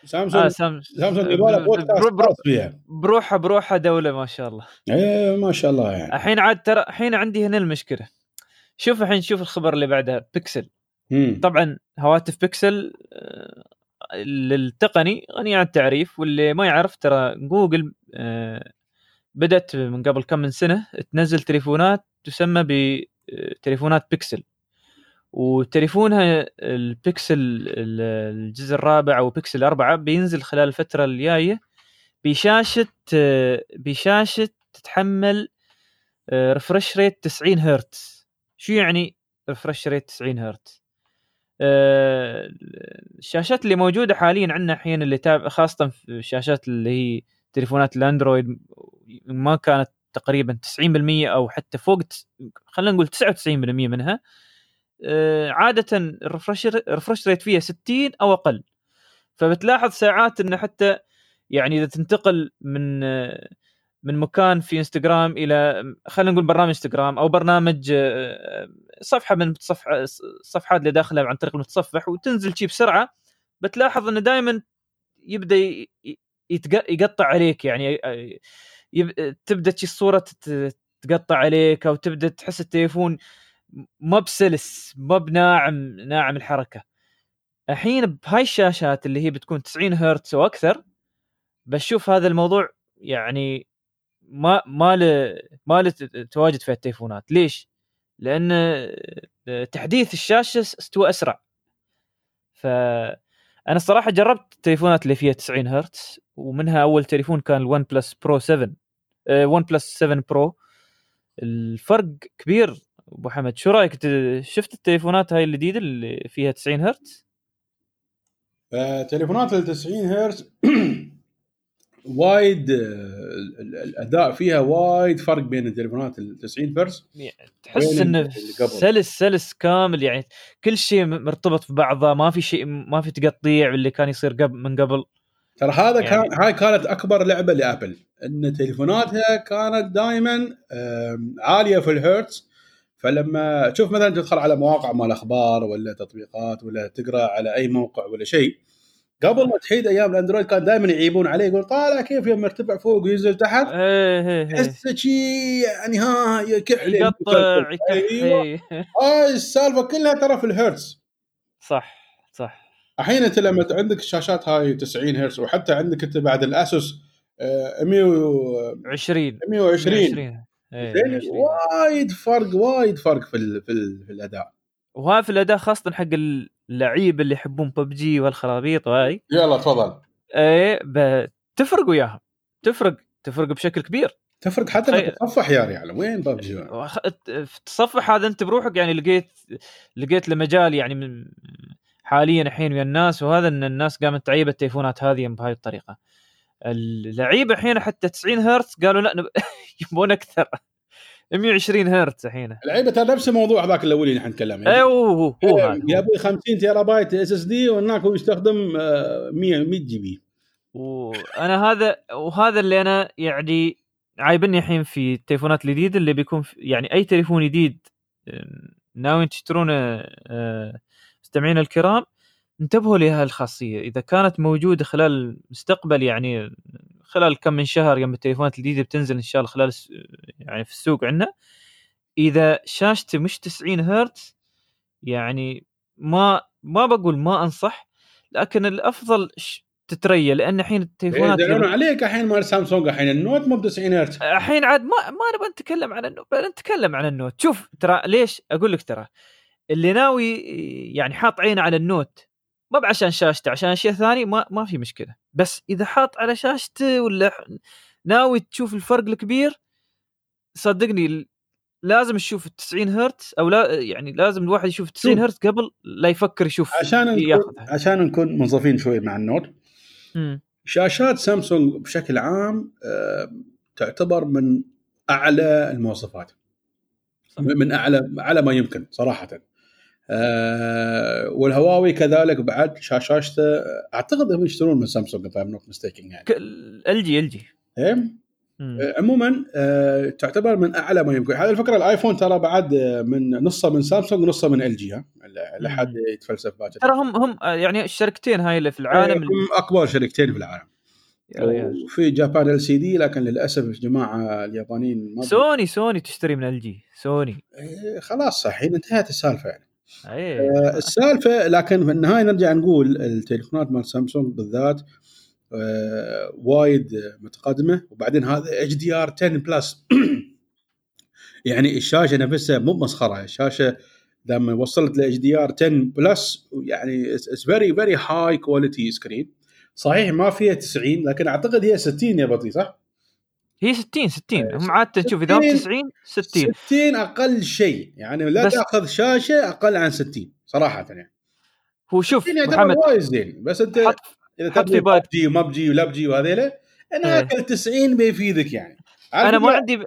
آه سامسونج سام سامسونج يبغى بودكاست خاص فيها بروحه بروحة دولة ما شاء الله. إيه ما شاء الله يعني. الحين عاد ترى الحين عندي هنا المشكلة. شوف الحين شوف الخبر اللي بعدها بيكسل. مم. طبعا هواتف بيكسل آه، للتقني غني عن التعريف واللي ما يعرف ترى جوجل آه، بدأت من قبل كم من سنة تنزل تليفونات تسمى بتليفونات بيكسل. وتليفونها البيكسل ال- الجزء الرابع أو بيكسل أربعة بينزل خلال الفترة الجاية بشاشة بشاشة تتحمل refresh rate 90 هرتز شو يعني refresh rate 90 هرتز الشاشات اللي موجودة حاليا عندنا الحين اللي تابع خاصة في الشاشات اللي هي تليفونات الأندرويد ما كانت تقريبا 90% أو حتى فوق خلينا نقول 99% منها. عادة ال refresh ال refresh rate فيها 60 أو أقل فبتلاحظ ساعات إنه حتى يعني إذا تنتقل من آه، من مكان في انستغرام إلى خلينا نقول برنامج انستغرام أو برنامج آه، صفحة من صفحة الصفحات اللي داخلها عن طريق المتصفح وتنزل شي بسرعة بتلاحظ إنه دائما يبدأ يقطع عليك يعني آه،. تبدأ شي الصورة تقطع عليك أو تبدأ تحس التليفون ما بسلس ما بناعم ناعم الحركة. الحين بهاي الشاشات اللي هي بتكون 90 هرتز وأكثر بشوف هذا الموضوع يعني ما ما له ما له تواجد في التليفونات. ليش؟ لأن تحديث الشاشة استوى أسرع. فانا الصراحه جربت التليفونات اللي فيها 90 هرتز ومنها أول تليفون كان ال OnePlus Pro 7 OnePlus 7 Pro الفرق كبير أبو حمد شو رأيك؟ شفت التليفونات هاي الجديدة اللي فيها 90 هرتز؟ فتليفونات ال 90 هرتز [clears throat] وايد آه، ال- الأداء فيها وايد فرق بين التليفونات ال 90 هرتز تحس وين إنه؟ سلس سلس كامل يعني كل شيء مرتبط في بعضه ما في شيء ما في تقطيع اللي كان يصير قبل من قبل. ترى هذا يعني- كان هاي كانت أكبر لعبة لأبل إن تليفوناتها كانت دائما عالية في الهرتز فلما تشوف مثلا تدخل على مواقع مال أخبار ولا تطبيقات ولا تقرأ على أي موقع ولا شيء قبل ما تحيد أيام الأندرويد كان دائما يعيبون عليه يقول طالع كيف يوم مرتفع فوق وينزل تحت؟ إيه إيه إيه. تحسه شي يعني ها يكحل يقطع أيوه. هاي السالفة كلها ترى في الهرتز. صح صح. الحين أنت لما عندك الشاشات هاي 90 هرتز وحتى عندك أنت بعد الأسوس آه، 100 و- 20 120 120 إيه، زين 120. وايد فرق وايد فرق في ال في, ال في الأداء. وهذا في الأداء خاصة حق اللعيبة اللي يحبون ببجي والخرابيط وهاي. يلا تفضل. إيه تفرق وياهم. تفرق تفرق بشكل كبير. تفرق حتى. في التصفح يا ريال وين ببجي وخ- في التصفح هذا أنت بروحك يعني لقيت لقيت له مجال يعني من حاليا الحين ويا الناس وهذا إن الناس قامت تعيب التليفونات هذه بهاي الطريقة. اللعيبة الحين حتى 90 هرتز قالوا لا نب... [laughs] يبون أكثر. 120 هرتز الحين. اللعيبة ترى نفس الموضوع ذاك الأولي اللي إحنا نتكلم أيوه هو. أبوي 50 terabyte SSD وهناك هو يستخدم آه، 100 100 GB. وأنا هذا وهذا اللي أنا يعني عايبني الحين في التليفونات الجديده اللي بيكون يعني أي تليفون جديد آه، ناويين تشترونه آه، مستمعينا الكرام انتبهوا لهذه الخاصية. إذا كانت موجودة خلال المستقبل يعني خلال كم من شهر يوم التليفونات الجديدة بتنزل إن شاء الله خلال يعني في السوق عندنا. إذا شاشته مش 90 هرتز يعني ما ما بقول ما أنصح لكن الأفضل ش- تتريا لأن الحين التليفونات يدعون قبل- عليك. الحين مال سامسونج الحين النوت مو ب 90 هرتز. الحين عاد ما ما نبغى نتكلم عن النوت نتكلم عن النوت. شوف ترى ليش؟ أقول لك ترى اللي ناوي يعني حاط عينه على النوت ما بعشان شاشته عشان أشياء ثانية ما ما في مشكلة بس إذا حاط على شاشته ولا ناوي تشوف الفرق الكبير صدقني لازم تشوف ال 90 هرتز أو لا يعني لازم الواحد يشوف 90 شوف. هرتز قبل لا يفكر يشوف عشان نكون عشان نكون منصفين شوي مع النوت مم. شاشات سامسونج بشكل عام آه، تعتبر من أعلى المواصفات صح. من اعلى أعلى ما يمكن صراحة آه، والهواوي كذلك بعد شاشاته أعتقد هم يشترون من سامسونج إذا not mistaken يعني. LG LG. إيه؟ عموما آه، تعتبر من أعلى ما يمكن. هذه الفكرة الآيفون ترى بعد آه، من نصه من سامسونج ونصه من LG ها. لا حد يتفلسف باكر. ترى هم هم يعني الشركتين هاي اللي في العالم هم أكبر شركتين في العالم. وفي Japan LCD لكن للأسف يا جماعة اليابانيين ما سوني سوني تشتري من LG سوني. إيه، خلاص الحين انتهت السالفة يعني. إيه. آه، السالفة لكن في النهاية نرجع نقول التليفونات مال سامسونج بالذات آه، وايد متقدمة. وبعدين هذا HDR 10 Plus. [clears throat] يعني الشاشة نفسها مو مسخرة. الشاشة لما وصلت ل HDR 10 Plus يعني it's very very high quality screen صحيح ما فيها 90 لكن أعتقد هي 60 يا بطي صح؟ هي 60 60 إيه، هم عاده تشوف إذا هم 60 90 60 60 أقل شيء. يعني لا تأخذ شاشة أقل عن 60 صراحة يعني. هو شوف 60 يعتبر محمد وايد زين. بس أنت حط إذا حط تبغي في بالك. ببجي وما بجي ولا بجي وهذيلا أنا إيه. أكل 90 بيفيدك يعني. أنا ما عندي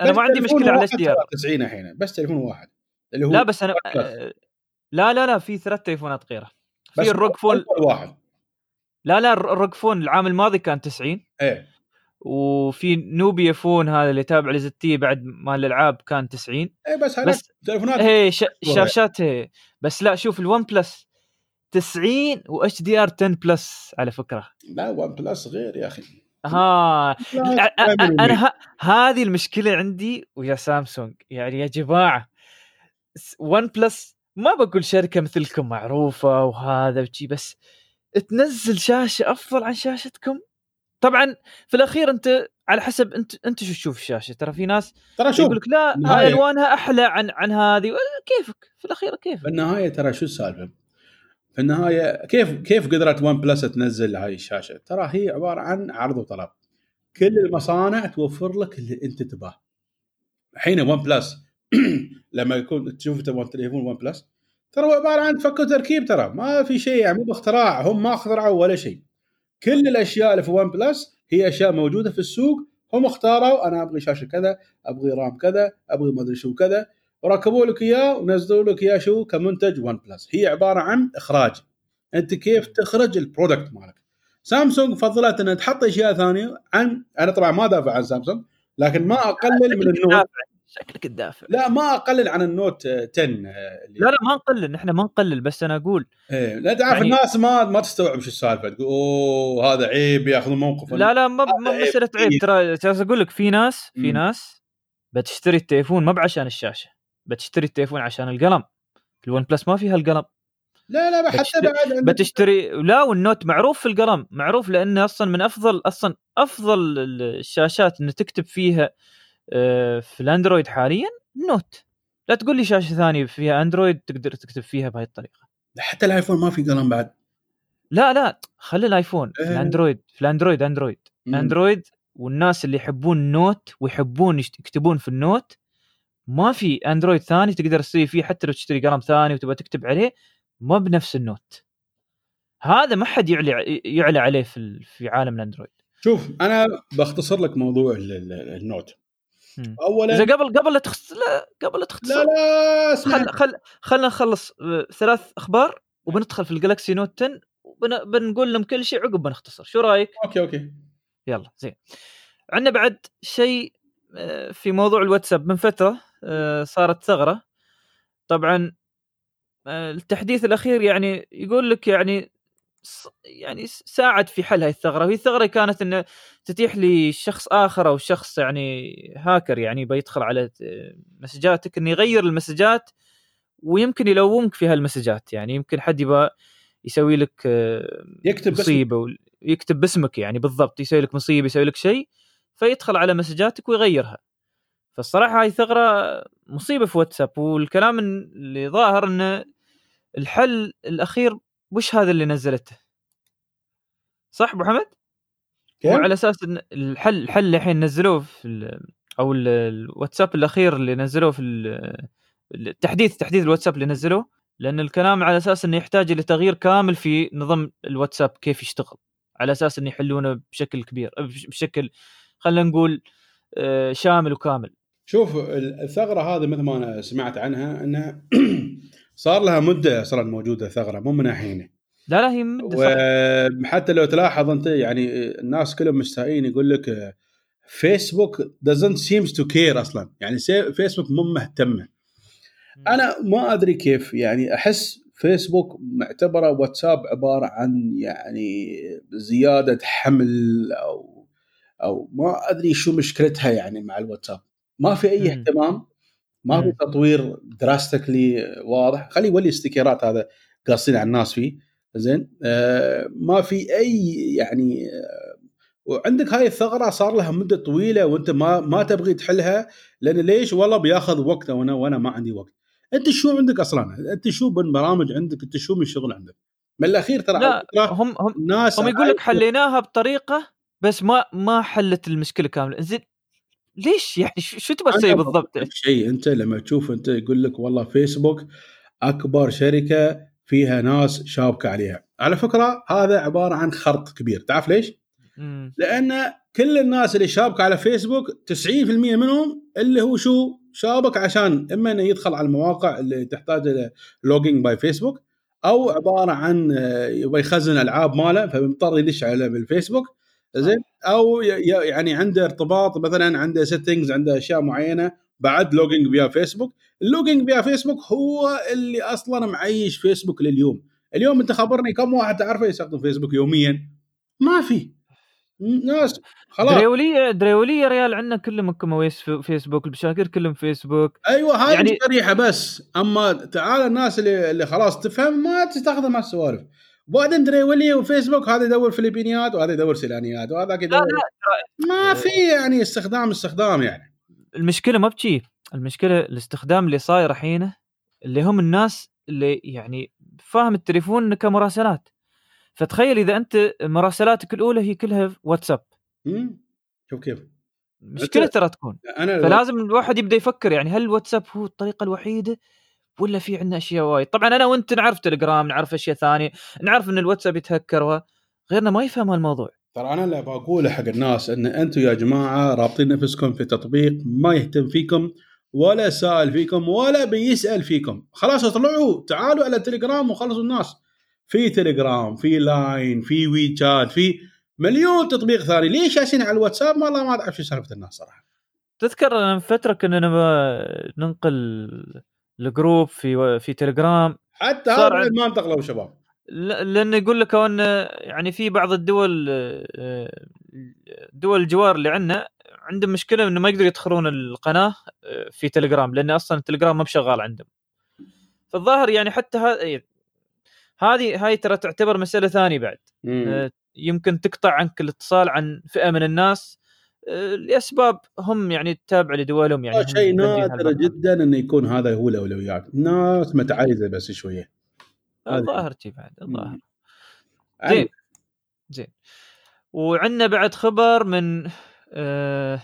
أنا ما عندي مشكلة على اتش دي آر. ترى 90 الحين بس تليفون واحد. اللي هو لا بس أنا لا لا لا في ثلاث تليفونات غيره. في ال ROG Phone واحد. لا لا ال ROG Phone العام الماضي كان 90 إيه. وفي Nubia Phone هذا اللي تابع ل ZTE بعد مال الألعاب كان 90 إيه بس هذاك بس تليفونات. والله. شاشات هي. بس لا شوف ال OnePlus 90 و HDR 10 Plus على فكرة لا OnePlus غير يا أخي ها تعمل أنا ه... هذه المشكلة عندي ويا سامسونج يعني يا جماعة OnePlus ما بقول شركة مثلكم معروفة وهذا وشي بس تنزل شاشة أفضل عن شاشتكم طبعا في الأخير أنت على حسب أنت أنت شو تشوف الشاشة ترى في ناس ترى شوف يقول لك لا هاي ألوانها أحلى عن عن هذه كيفك في الأخير كيف في النهايه ترى شو السالفة؟ في النهاية كيف كيف قدرت OnePlus تنزل هاي الشاشة؟ ترى هي عبارة عن عرض وطلب. كل المصانع توفر لك اللي أنت تباه. الحين OnePlus [clears throat] لما يكون تشوف تليفون OnePlus ترى هو عبارة عن فك وتركيب ترى ما في شيء يعني مو باختراع هم ما اخترعوا ولا شيء. كل الأشياء اللي في OnePlus هي أشياء موجودة في السوق. هم اختاروا أنا أبغي شاشة كذا، أبغي RAM كذا، أبغي ما أدري شو كذا، وركبوا لك إياه ونزلوا لك إياه شو كمنتج OnePlus هي عبارة عن إخراج. أنت كيف تخرج ال product مالك. سامسونج فضلت إنها تحط أشياء ثانية عن أنا طبعا ما دافع عن سامسونج لكن ما أقلل من النوت دافع. شكلك تدافع لا ما أقلل عن النوت 10 آه، لا لا ما نقلل نحن ما نقلل بس أنا أقول إيه لا تعرف يعني- الناس ما ما تستوعب شو السالفة تقول أوه هذا عيب ياخذ موقف لا لا ما مسألة عيب. ترى أقول لك في ناس في. ناس بتشتري التليفون ما بعشان الشاشة بتشتري التليفون عشان القلم الون بلس ما فيها القلم لا لا حتى بتشتري- بعد عندك- بتشتري لا والنوت معروف في القلم معروف لأنه أصلا من افضل أصلا أفضل الشاشات انه تكتب فيها في الأندرويد حاليا نوت لا تقول لي شاشة ثانية فيها أندرويد تقدر تكتب فيها بهاي الطريقة حتى الآيفون ما في قلم بعد لا لا خلي الآيفون في إيه. الأندرويد في الأندرويد أندرويد مم. أندرويد والناس اللي يحبون النوت ويحبون يكتبون في النوت ما في أندرويد ثاني تقدر تسوي فيه حتى لو تشتري قلم ثاني وتبغى تكتب عليه ما بنفس النوت هذا ما حد يعلى يعلى عليه في في عالم الأندرويد شوف أنا بختصر لك موضوع ال- ال- النوت. اولا إذا قبل قبل لا تختص لا قبل لا تختصر لا لا اسمع. خل خل خلنا نخلص آه، ثلاث أخبار وبندخل في الجلاكسي نوت 10 وبنقول لهم كل شيء عقب بنختصر شو رأيك؟ okay okay. يلا زين. عندنا بعد شيء آه، في موضوع الواتساب من فترة آه، صارت ثغرة. طبعا التحديث الأخير يعني يقول لك يعني يعني ساعد في حل هذه الثغرة وهي الثغرة كانت إنه تتيح لشخص آخر أو شخص يعني هاكر يعني بيدخل على مسجاتك إنه يغير المسجات ويمكن يلومك في هالمسجات يعني يمكن حد يبغى يسوي لك آه، يكتب مصيبة يكتب باسمك يعني بالضبط يسوي لك مصيبة يسوي لك شيء فيدخل على مسجاتك ويغيرها. فالصراحة هاي ثغره مصيبة في واتساب والكلام اللي ظاهر إنه الحل الأخير وش هذا اللي نزلته صح أبو حمد؟ كيف؟ وعلى أساس إن الحل الحل اللي الحين نزلوه في ال أو ال- الواتساب الأخير اللي نزلوه في ال- التحديث تحديث الواتساب اللي نزلوه لأن الكلام على أساس إنه يحتاج إلى تغيير كامل في نظام الواتساب كيف يشتغل على أساس إنه يحلونه بشكل كبير بش- بشكل خلينا نقول آه، شامل وكامل شوف ال- الثغرة هذه مثل ما أنا سمعت عنها إنها [clears throat] [coughs] صار لها مدة صارت موجودة ثغرة مو من الحين. لا لا هي مدة صح. وحتى لو تلاحظ أنت يعني الناس كلهم مستائين يقول لك فيسبوك doesn't seems to care أصلا. يعني فيسبوك مو مهتمه أنا ما أدري كيف يعني أحس فيسبوك معتبرة واتساب عبارة عن يعني زيادة حمل أو أو ما أدري شو مشكلتها يعني مع الواتساب. ما في أي. اهتمام. ما في. تطوير drastically واضح. خلي يولي استيكرات هذا قاصين على الناس فيه. زين. آه ما في أي يعني آه وعندك هاي الثغرة صار لها مدة طويلة وأنت ما ما تبغي تحلها لأن ليش؟ والله بياخذ وقت وأنا وأنا ما عندي وقت. أنت شو عندك أصلا؟ أنت شو من برامج عندك؟ أنت شو من شغل عندك؟ من الأخير ترى لا هم هم الناس هم يقول لك حليناها بطريقة بس ما ما حلت المشكلة كاملة. زين. ليش يعني شو تبغى تسوي بالضبط؟ شيء أنت لما تشوف أنت يقول لك والله فيسبوك أكبر شركة فيها ناس شابكة عليها. على فكرة هذا عبارة عن خرط كبير تعرف ليش؟ مم. لأن كل الناس اللي شابكة على فيسبوك 90% منهم اللي هو شو؟ شابك عشان إما إنه يدخل على المواقع اللي تحتاج إلى login by فيسبوك أو عبارة عن يبغى يخزن ألعاب ماله فبيضطر يدش على بالفيسبوك زين؟ أو يعني عنده ارتباط مثلا عنده settings عنده أشياء معينة بعد login فيها فيسبوك ال login فيها فيسبوك هو اللي أصلا معيش فيسبوك لليوم. اليوم أنت خبرني كم واحد تعرفه يستخدم فيسبوك يوميا؟ ما في. ناس. خلاص. دريولية دريولية ريال عندنا كلهم كمويس في فيسبوك البشاكر كلهم فيسبوك أيوه هاي يعني شريحة بس. أما تعال الناس اللي, اللي خلاص تفهم ما تستخدم هالسوالف. وبعدين دريولي وفيسبوك هذا يدور فلبينيات وهذا يدور سيلانيات يدور لا ما في يعني استخدام استخدام يعني. المشكلة ما بشي المشكلة الاستخدام اللي صاير الحين اللي هم الناس اللي يعني فاهم التليفون كمراسلات. فتخيل إذا أنت مراسلاتك الأولى هي كلها واتساب؟ شوف كيف. مشكلة ترى تكون. أنا فلازم الواحد يبدأ يفكر يعني هل الواتساب هو الطريقة الوحيدة ولا في عندنا أشياء وايد. طبعا أنا وأنت نعرف تليجرام نعرف أشياء ثانية نعرف إن الواتساب يتهكر غيرنا ما يفهم هالموضوع. ترى أنا اللي بقوله حق الناس إن أنتم يا جماعة رابطين نفسكم في تطبيق ما يهتم فيكم ولا سائل فيكم ولا بيسأل فيكم. خلاص اطلعوا تعالوا على تليجرام وخلصوا الناس. في تليجرام في لاين في وي شات في مليون تطبيق ثاني. ليش جالسين على الواتساب؟ والله ما اعرف شو سالفة الناس صراحة. تذكر من فترة كنا ننقل الجروب في في تليجرام. حتى هذا ما انتقلوا شباب. ل- لأن يقول لك ان يعني في بعض الدول آه، دول الجوار اللي عندنا عندهم مشكلة إنه ما يقدروا يدخلون القناة آه، في تليجرام لأن أصلا التليجرام ما بشغال عندهم. فالظاهر يعني حتى ه- هذه هاي ترى تعتبر مسألة ثانية بعد. آه، يمكن تقطع عنك الاتصال عن فئة من الناس. لاسباب هم يعني تابع لدولهم يعني هم شيء نادر. جدا انه يكون هذا هو الأولويات. ناس متعايزة بس شوية. هذه. الظاهر شي بعد الظاهر. مم. زين. زين. وعندنا بعد خبر من آه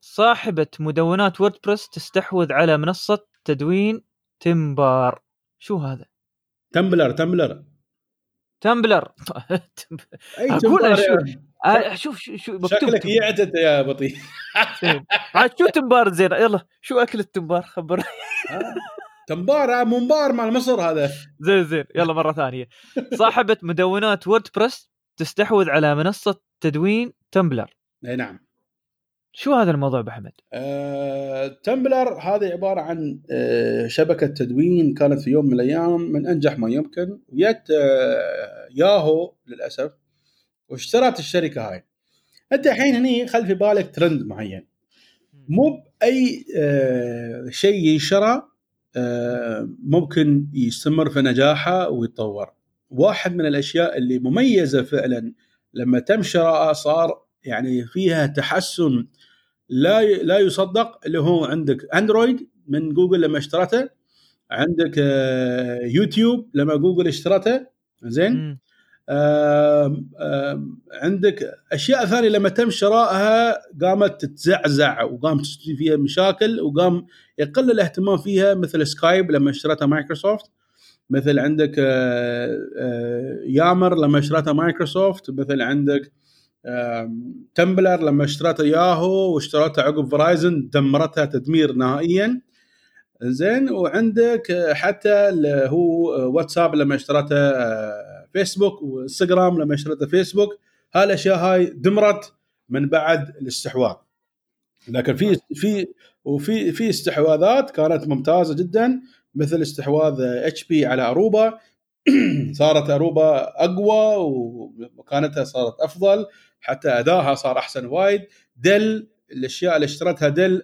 صاحبة مدونات ووردبريس تستحوذ على منصة تدوين تمبار. شو هذا؟ تمبلر تمبلر. تمبلر. [laughs] أي تمبلر آه شوف شو, شو شكلك انت يا بطيء. عاد شو تمبار زين؟ يلا شو أكل التمبار خبر. تمبار منبار مال مصر هذا. زين زين يلا مرة ثانية. صاحبة مدونات ووردبريس تستحوذ على منصة تدوين تمبلر. إي نعم. شو هذا الموضوع أبو حمد؟ آه، تمبلر هذه عبارة عن آه، شبكة تدوين كانت في يوم من الأيام من أنجح ما يمكن. وجت آه، ياهو للأسف. واشترت الشركة هاي. أنت الحين هني خل في بالك ترند معين. مو بأي آه، شيء ينشرى آه، ممكن يستمر في نجاحه ويتطور. واحد من الأشياء اللي مميزة فعلا لما تم شراءه صار يعني فيها تحسن لا لا يصدق اللي هو عندك اندرويد من جوجل لما اشترته عندك آه، يوتيوب لما جوجل اشترته زين. عندك أشياء ثانية لما تم شرائها قامت تتزعزع وقام تصير فيها مشاكل وقام يقل الاهتمام فيها مثل سكايب لما اشترتها مايكروسوفت مثل عندك آه، آه، يامر لما اشترتها مايكروسوفت مثل عندك تمبلر لما اشترتها ياهو واشترتها عقب فرايزن دمرتها تدمير نهائيا. زين وعندك آه، حتى اللي هو آه، واتساب لما اشترته آه، فيسبوك وانستغرام لما اشترته فيسبوك هالاشياء هاي دمرت من بعد الاستحواذ. لكن في في وفي في استحواذات كانت ممتازة جدا مثل استحواذ إتش بي على أروبا. [clears throat] صارت أروبا أقوى ومكانتها صارت أفضل حتى ادائها صار أحسن وايد. Dell الأشياء اللي اشترتها Dell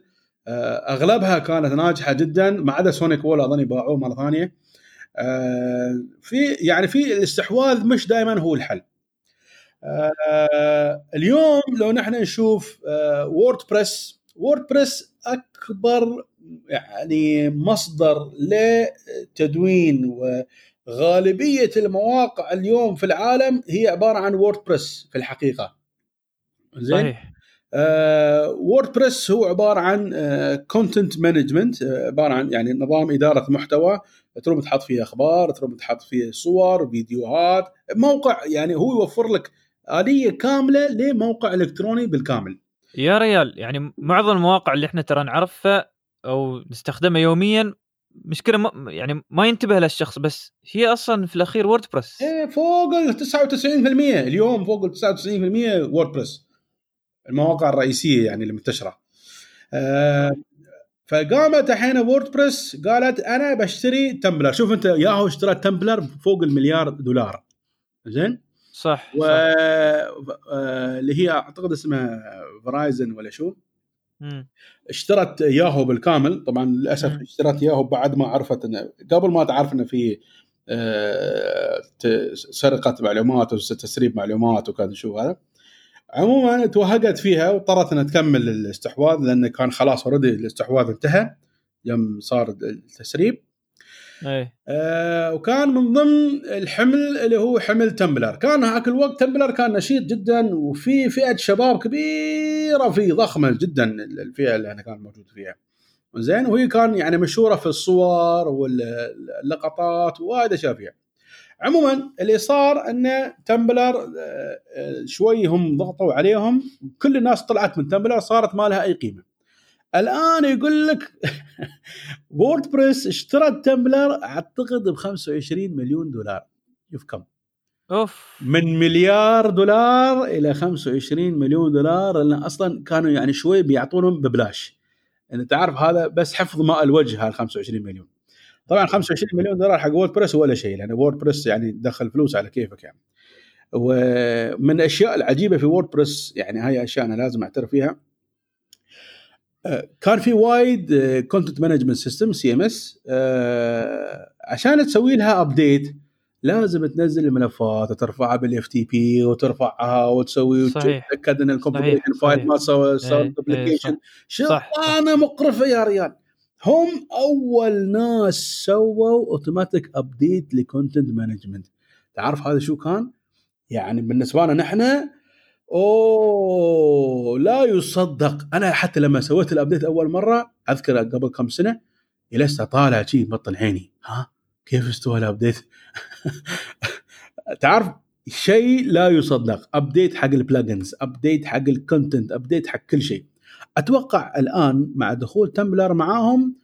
آه، أغلبها كانت ناجحة جدا ما عدا SonicWall أظني باعوه مرة ثانية. في يعني في الاستحواذ مش دائما هو الحل. آه، اليوم لو نحن نشوف آه، WordPress WordPress أكبر يعني مصدر لتدوين وغالبية المواقع اليوم في العالم هي عبارة عن WordPress في الحقيقة. زين؟ صحيح. آه، WordPress هو عبارة عن content management عبارة عن يعني نظام إدارة محتوى تروم تحط فيه أخبار تروم تحط فيه صور فيديوهات موقع يعني هو يوفر لك آلية كاملة لموقع إلكتروني بالكامل. يا ريال يعني معظم المواقع اللي إحنا ترى نعرفها أو نستخدمها يوميا مشكلة ما يعني ما ينتبه لها الشخص بس هي أصلا في الأخير WordPress إيه، فوق ال 99% اليوم فوق ال 99% WordPress المواقع الرئيسية يعني المنتشرة. آه، فقامت الحين WordPress قالت أنا بشتري Tumblr شوف أنت ياهو اشترى Tumblr فوق المليار دولار زين صح, و صح. آه، اللي هي أعتقد اسمها Verizon ولا شو مم. اشترت ياهو بالكامل طبعا للأسف مم. اشترت ياهو بعد ما عرفت انه قبل ما تعرف انه في آه، سرقة معلومات وتسريب معلومات وكذا شو هذا عموما توهقت فيها واضطرت إنها تكمل الاستحواذ لأنه كان خلاص already الاستحواذ انتهى يوم صار التسريب. إيه. آه وكان من ضمن الحمل اللي هو حمل Tumblr. كان هاك الوقت Tumblr كان نشيط جدا وفي فئة شباب كبيرة فيه ضخمة جدا الفئة اللي أنا كان موجود فيها. زين وهي كان يعني مشهورة في الصور واللقطات وايد أشياء فيها. عموما اللي صار أن Tumblr آه، آه، شوي هم ضغطوا عليهم كل الناس طلعت من Tumblr صارت ما لها أي قيمة. الآن يقول لك [laughs] WordPress اشترت Tumblr أعتقد ب 25 مليون دولار. شوف كم. أوف. من مليار دولار إلى 25 مليون دولار لأن أصلا كانوا يعني شوي بيعطونهم ببلاش. انت تعرف هذا بس حفظ ماء الوجه هال 25 مليون. طبعا 25 مليون دولار حق WordPress ولا شيء لأن WordPress يعني تدخل فلوس على كيفك يعني ومن الأشياء العجيبة في WordPress يعني هاي أشياء أنا لازم أعترف فيها آه، كان في وايد content management system CMS عشان تسوي لها update لازم تنزل الملفات وترفعها بال FTP وترفعها وتسوي. وتتأكد إن صحيح، file. ما سوى صار إيه، إيه، duplication. شغلانه مقرفة يا ريال هم أول ناس سووا automatic update ل content management تعرف هذا شو كان؟ يعني بالنسبة لنا نحن أوه لا يصدق. أنا حتى لما سويت ال update أول مرة أذكر قبل كم سنة جلست أطالع شي بطل عيني. ها؟ كيف استوى ال update [laughs] تعرف شيء لا يصدق. update حق ال plugins update حق ال content update حق كل شيء. أتوقع الآن مع دخول Tumblr معاهم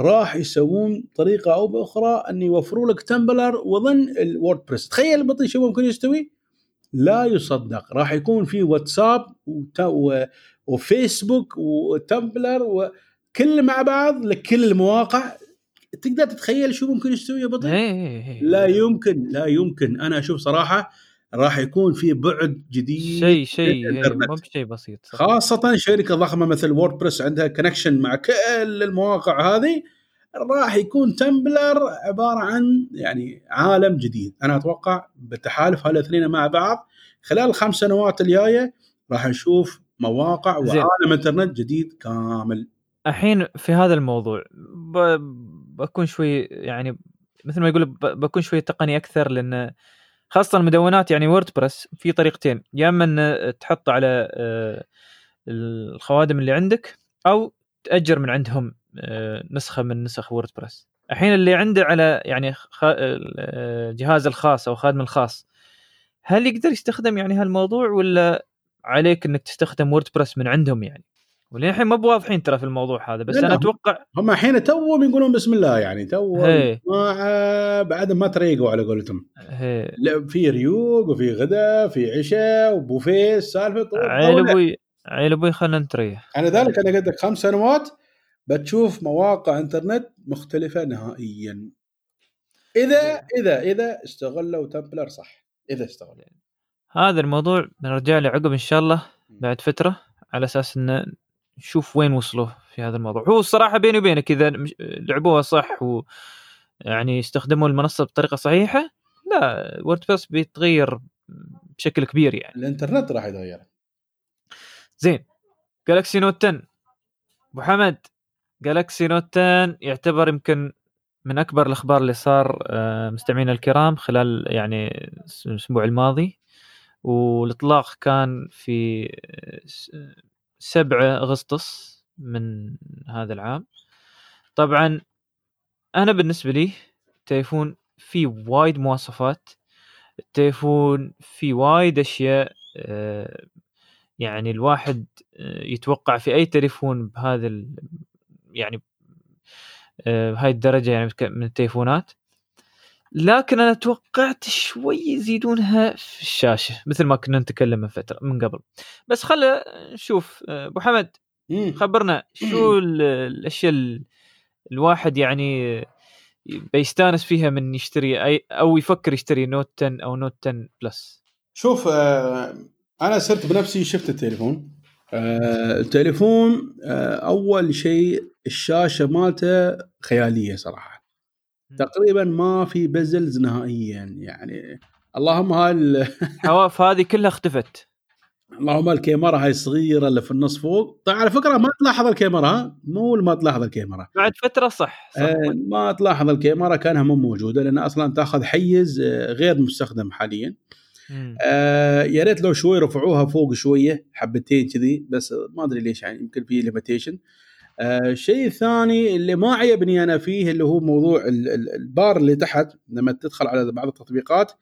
راح يسوون طريقة أو بأخرى أن يوفروا لك Tumblr وضمن ال WordPress تخيل بطي شو ممكن يستوي؟ لا يصدق. راح يكون في WhatsApp و Facebook و Tumblr وكل مع بعض لكل المواقع. تقدر تتخيل شو ممكن يستوي يا بطي؟ إيه. لا يمكن لا يمكن. أنا أشوف صراحة راح يكون في بعد جديد شيء شيء إيه،. مو بشيء بسيط صح. خاصة شركة ضخمة مثل WordPress عندها connection مع كل المواقع هذه راح يكون Tumblr عبارة عن يعني عالم جديد أنا أتوقع بالتحالف هالاثنين مع بعض خلال الخمس سنوات الجاية راح نشوف مواقع. وعالم إنترنت جديد كامل الحين في هذا الموضوع ب... بكون شوي يعني مثل ما يقول. بكون شوي تقني أكثر لأن خاصة المدونات يعني WordPress في طريقتين يا إما إن تحط على آه، الخوادم اللي عندك أو تأجر من عندهم آه، نسخة من نسخ WordPress الحين اللي عنده على يعني خ... آه، الخاص أو خادم الخاص هل يقدر يستخدم يعني هالموضوع ولا عليك إنك تستخدم WordPress من عندهم يعني؟ وللحين ما بواضحين ترى في الموضوع هذا بس أنا أتوقع هم الحين توهم يقولون بسم الله يعني تو هي. ما بعد ما تريقوا على قولتهم. لا، في ريوق وفي غدا في عشاء وبوفيه السالفه طول عيل أبوي عيل أبوي خلنا نتريح. على ذلك أنا قلت لك خمس سنوات بتشوف مواقع إنترنت مختلفة نهائيا. إذا إذا إذا استغلوا Tumblr صح. إذا استغلوا. هذا الموضوع بنرجع له عقب إن شاء الله بعد فترة على أساس إن نشوف وين وصلوا في هذا الموضوع. هو الصراحة بيني وبينك إذا لعبوها صح و يعني استخدموا المنصة بطريقة صحيحة لا WordPress بيتغير بشكل كبير يعني. الإنترنت راح يتغير. زين. جالكسي نوت 10 أبو حمد جالكسي نوت 10 يعتبر يمكن من أكبر الأخبار اللي صار آه، مستمعينا الكرام خلال يعني الأسبوع الماضي. والإطلاق كان في آه، 7 أغسطس من هذا العام. طبعا أنا بالنسبة لي تليفون فيه وايد مواصفات. التليفون فيه وايد أشياء آه، يعني الواحد آه، يتوقع في أي تليفون بهذا يعني آه، بهاي الدرجة يعني من التليفونات. لكن أنا توقعت شوي يزيدونها في الشاشة مثل ما كنا نتكلم من فترة من قبل. بس خل نشوف آه، أبو حمد. خبرنا شو ال- الأشياء ال- الواحد يعني بيستانس فيها من يشتري أي أو يفكر يشتري نوت 10 أو نوت 10 plus شوف آه، أنا صرت بنفسي شفت التليفون. آه، التليفون آه، أول شيء الشاشة مالته خيالية صراحة. تقريبا ما في bezels نهائيا يعني اللهم هاي ال- [laughs] حواف هذه كلها اختفت اللهم الكاميرا هاي الصغيرة اللي في النص فوق طيب على فكرة ما تلاحظ الكاميرا ها؟ مو ما تلاحظ الكاميرا بعد فترة صح, صح. آه، ما تلاحظ الكاميرا كانها مو موجودة لأن أصلا تأخذ حيز آه، غير مستخدم حاليا. آه يا ريت لو شوي رفعوها فوق شوية حبتين كذي بس ما أدري ليش يعني يمكن في limitation الشيء الثاني اللي ما عجبني أنا فيه اللي هو موضوع ال- ال- البار اللي تحت لما تدخل على بعض التطبيقات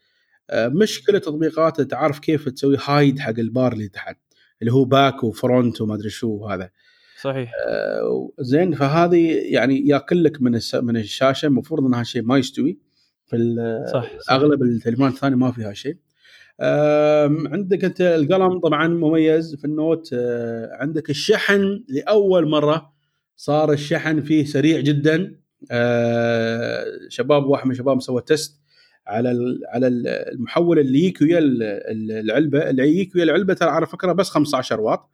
آه مش كل التطبيقات تعرف كيف تسوي hide حق البار اللي تحت اللي هو back و front وما أدري شو هذا صحيح. آه، زين فهذه يعني ياكل لك من من الشاشة المفروض ان هالشيء ما يستوي في صح, صح. أغلب التليفونات الثانية ما فيها شيء. عندك أنت القلم طبعا مميز في النوت آه، عندك الشحن لأول مرة صار الشحن فيه سريع جدا. آه، شباب واحد من الشباب سوى test على على ال- المحول اللي يجيك ويا ال- ال- العلبة اللي يجيك ويا العلبة ترى على فكرة بس 15 واط.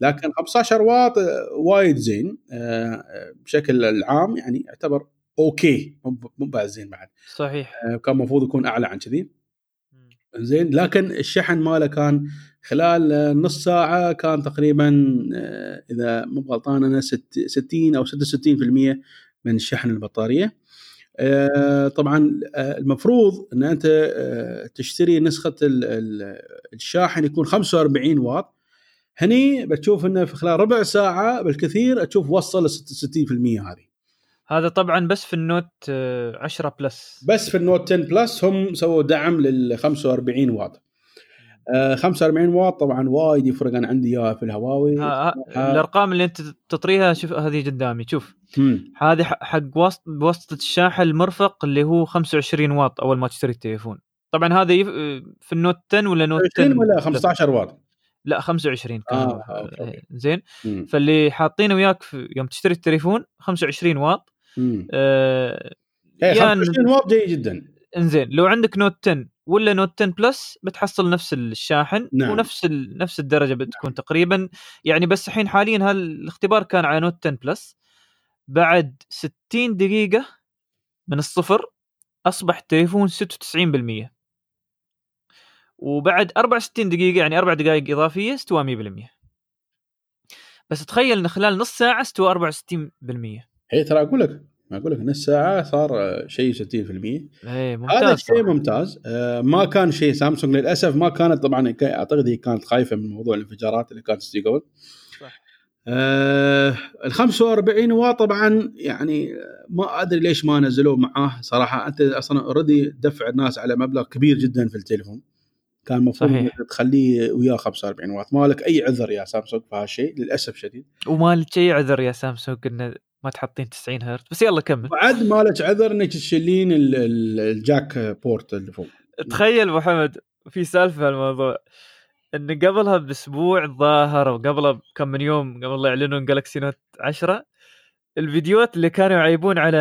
لكن 15 واط وايد زين. آه، بشكل العام يعني يعتبر أوكي. مو بعد زين بعد. صحيح. آه، كان المفروض يكون أعلى عن كذي. زين لكن الشحن ماله كان خلال نص ساعة كان تقريبا آه، إذا مو غلطان أنا ست- 60 أو 66% من شحن البطارية. آه، طبعا آه، المفروض إن أنت تشتري نسخة ال- ال- الشاحن يكون 45 واط. هني بتشوف إنه في خلال ربع ساعة بالكثير تشوف وصل ل 60% هذه. هذا طبعا بس في النوت آه، 10 plus. بس في النوت 10 plus هم سووا دعم لل 45 واط. آه 45 واط طبعا وايد يفرق أنا عندي إياها في الهواوي ها- ها- ها- الأرقام اللي أنت تطريها شوف هذه قدامي شوف. هذه حق وسط بواسطة الشاحن المرفق اللي هو 25 واط أول ما تشتري التليفون طبعا هذا. في النوت 10 ولا نوت 10 20 ولا 15 واط لا 25 كان آه،. okay، okay. زين مم. فاللي حاطينه وياك في يوم تشتري التليفون 25 واط مم. آه إيه، يا 25 واط جيد جدا إنزين لو عندك نوت 10 ولا نوت 10 plus بتحصل نفس الشاحن نعم. ونفس ال... نفس الدرجة بتكون تقريبا. يعني بس الحين حاليا هالاختبار كان على نوت 10 plus بعد 60 دقيقة من الصفر أصبح التليفون 96% وبعد 64 دقيقة يعني أربع دقائق إضافية استوى 100% بس تخيل إن خلال نص ساعة استوى 64% هي ترى أقول لك أقول لك نص ساعه صار شيء 60% إيه ممتاز هذا شيء. ممتاز. آه، ما كان شيء سامسونج للأسف. ما كانت طبعا أعتقد هي كانت خايفة من موضوع الانفجارات اللي كانت تصير قبل صح. آه ال 45 واط طبعا يعني ما أدري ليش ما نزلوه معاه. صراحة أنت أصلا already دفع الناس على مبلغ كبير جدا في التليفون. كان المفروض تخليه وياه 45 واط ما لك أي عذر يا سامسونج في هالشيء للأسف شديد. وما لك شيء عذر يا سامسونج إنه ما تحطين 90 هرتز بس يلا كمل. وبعد ما لك عذر إنك تشيلين ال- ال- ال jack port اللي فوق. تخيل أبو حمد في سالفة الموضوع إن قبلها بأسبوع الظاهر أو قبلها بكم من يوم قبل لا يعلنون جالكسي نوت 10 الفيديوهات اللي كانوا يعيبون على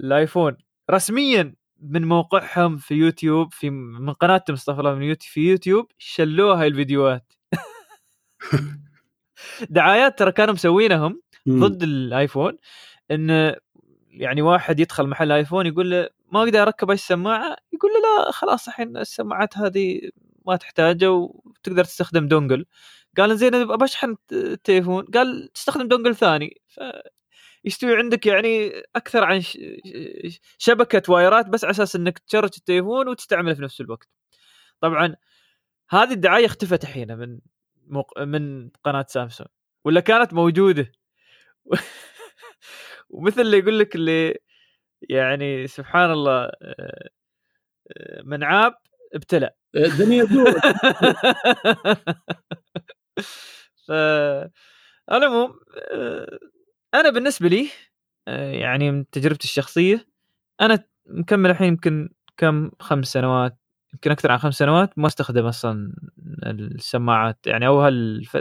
الآيفون رسميا من موقعهم في يوتيوب في من قناتهم استغفر من يوتيوب في يوتيوب شلوها الفيديوهات. [laughs] دعايات ترى كانوا مسوينهم. مم. ضد الآيفون إن يعني واحد يدخل محل آيفون يقول له ما أقدر أركب أي سماعة يقول له لا خلاص الحين السماعات هذه ما تحتاجها وتقدر تستخدم دونجل قال زين أنا بشحن التليفون قال تستخدم دونجل ثاني يستوي عندك يعني أكثر عن شبكة وايرات بس على أساس إنك تشرج التليفون وتستعمله في نفس الوقت. طبعا هذه الدعاية اختفت الحين من. من قناة سامسونج ولا كانت موجودة [laughs] ومثل اللي يقول لك اللي يعني سبحان الله آه، آه، من عاب ابتلى. الدنيا تدور [laughs] ف على العموم آه، أنا بالنسبة لي آه، يعني من تجربتي الشخصية أنا مكمل الحين يمكن كم خمس سنوات يمكن أكثر عن خمس سنوات ما استخدم أصلا السماعات. يعني أو هالف...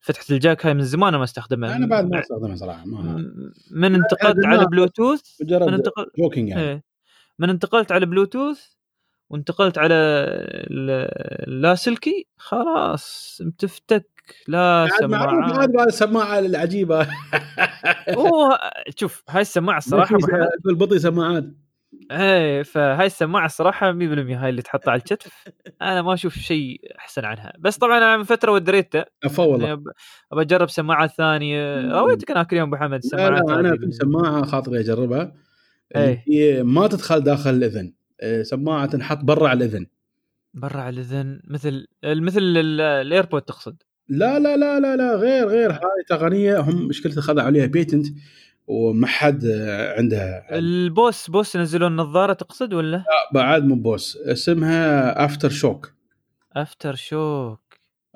فتحة ال jack هاي من زمان ما استخدمها. أنا بعد ما استخدمها صراحة ما م- من انتقلت على بلوتوث من مجرد انتقل joking يعني. إيه. من انتقلت على بلوتوث وانتقلت على ال- اللاسلكي خلاص متفتك لا بعد سماعات هذه بعد السماعة العجيبة. شوف هاي السماعة [laughs] الصراحة البطي سماعات. إيه فهاي السماعة الصراحة 100% هاي اللي تحطها على الكتف. [laughs] أنا ما أشوف شيء أحسن عنها. بس طبعا أنا من فترة ودريتها. افا والله. يعني ابى أجرب سماعات ثانية. رويتك أنا كل يوم أبو حمد لا السماعات لا أنا في سماعة خاطري أجربها. إيه. هي ما تدخل داخل الإذن. آه، سماعة تنحط برا على الإذن. برا على الإذن مثل مثل ال- ال AirPod تقصد. لا لا لا لا لا غير غير. هاي تقنية هم مشكلتها خذوا عليها. patent وما حد عندها البوس بوس نزلوا النظاره تقصد ولا؟ بعد من بوس اسمها افتر شوك افتر شوك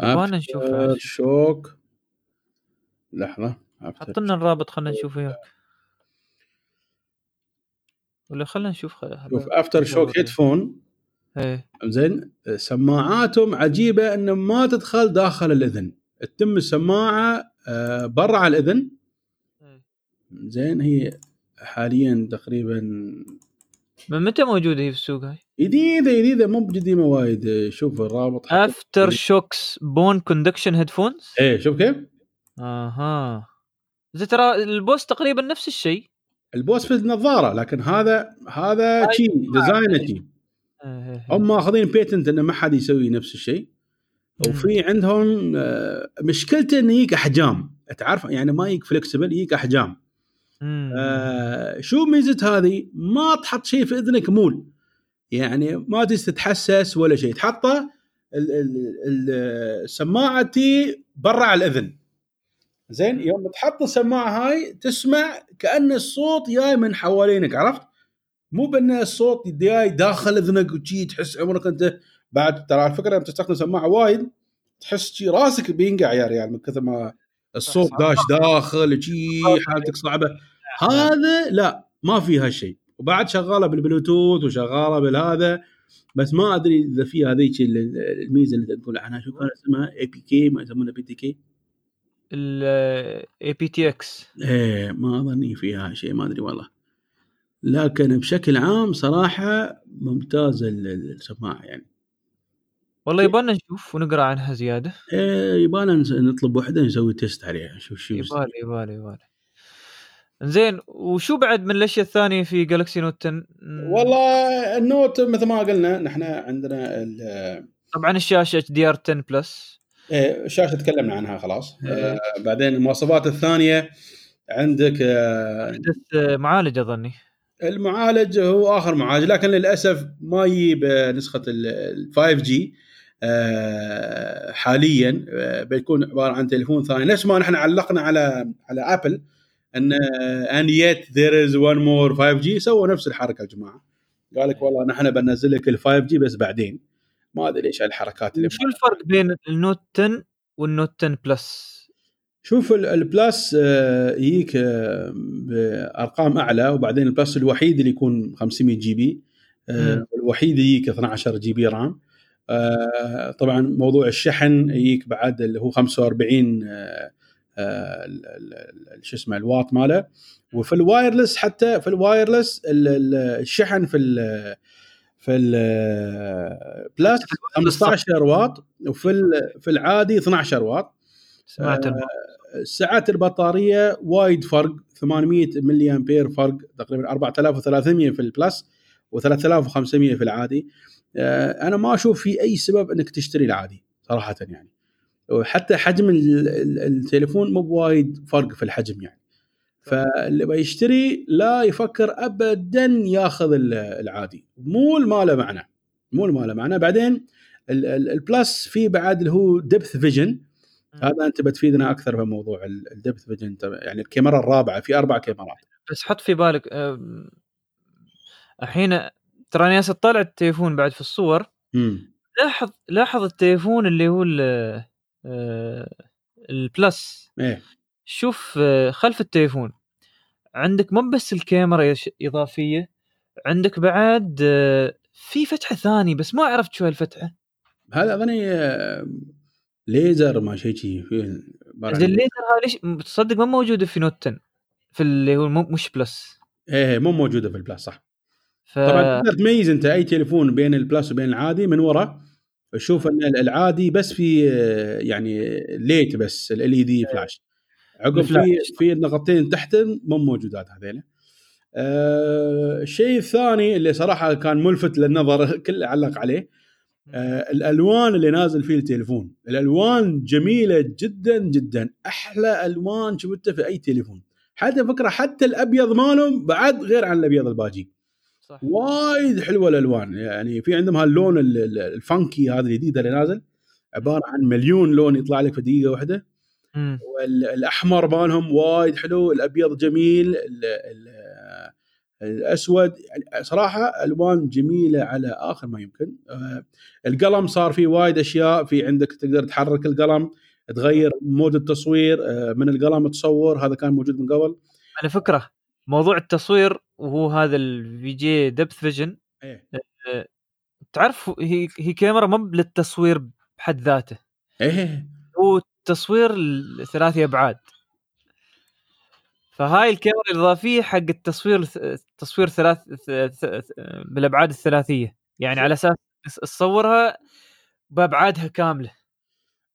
يبغانا نشوفها افتر شوك لحظة حط لنا الرابط خلينا نشوف وياك. ولا خلينا نشوف. شوف AfterShokz headphone إيه. زين سماعاتهم عجيبة إنه ما تدخل داخل الإذن. تتم السماعة آه، برا على الإذن. زين هي حاليا تقريبا من متى موجودة هي في السوق هاي؟ جديدة جديدة مو بقديمه وايد. شوف الرابط AfterShokz bone conduction headphones إيه شوف كيف؟ آها. زي ترى ال Bose تقريبا نفس الشيء. ال Bose في النظارة لكن هذا هذا شي design ه شي. إيه. هم ماخذين patent إنه ما حد يسوي نفس الشيء. وفي عندهم آه، مشكلته إنه يجيك أحجام. تعرف يعني ما يجيك flexible يجيك أحجام. آه شو ميزة هذه؟ ما تحط شيء في إذنك مول. يعني ما تجلس تتحسس ولا شيء. تحطه ال- ال- ال- السماعه تي برا على الإذن. زين؟ يوم تحط السماعة هاي تسمع كأن الصوت جاي من حوالينك عرفت؟ مو بأن الصوت جاي داخل إذنك وشي تحس عمرك أنت بعد ترى على فكرة لما تستخدم سماعة وايد تحس شي راسك بينقع يا ريال من كثر ما الصوت. داش داخل شي حالتك صعبة. هذا لا ما في هالشيء. وبعد شغالة بالبلوتوث وشغالة بالهذا بس ما أدري إذا في هذيك ال- الميزة اللي تقول عنها. شو كان اسمها؟ اي بي كي ما يسمونها بي تي كي الاي بي تي إكس إيه ما اظني فيها شيء ما أدري والله. لكن بشكل عام صراحة ممتازه ال- ال- السماعه يعني. والله يبغى نشوف ونقرأ عنها زيادة. إيه يبغانا نس- نطلب واحدة نسوي test عليها نشوف شو يبالي يبالي يبالي زين وشو بعد من الأشياء الثانية في Galaxy Note 10 مم، والله ال Note مثل ما قلنا نحن عندنا طبعا الشاشة HDR 10 Plus إيه، الشاشة تكلمنا عنها خلاص. إيه. آه بعدين المواصفات الثانية عندك آه آه، معالج أظني. المعالج هو آخر معالج لكن للأسف ما يجيب آه، نسخة ال 5G حاليا آه، بيكون عبارة عن تليفون ثاني. نفس ما نحن علقنا على على Apple إن and yet there is one more 5G سووا نفس الحركة يا جماعة. قال لك والله نحن بنزل لك ال 5G بس بعدين. ما أدري إيش الحركات اللي شو الفرق بين ال Note 10 وال Note 10 Plus؟ شوف ال- ال Plus آه، يجيك آه، بأرقام أعلى وبعدين ال Plus الوحيد اللي يكون 500 GB آه،. الوحيد يجيك 12 GB RAM. آه، طبعا موضوع الشحن يجيك بعد اللي هو 45 آه، آه، شو اسمه الواط ماله. وفي ال wireless حتى في ال wireless ال- ال- الشحن في ال في ال Plus 15 واط وفي في العادي 12 واط. سمعت آه، سعه البطارية وايد فرق 800 ملي امبير فرق تقريبا 4300 في ال Plus و3500 في العادي. آه، أنا ما أشوف في أي سبب إنك تشتري العادي صراحة يعني. وحتى حجم ال- ال- التليفون مو بوايد فرق في الحجم يعني. فاللي بيشتري لا يفكر ابدا ياخذ ال- العادي. مو ما له معنى مو ما له معنى بعدين ال- ال- ال Plus في بعد اللي هو depth vision هذا أنت بتفيدنا أكثر في موضوع ال depth vision يعني الكاميرا الرابعة في أربع كاميرات. بس حط في بالك الحين ترى أنا اطلع التليفون بعد في الصور. لاحظ لاحظ التليفون اللي هو ال- آه، البلس إيه. شوف آه، خلف التليفون. عندك مو بس الكاميرا إضافية عندك بعد آه، في فتحة ثانية بس ما عرفت شو هالفتحة. هذا اظني ليزر ما شيء شيء الليزر هاي ليش تصدق ما موجودة في Note 10 في اللي هو مش Plus إيه مو موجودة في ال Plus صح. ف طبعا تقدر تميز أنت أي تليفون بين ال Plus وبين العادي من ورا. تشوف أن العادي بس في آه، يعني light بس LED flash عقب في. في النقطتين تحت مو موجودات هذيلا. آه، الشيء الثاني اللي صراحة كان ملفت للنظر [laughs] كل علق عليه آه، الألوان اللي نازل فيه التليفون. الألوان جميلة جدا جدا. أحلى ألوان شفتها في أي تليفون. حتى فكرة حتى الأبيض مالهم بعد غير عن الأبيض الباجي. صح. وايد حلوة الألوان. يعني في عندهم هاللون ال- ال- الفانكي هذا الجديد اللي نازل عبارة عن مليون لون يطلع لك في دقيقة واحدة. مم. والاحمر مالهم وايد حلو الأبيض جميل ال ال الأسود. يعني صراحة ألوان جميلة على آخر ما يمكن. آه، القلم صار فيه وايد أشياء. في عندك تقدر تحرك القلم تغير mode التصوير آه، من القلم تصور. هذا كان موجود من قبل. على فكرة موضوع التصوير وهو هذا ال VGA depth vision إيه. تعرف هي هي كاميرا مو للتصوير بحد ذاته. إيه هو تصوير ثلاثي أبعاد. فهاي الكاميرا الإضافية حق التصوير تصوير ثلاث بالأبعاد الثلاثية. يعني على أساس تصورها بأبعادها كاملة.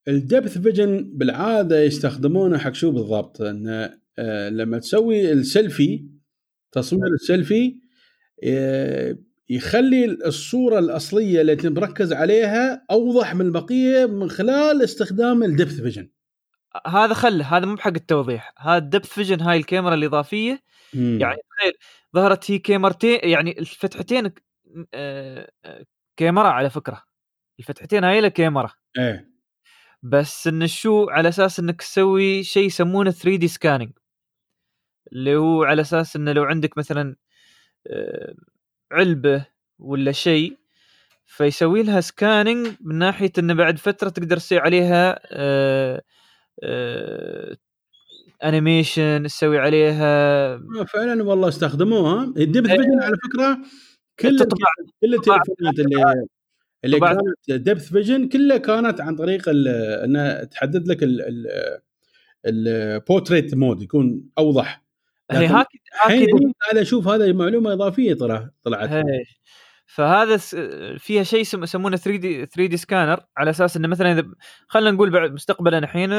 ال depth vision بالعادة يستخدمونه حق شو بالضبط؟ إنه آه، لما تسوي السيلفي تصوير السيلفي آه، يخلي الصورة الأصلية اللي انت مركز عليها أوضح من البقية من خلال استخدام ال depth vision. هذا خله هذا مو بحق التوضيح. هذا ال depth vision هاي الكاميرا الإضافية. مم. يعني تخيل ظهرت هي كاميرتين يعني الفتحتين آه، آه، كاميرا على فكرة. الفتحتين هاي له كاميرا. إيه. بس إن شو على أساس إنك تسوي شيء يسمونه 3D scanning اللي هو على أساس إنه لو عندك مثلا آه، علبة ولا شيء فيسوي لها scanning من ناحية إنه بعد فترة تقدر تسوي عليها آه، آه، animation تسوي عليها آه، فعلا والله استخدموها ال depth vision على فكرة كل تطبع كل التليفونات اللي اللي. كانت depth vision كلها كانت عن طريق إنها تحدد لك ال portrait mode يكون أوضح. هي لكن هاك هاك الحين قاعد أشوف هذا معلومة إضافية طلع طلعت. هي. فهذا فيها شيء يسم- يسمونه 3 دي 3 دي سكانر على أساس إنه مثلا اذا خلينا نقول بعد مستقبلا الحين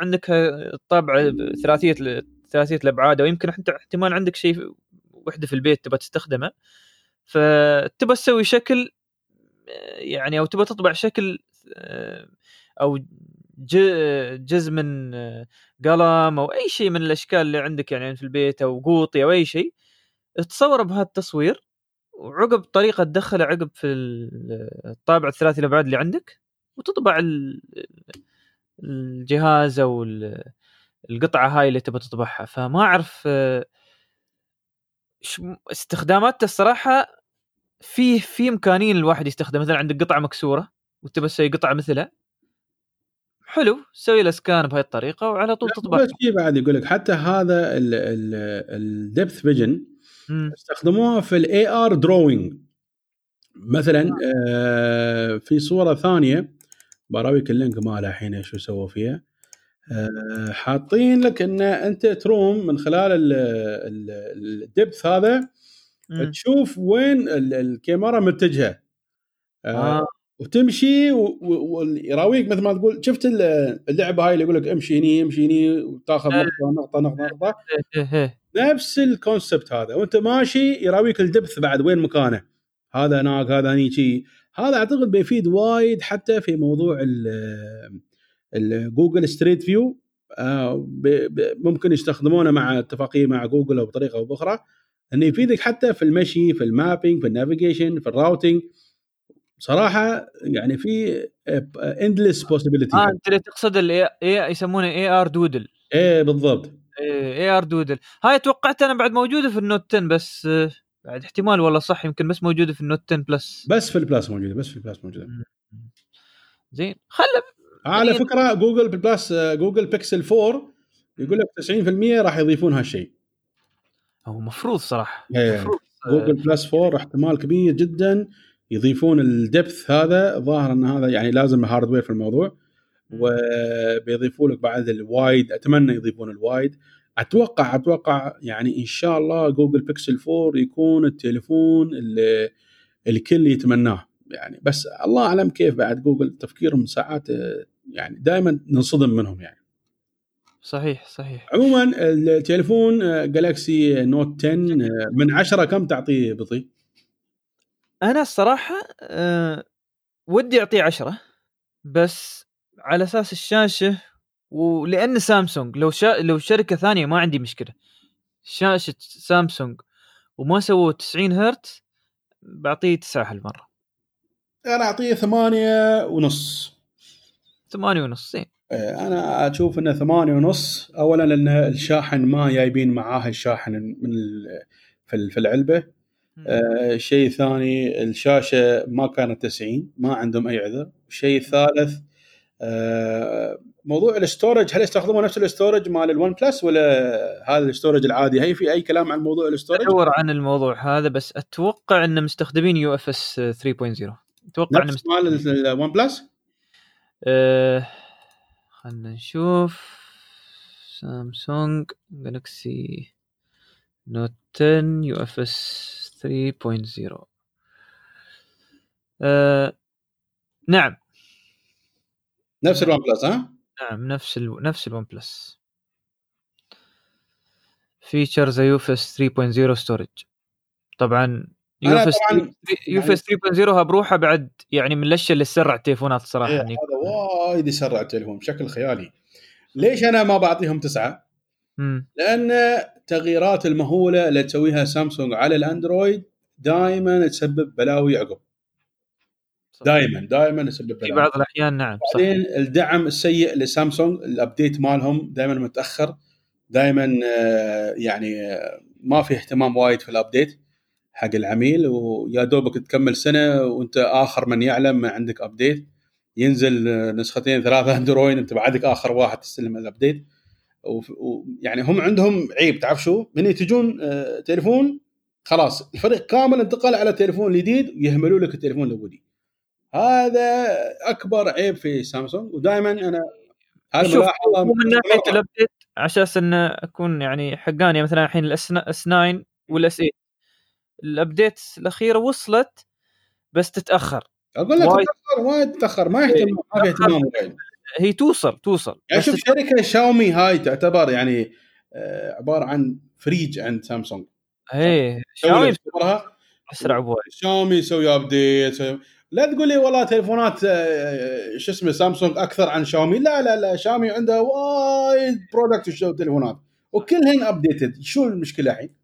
عندك الطابعه ثلاثية ثلاثية الأبعاد أو يمكن حتى احتمال عندك شيء وحدة في البيت تبغى تستخدمه. فتبغى تسوي شكل يعني أو تبغى تطبع شكل آه، أو جزء من قلم أو أي شيء من الأشكال اللي عندك يعني في البيت أو قوطي أو أي شيء تصوره بهذا التصوير وعقب طريقة تدخله عقب في ال- الطابع الثلاثي الابعاد اللي عندك وتطبع ال- الجهاز أو ال- القطعة هاي اللي تبغى تطبعها. فما أعرف استخداماته الصراحة فيه في إمكانية الواحد يستخدم. مثلا عندك قطعة مكسورة وتبى تسوي قطعة مثلها. حلو سوي له scan بهاي الطريقة وعلى طول تطبع بس في بعد يقول لك حتى هذا ال depth vision. استخدموها في ال AR drawing مثلا آه في صورة ثانية براويك ال link مالها الحين شو سووا فيها آه حاطين لك إن أنت تروم من خلال ال- ال- depth هذا مم. تشوف وين ال- الكاميرا متجهة آه آه. وتمشي ويراويك مثل ما تقول شفت ال- اللعبة هاي اللي يقول لك امشي هني امشي هني وتاخذ إيه. نقطة نقطة نقطة نقطة؟ إيه إيه. نفس ال concept هذا. وانت ماشي يراويك ال depth بعد وين مكانه. هذا هناك هذا هني شي. هذا أعتقد بيفيد وايد حتى في موضوع ال- ال Google Street View ممكن يستخدمونه مع اتفاقية مع جوجل أو بطريقة أو بأخرى. إنه يفيدك حتى في المشي في ال mapping في ال navigation في ال routing. صراحة يعني في endless possibility آه أنت اللي تقصد ال AR يسمونه AR Doodle إيه بالضبط. AR Doodle هاي توقعت أنا بعد موجودة في ال Note 10 بس آه، بعد احتمال والله صح يمكن بس موجودة في ال Note 10 Plus بس في ال Plus موجودة بس في ال Plus موجودة. زين خله على فكرة جوجل بلس Google Pixel 4 يقول لك 90% راح يضيفون هالشيء. هو مفروض صراحة. إيه. مفروض آه، Google Pixel 4 احتمال كبير جدا. يضيفون ال depth هذا ظاهر أن هذا يعني لازم hardware في الموضوع وبيضيفوا لك بعد ال wide أتمنى يضيفون ال wide أتوقع أتوقع يعني إن شاء الله Google Pixel 4 يكون التليفون اللي الكل يتمناه. يعني بس الله أعلم كيف بعد جوجل تفكيرهم ساعات يعني دائما ننصدم منهم يعني. صحيح صحيح. عموما التليفون Galaxy Note 10 آه، من 10 كم تعطيه بطي؟ أنا الصراحة أه ودي أعطيه عشرة بس على أساس الشاشة ولان سامسونج لو شا... لو شركة ثانية ما عندي مشكلة شاشة سامسونج وما سووا 90 هرتز بعطيه تسعة هالمرة. أنا أعطيه ثمانية ونص. ثمانية ونص زين آه، أنا أشوف إنه ثمانية ونص. اولا لأن الشاحن ما جايبين معاه الشاحن من ال- في العلبة. آه، شيء ثاني الشاشة ما كانت 90 ما عندهم أي عذر. الشيء الثالث آه، موضوع ال storage هل يستخدمون نفس ال storage مال ال OnePlus ولا هذا ال storage العادي؟ هي في أي كلام عن موضوع ال storage أدور عن الموضوع هذا بس أتوقع إن مستخدمين UFS 3.0 أتوقع إن مال ال OnePlus أه خلنا نشوف. Samsung Galaxy Note 10 UFS 3.0 أه نعم. نفس ال OnePlus ها؟ نعم نفس ال نفس ال OnePlus features UFS 3.0 storage طبعا UFS طبعاً UFS 3.0 ها بروحها بعد يعني من الأشياء اللي تسرع التليفونات صراحة إيه، يعني هذا وايد يسرع التليفون بشكل خيالي. ليش أنا ما بعطيهم تسعة؟ مم. لأن التغييرات المهولة اللي تسويها سامسونج على ال Android دائما تسبب بلاوي عقب. دائما دائما تسبب في بلاوي. بعض الأحيان نعم بعدين الدعم السيء لسامسونج ال update مالهم دائما متأخر دائما يعني آه، ما في اهتمام وايد في ال update حق العميل ويا دوبك تكمل سنة وأنت آخر من يعلم ما عندك update. ينزل آه، نسختين ثلاثة [laughs] Android أنت بعدك آخر واحد تستلم ال update. ويعني هم عندهم عيب تعرف شو؟ من يتجون آه، تليفون خلاص الفريق كامل انتقل على تليفون جديد ويهملوا لك التليفون الاولي هذا أكبر عيب في سامسونج ودائما أنا شوف من ناحية. ال update على أساس انه أكون يعني حقاني مثلا الحين ال S9 وال S8 ال update الأخيرة وصلت بس تتأخر أقول لك وايد. تاخر وايد تاخر ما يهتم ما في اهتمام هي توصل توصل. يعني شوف شركة شاومي هاي تعتبر يعني آه، عبارة عن فريج عند سامسونج. إيه شاومي أسرع بوايد. شاومي يسوي update لا تقول لي والله تليفونات آه، شو اسمه سامسونج أكثر عن شاومي. لا لا لا شاومي عندها وايد product شو تليفونات. وكلهن updated شو المشكلة الحين؟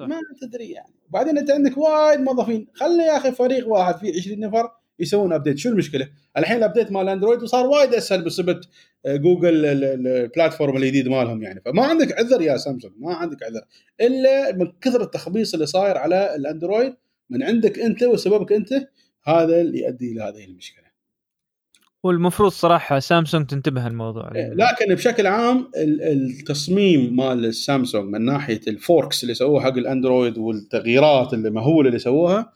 ما تدري يعني. وبعدين أنت عندك وايد موظفين. خلي يا أخي فريق واحد فيه 20 نفر يسوون update شو المشكلة؟ الحين ال update مال Android وصار وايد أسهل بسبب جوجل ال- ال- platform الجديد مالهم يعني فما عندك عذر يا سامسونج ما عندك عذر إلا من كثر التخبيص اللي صاير على ال Android من عندك أنت وسببك أنت هذا اللي يؤدي إلى هذه المشكلة. والمفروض صراحة سامسونج تنتبه الموضوع لكن بشكل عام ال- التصميم مال السامسونج من ناحية ال forks اللي سووه حق ال Android والتغييرات اللي مهولة اللي سووها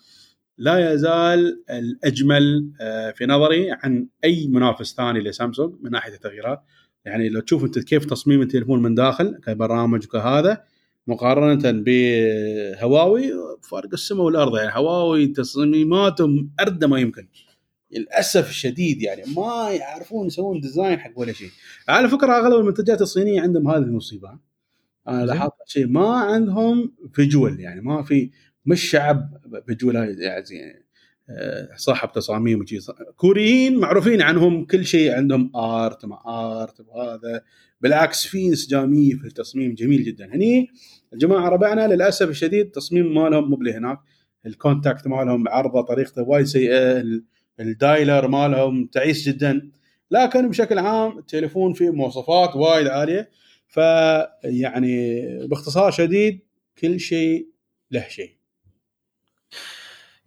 لا يزال الأجمل آه، في نظري عن أي منافس ثاني لسامسونج من ناحية التغييرات. يعني لو تشوف أنت كيف تصميم التليفون من داخل كبرامج وكهذا مقارنة بهواوي فارق السماء والأرض. يعني هواوي تصميماتهم اردى ما يمكن. للأسف الشديد يعني ما يعرفون يسوون design حق ولا شيء. على فكرة أغلب المنتجات الصينية عندهم هذه المصيبة. أنا. لاحظت شيء ما عندهم visual يعني ما في مش شعب visual يعني آه، صاحب تصاميم وشي كوريين معروفين عنهم كل شيء عندهم art ما art وهذا. بالعكس في انسجامية في التصميم جميل جدا. هني الجماعة ربعنا للأسف الشديد التصميم مالهم مو هناك. ال contact مالهم عرضه طريقته وايد سيئه ال- dialer مالهم تعيس جدا. لكن بشكل عام التليفون فيه مواصفات وايد عالية. فيعني باختصار شديد كل شيء له شيء.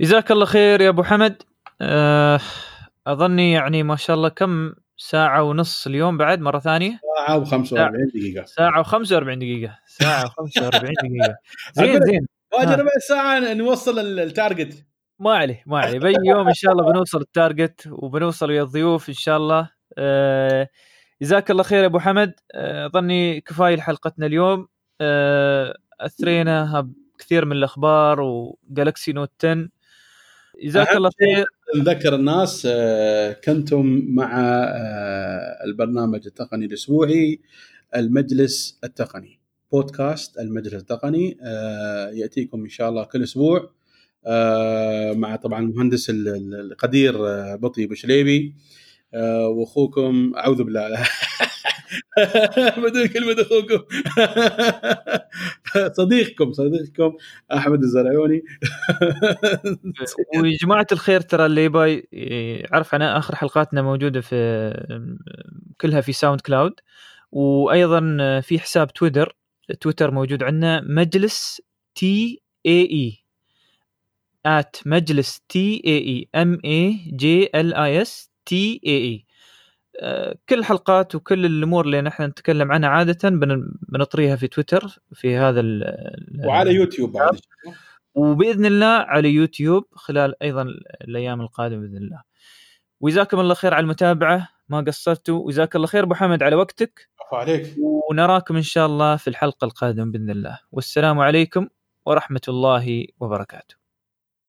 جزاك الله خير يا أبو حمد. آه، أظني يعني ما شاء الله كم ساعة ونص اليوم بعد مرة ثانية؟ ساعة و45 دقيقة. ساعة و45 دقيقة. ساعة و45 [laughs] دقيقة. زين زين. واجي ها. ربع ساعة نوصل ال- ال target. ما عليه ما عليه. بأي يوم إن شاء الله بنوصل ال target وبنوصل ويا الضيوف إن شاء الله. آه، جزاك الله خير يا أبو حمد. آه، أظني كفاية حلقتنا اليوم. آه، أثرينا بكثير من الأخبار وجالكسي نوت 10 جزاك الله خير. نذكر الناس آه، كنتم مع آه، البرنامج التقني الأسبوعي المجلس التقني بودكاست المجلس التقني آه، يأتيكم إن شاء الله كل أسبوع مع طبعا المهندس ال- ال- القدير بطي بشليبي وأخوكم أعوذ بالله. [laughs] [laughs] بدون كلمة أخوكم. [laughs] صديقكم صديقكم أحمد الزرعوني [laughs] ويا جماعة الخير ترى اللي يبغى يعرف عن آخر حلقاتنا موجودة في كلها في SoundCloud وأيضا في حساب تويتر تويتر موجود عندنا مجلس T A E. at مجلس T A E M A J L I S T A E. كل الحلقات وكل الأمور اللي نحن نتكلم عنها عادة بن- بنطريها في تويتر في هذا ال- وعلى يوتيوب بعد وبإذن الله على يوتيوب خلال أيضا الأيام القادمة بإذن الله. وجزاكم الله خير على المتابعة ما قصرتوا. وجزاك الله خير أبو حمد على وقتك. عليك. ونراكم إن شاء الله في الحلقة القادمة بإذن الله. والسلام عليكم ورحمة الله وبركاته.